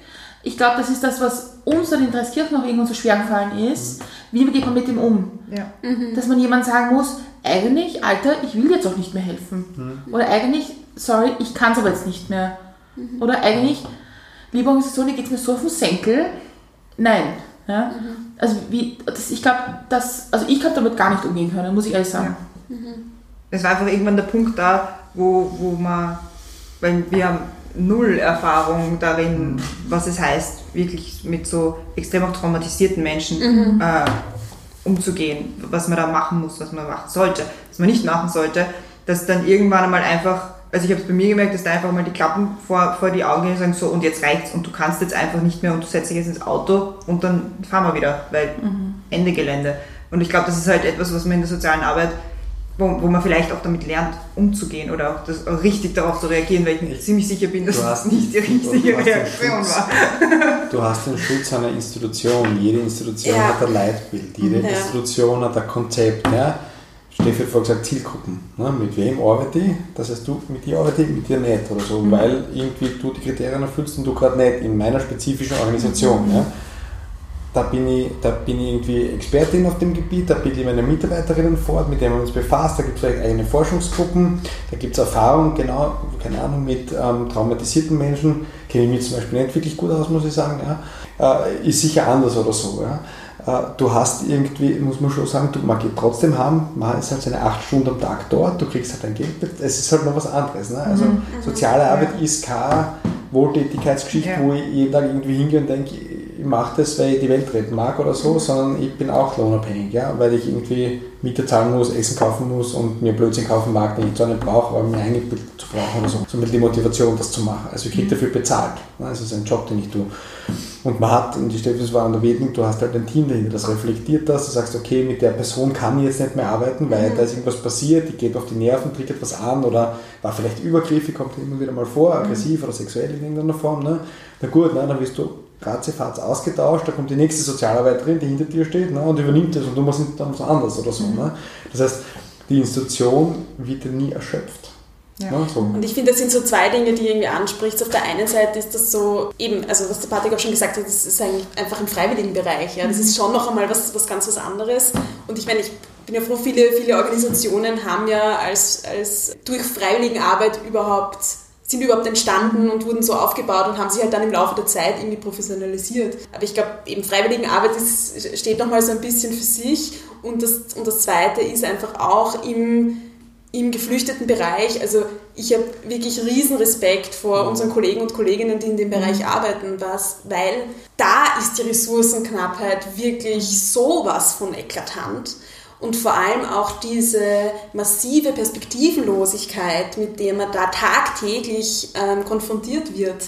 Ich glaube, das ist das, was uns dann in Dreiskirchen auch irgendwann so schwer gefallen ist. Wie geht man mit dem um? Ja. Dass man jemand sagen muss, eigentlich, Alter, ich will jetzt auch nicht mehr helfen. Oder eigentlich, sorry, ich kann es aber jetzt nicht mehr. Oder eigentlich, liebe Organisation, dir geht es mir so auf den Senkel. Nein. Ja? Also wie, das, ich glaube, das, also ich habe damit gar nicht umgehen können, muss ich ehrlich sagen. Es war einfach irgendwann der Punkt da, wo, wo man, weil wir haben null Erfahrung darin, was es heißt, wirklich mit so extrem auch traumatisierten Menschen äh, umzugehen, was man da machen muss, was man machen sollte, was man nicht machen sollte, dass dann irgendwann einmal einfach, also ich habe es bei mir gemerkt, dass da einfach mal die Klappen vor, vor die Augen gehen und sagen, so und jetzt reicht's und du kannst jetzt einfach nicht mehr und du setzt dich jetzt ins Auto und dann fahren wir wieder, weil Ende Gelände. Und ich glaube, das ist halt etwas, was man in der sozialen Arbeit wo, wo man vielleicht auch damit lernt, umzugehen oder auch, das, auch richtig darauf zu reagieren, weil ich mir ziemlich sicher bin, dass das nicht die richtige Reaktion war. Du hast den Schutz einer Institution. Jede Institution Ja. hat ein Leitbild. Jede Ja. Institution hat ein Konzept. Ja? Steffi hat vorhin gesagt, Zielgruppen. Ne? Mit wem arbeite ich? Das heißt, du mit dir arbeite ich, mit dir nicht oder so, weil irgendwie du die Kriterien erfüllst und du gerade nicht in meiner spezifischen Organisation. Ja? Da bin, ich, da bin ich irgendwie Expertin auf dem Gebiet, da bilde ich meine Mitarbeiterinnen fort, mit denen wir uns befasst, da gibt es vielleicht eigene Forschungsgruppen, da gibt es Erfahrung, genau, keine Ahnung, mit ähm, traumatisierten Menschen, kenne ich mich zum Beispiel nicht wirklich gut aus, muss ich sagen, ja. äh, ist sicher anders oder so. Ja. Äh, du hast irgendwie, muss man schon sagen, du, man geht trotzdem haben, man ist halt seine acht Stunden am Tag dort, du kriegst halt dein Geld, es ist halt noch was anderes. Ne? Also soziale Arbeit ist keine Wohltätigkeitsgeschichte, Ja. wo ich jeden Tag irgendwie hingehe und denke, ich mache das, weil ich die Welt retten mag oder so, sondern ich bin auch lohnabhängig, ja, weil ich irgendwie Miete zahlen muss, Essen kaufen muss und mir Blödsinn kaufen mag, den ich zwar nicht brauche, aber mir eingebildet zu brauchen oder so. Somit die Motivation, das zu machen. Also ich kriege dafür bezahlt. Ne? Das ist ein Job, den ich tue. Und man hat, und die an der Wedling, du hast halt ein Team dahinter, das reflektiert das, du sagst, okay, mit der Person kann ich jetzt nicht mehr arbeiten, weil da ist irgendwas passiert, die geht auf die Nerven, triggert was an oder war vielleicht übergriffig, kommt immer wieder mal vor, aggressiv oder sexuell in irgendeiner Form. Ne? Na gut, ne, dann wirst du ratzefatz ausgetauscht, da kommt die nächste Sozialarbeiterin, die hinter dir steht ne, und übernimmt das und du machst dann was anderes oder so. Ne? Das heißt, die Institution wird ja nie erschöpft. Ja. Ne, so. Und ich finde, das sind so zwei Dinge, die irgendwie ansprichst. Auf der einen Seite ist das so, eben, also was der Patrick auch schon gesagt hat, das ist eigentlich einfach im freiwilligen Bereich. Ja. Das ist schon noch einmal was, was ganz was anderes. Und ich meine, ich bin ja froh, viele, viele Organisationen haben ja als, als durch Freiwilligenarbeit überhaupt sind überhaupt entstanden und wurden so aufgebaut und haben sich halt dann im Laufe der Zeit irgendwie professionalisiert. Aber ich glaube, eben Freiwilligenarbeit ist, steht nochmal so ein bisschen für sich. Und das, und das Zweite ist einfach auch im, im geflüchteten Bereich, also ich habe wirklich riesen Respekt vor unseren Kollegen und Kolleginnen, die in dem Bereich arbeiten, was, weil da ist die Ressourcenknappheit wirklich sowas von eklatant und vor allem auch diese massive Perspektivenlosigkeit, mit der man da tagtäglich ähm, konfrontiert wird,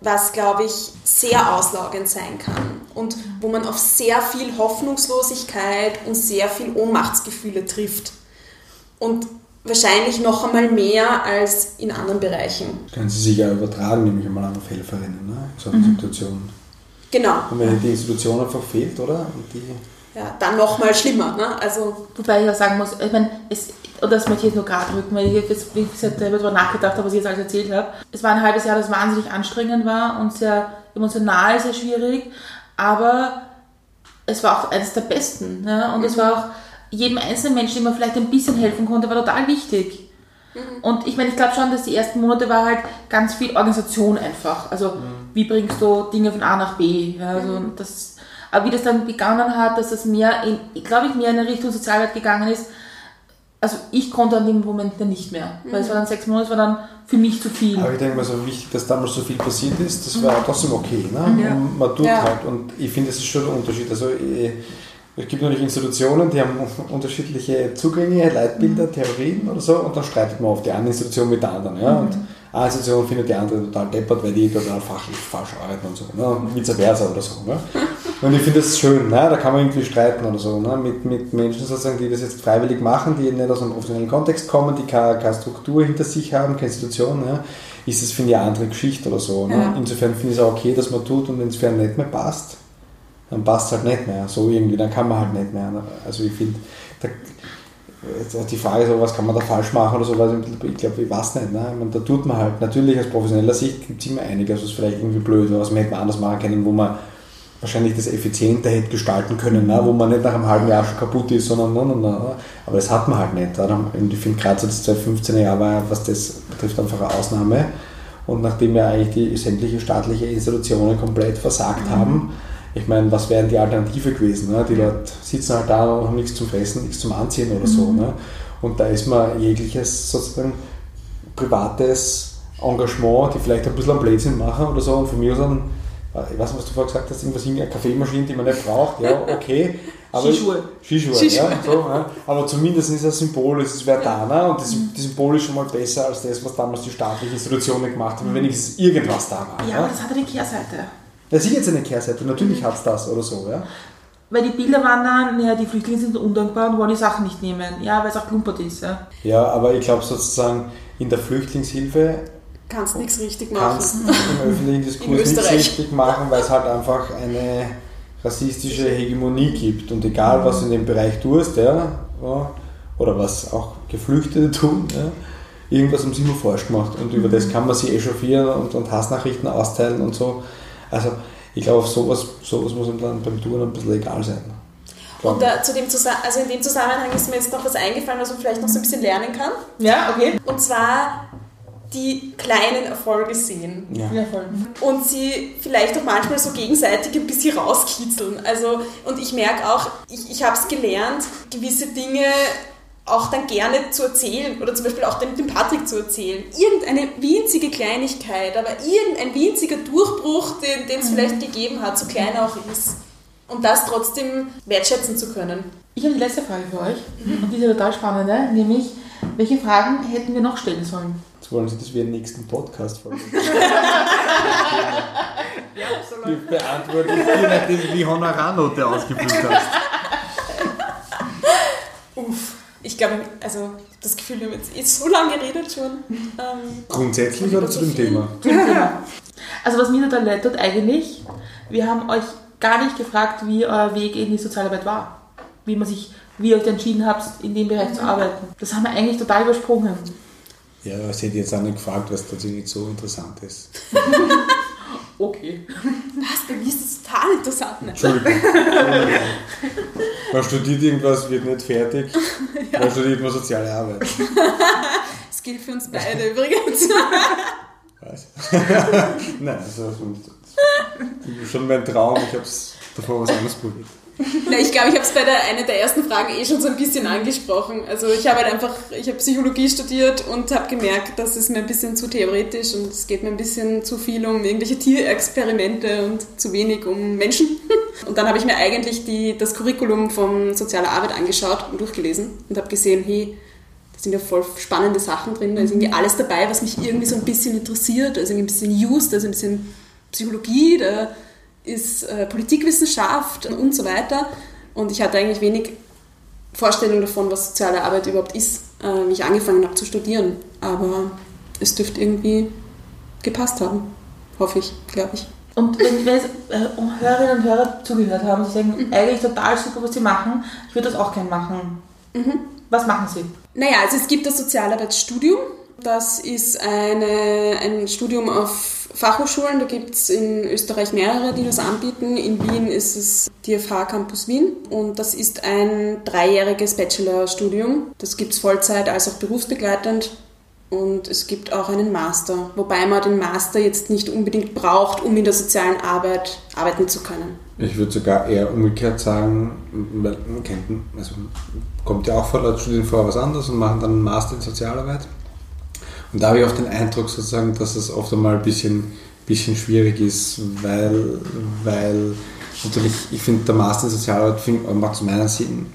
was, glaube ich, sehr auslaugend sein kann und wo man auf sehr viel Hoffnungslosigkeit und sehr viel Ohnmachtsgefühle trifft. Und wahrscheinlich noch einmal mehr als in anderen Bereichen. Das können Sie sich ja übertragen, nämlich einmal an auf Helferinnen ne, in so einer Situation. Genau. Und wenn die Institution einfach fehlt, oder? Und die Ja, dann noch mal schlimmer. Ne? Also, Wobei ich auch sagen muss, ich meine, es, und das möchte ich jetzt nur gerade rücken, weil ich jetzt, wie gesagt, darüber nachgedacht habe, was ich jetzt alles erzählt habe. Es war ein halbes Jahr, das wahnsinnig anstrengend war und sehr emotional, sehr schwierig, aber es war auch eines der besten. Ne? Und es war auch jedem einzelnen Menschen, dem man vielleicht ein bisschen helfen konnte, war total wichtig. Und ich meine, ich glaube schon, dass die ersten Monate war halt ganz viel Organisation einfach. Also wie bringst du Dinge von A nach B? Ja, also das, aber wie das dann begonnen hat, dass es mehr, in, glaube ich, mehr in eine Richtung Sozialarbeit gegangen ist, also ich konnte an dem Moment dann nicht mehr. Weil es war dann sechs Monate, es war dann für mich zu viel. Aber ich denke mal, so wichtig, dass damals so viel passiert ist, das war trotzdem okay. Ne? Ja. Und man tut Ja. halt. Und ich finde, das ist schon ein Unterschied. Also, eh, es gibt natürlich Institutionen, die haben [LAUGHS] unterschiedliche Zugänge, Leitbilder, Theorien oder so, und dann streitet man auf die eine Institution mit der anderen. Ja? Und eine Institution findet die andere total deppert, weil die total fachlich falsch arbeiten und so. Ne? Und vice versa oder so. Ne? [LAUGHS] Und ich finde das schön, ne? da kann man irgendwie streiten oder so. Ne? Mit, mit Menschen sozusagen, die das jetzt freiwillig machen, die nicht aus einem professionellen Kontext kommen, die keine, keine Struktur hinter sich haben, keine Institution, ne? ist das, finde ich, eine andere Geschichte oder so. Ne? Ja. Insofern finde ich es auch okay, dass man tut und wenn es für einen nicht mehr passt, dann passt es halt nicht mehr. So irgendwie, dann kann man halt nicht mehr. Also ich finde, die Frage so, was kann man da falsch machen oder so, ich, glaube, ich weiß nicht. Ne? Meine, da tut man halt, natürlich aus professioneller Sicht gibt es immer einiges, was vielleicht irgendwie blöd war, was man hätte man anders machen können, wo man wahrscheinlich das effizienter hätte gestalten können, ne? wo man nicht nach einem halben Jahr schon kaputt ist, sondern na, na, na. aber das hat man halt nicht. Und ich finde gerade so das 2015er Jahr war, was das betrifft, einfach eine Ausnahme. Und nachdem ja eigentlich die sämtliche staatliche Institutionen komplett versagt haben, ich meine, was wäre die Alternative gewesen? Ne? Die Leute sitzen halt da und haben nichts zum Fressen, nichts zum Anziehen oder so. Ne? Und da ist man jegliches sozusagen privates Engagement, die vielleicht ein bisschen am Blödsinn machen oder so. Und von mir aus dann, ich weiß nicht, was du vorher gesagt hast, irgendwas in Kaffeemaschine, die man nicht braucht, ja, okay. [LAUGHS] Aber Skischuhe. Skischuhe, Skischuhe. Ja, so, ja. Aber zumindest ist das Symbol, es ist Verdana und das, das Symbol ist schon mal besser als das, was damals die staatlichen Institutionen gemacht haben, wenn wenigstens irgendwas da war. ja, aber das hatte eine Kehrseite. Das ist jetzt eine Kehrseite, natürlich hat es das oder so, ja. Weil die Bilder waren dann, ja, die Flüchtlinge sind undankbar und wollen die Sachen nicht nehmen. Ja, weil es auch klumpert ist. Ja. Ja, aber ich glaube sozusagen in der Flüchtlingshilfe kannst nichts richtig machen. kannst im öffentlichen Diskurs In nichts Österreich. richtig machen, weil es halt einfach eine rassistische Hegemonie gibt. Und egal, was du in dem Bereich tust, ja, oder was auch Geflüchtete tun, ja, irgendwas haben sie immer falsch gemacht. Und über das kann man sich echauffieren und, und Hassnachrichten austeilen und so. Also ich glaube, sowas, sowas muss ihm dann beim Tun ein bisschen egal sein. Und da, zu dem Zusa also in dem Zusammenhang ist mir jetzt noch was eingefallen, was man vielleicht noch so ein bisschen lernen kann. Ja, okay. Und zwar die kleinen Erfolge sehen. ja. Voll. und sie vielleicht auch manchmal so gegenseitig ein bisschen rauskitzeln. Also, und ich merke auch, ich, ich habe es gelernt, gewisse Dinge auch dann gerne zu erzählen oder zum Beispiel auch dem, dem Patrick zu erzählen. Irgendeine winzige Kleinigkeit, aber irgendein winziger Durchbruch, den es vielleicht gegeben hat, so klein auch ist. Und das trotzdem wertschätzen zu können. Ich habe die letzte Frage für euch. Und die ist ja total spannende, nämlich, welche Fragen hätten wir noch stellen sollen? Jetzt wollen Sie, dass wir einen nächsten Podcast folgen. [LAUGHS] Ja, so Die beantworte ich je nachdem, wie Honorarnote ausgefüllt hast. Uff. Ich glaube, also das Gefühl, wir haben jetzt eh so lange geredet schon. Ähm, Grundsätzlich oder zu dem Thema? Also was mir leid tut eigentlich, wir haben euch gar nicht gefragt, wie euer Weg in die Sozialarbeit war. Wie man sich, wie ihr euch entschieden habt, in dem Bereich zu arbeiten. Das haben wir eigentlich total übersprungen. Ja, sie hätte jetzt auch nicht gefragt, was tatsächlich so interessant ist. [LAUGHS] Okay. Was, bei mir ist das total interessant. Ne? Entschuldigung. [LAUGHS] Man studiert irgendwas, wird nicht fertig. Dann studiert man soziale Arbeit. Das gilt für uns beide übrigens. Was? [LAUGHS] Nein, das ist schon mein Traum. Ich habe es davor was anderes probiert. Na, ich glaube, ich habe es bei der, einer der ersten Fragen eh schon so ein bisschen angesprochen. Also ich habe halt einfach, ich habe Psychologie studiert und habe gemerkt, das ist mir ein bisschen zu theoretisch und es geht mir ein bisschen zu viel um irgendwelche Tierexperimente und zu wenig um Menschen. [LAUGHS] Und dann habe ich mir eigentlich die, das Curriculum von sozialer Arbeit angeschaut und durchgelesen und habe gesehen, hey, da sind ja voll spannende Sachen drin, da ist irgendwie alles dabei, was mich irgendwie so ein bisschen interessiert, da ist irgendwie ein bisschen da ist ein bisschen Psychologie, da ist äh, Politikwissenschaft und so weiter. Und ich hatte eigentlich wenig Vorstellung davon, was soziale Arbeit überhaupt ist, äh, wie ich angefangen habe zu studieren. Aber es dürfte irgendwie gepasst haben. Hoffe ich, glaube ich. Und wenn wir jetzt äh, Hörerinnen und Hörer zugehört haben, die sagen, eigentlich total super, was sie machen, ich würde das auch gerne machen. Was machen sie? Naja, also es gibt das Sozialarbeitsstudium. Das ist eine, ein Studium auf Fachhochschulen. Da gibt es in Österreich mehrere, die das anbieten. In Wien ist es DFH Campus Wien. Und das ist ein dreijähriges Bachelorstudium. Das gibt es Vollzeit als auch berufsbegleitend. Und es gibt auch einen Master, wobei man den Master jetzt nicht unbedingt braucht, um in der sozialen Arbeit arbeiten zu können. Ich würde sogar eher umgekehrt sagen, man kennt, also kommt ja auch vor, Leute studieren vorher was anderes und machen dann einen Master in Sozialarbeit. Und da habe ich auch den Eindruck sozusagen, dass es oft einmal ein bisschen, bisschen schwierig ist, weil, weil natürlich, ich finde, der Master in Sozialarbeit macht aus meiner,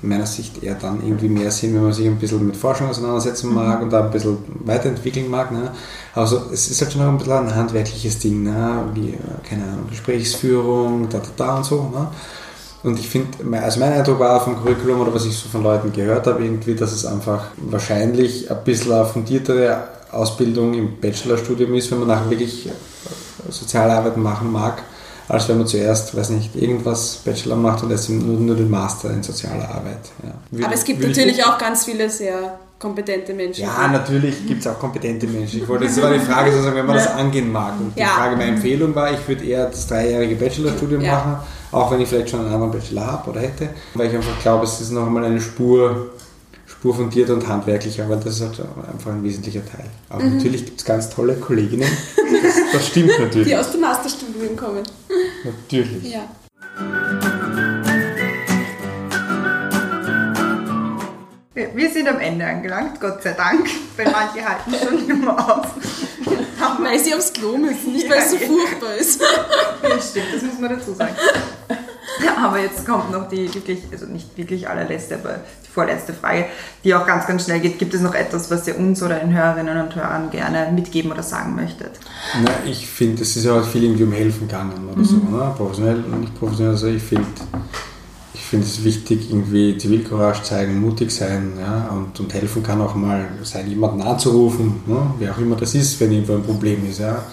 meiner Sicht eher dann irgendwie mehr Sinn, wenn man sich ein bisschen mit Forschung auseinandersetzen mag und da ein bisschen weiterentwickeln mag. Ne? Also es ist halt schon noch ein bisschen ein handwerkliches Ding, ne? wie, keine Ahnung, Gesprächsführung, da, da, da und so. Ne? Und ich finde, also mein Eindruck war vom Curriculum oder was ich so von Leuten gehört habe, irgendwie, dass es einfach wahrscheinlich ein bisschen eine fundiertere Ausbildung im Bachelorstudium ist, wenn man nachher wirklich Sozialarbeit machen mag, als wenn man zuerst, weiß nicht, irgendwas Bachelor macht und erst nur, nur den Master in sozialer Arbeit. Ja. Will- Aber es gibt natürlich auch ganz viele sehr kompetente Menschen. Ja, natürlich gibt es auch kompetente Menschen. Ich wollte, das war die [LAUGHS] Frage, sozusagen, wenn man das angehen mag. Und die Ja. Frage, meine Empfehlung war, ich würde eher das dreijährige Bachelorstudium Ja. machen, auch wenn ich vielleicht schon einen anderen Bachelor habe oder hätte, weil ich einfach glaube, es ist noch einmal eine Spur, Spur fundierter und handwerklicher, weil das ist halt einfach ein wesentlicher Teil. Aber Mhm. natürlich gibt es ganz tolle Kolleginnen, das, [LAUGHS] das stimmt Die natürlich. aus dem Masterstudium kommen. Natürlich. Ja. Wir wir sind am Ende angelangt, Gott sei Dank, weil manche halten schon immer auf. [LAUGHS] Weil sie aufs Klo müssen, nicht weil es so ja. furchtbar ist. Ja, stimmt, das muss man dazu sagen. [LAUGHS] Aber jetzt kommt noch die wirklich, also nicht wirklich allerletzte, aber die vorletzte Frage, die auch ganz, ganz schnell geht. Gibt es noch etwas, was ihr uns oder den Hörerinnen und Hörern gerne mitgeben oder sagen möchtet? Na, ich finde, es ist ja auch viel irgendwie um Helfen gegangen oder so, ne? professionell und nicht professionell. Also ich finde, ich finde es wichtig, irgendwie Zivilcourage zeigen, mutig sein ja? und, und helfen kann auch mal sein, jemanden anzurufen, ne? wer auch immer das ist, wenn irgendwo ein Problem ist. Ja?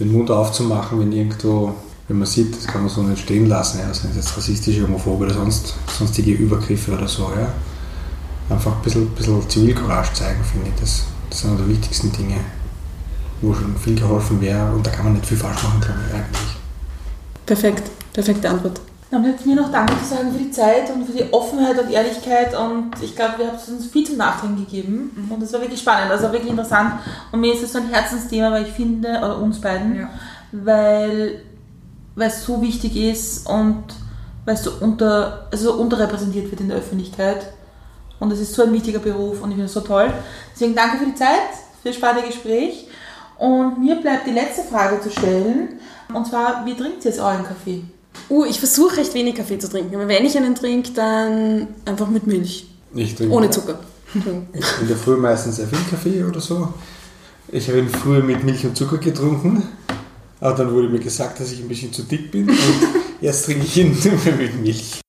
Den Mund aufzumachen, wenn irgendwo, wenn man sieht, das kann man so nicht stehen lassen, ja? sind jetzt rassistische, homophobe oder sonst, sonstige Übergriffe oder so. Ja? Einfach ein bisschen, bisschen Zivilcourage zeigen, finde ich. Das, das sind die wichtigsten Dinge wo schon viel geholfen wäre und da kann man nicht viel falsch machen, glaube ich eigentlich. Perfekt, perfekte Antwort. Dann bleibt mir noch Danke zu sagen für die Zeit und für die Offenheit und Ehrlichkeit und ich glaube, wir haben uns viel zum Nachdenken gegeben und das war wirklich spannend, also wirklich interessant und mir ist es so ein Herzensthema, weil ich finde, oder uns beiden, Ja. weil, weil es so wichtig ist und weil es so, unter, also so unterrepräsentiert wird in der Öffentlichkeit und es ist so ein wichtiger Beruf und ich finde es so toll. Deswegen danke für die Zeit, für das spannende Gespräch und mir bleibt die letzte Frage zu stellen und zwar, wie trinkt ihr jetzt euren Kaffee? Uh, ich versuche recht wenig Kaffee zu trinken, aber wenn ich einen trinke, dann einfach mit Milch. Ich trinke Ohne Zucker. [LAUGHS] in der Früh meistens sehr viel Kaffee oder so. Ich habe ihn früher mit Milch und Zucker getrunken, aber dann wurde mir gesagt, dass ich ein bisschen zu dick bin und [LAUGHS] jetzt trinke ich ihn nur [LAUGHS] mit Milch.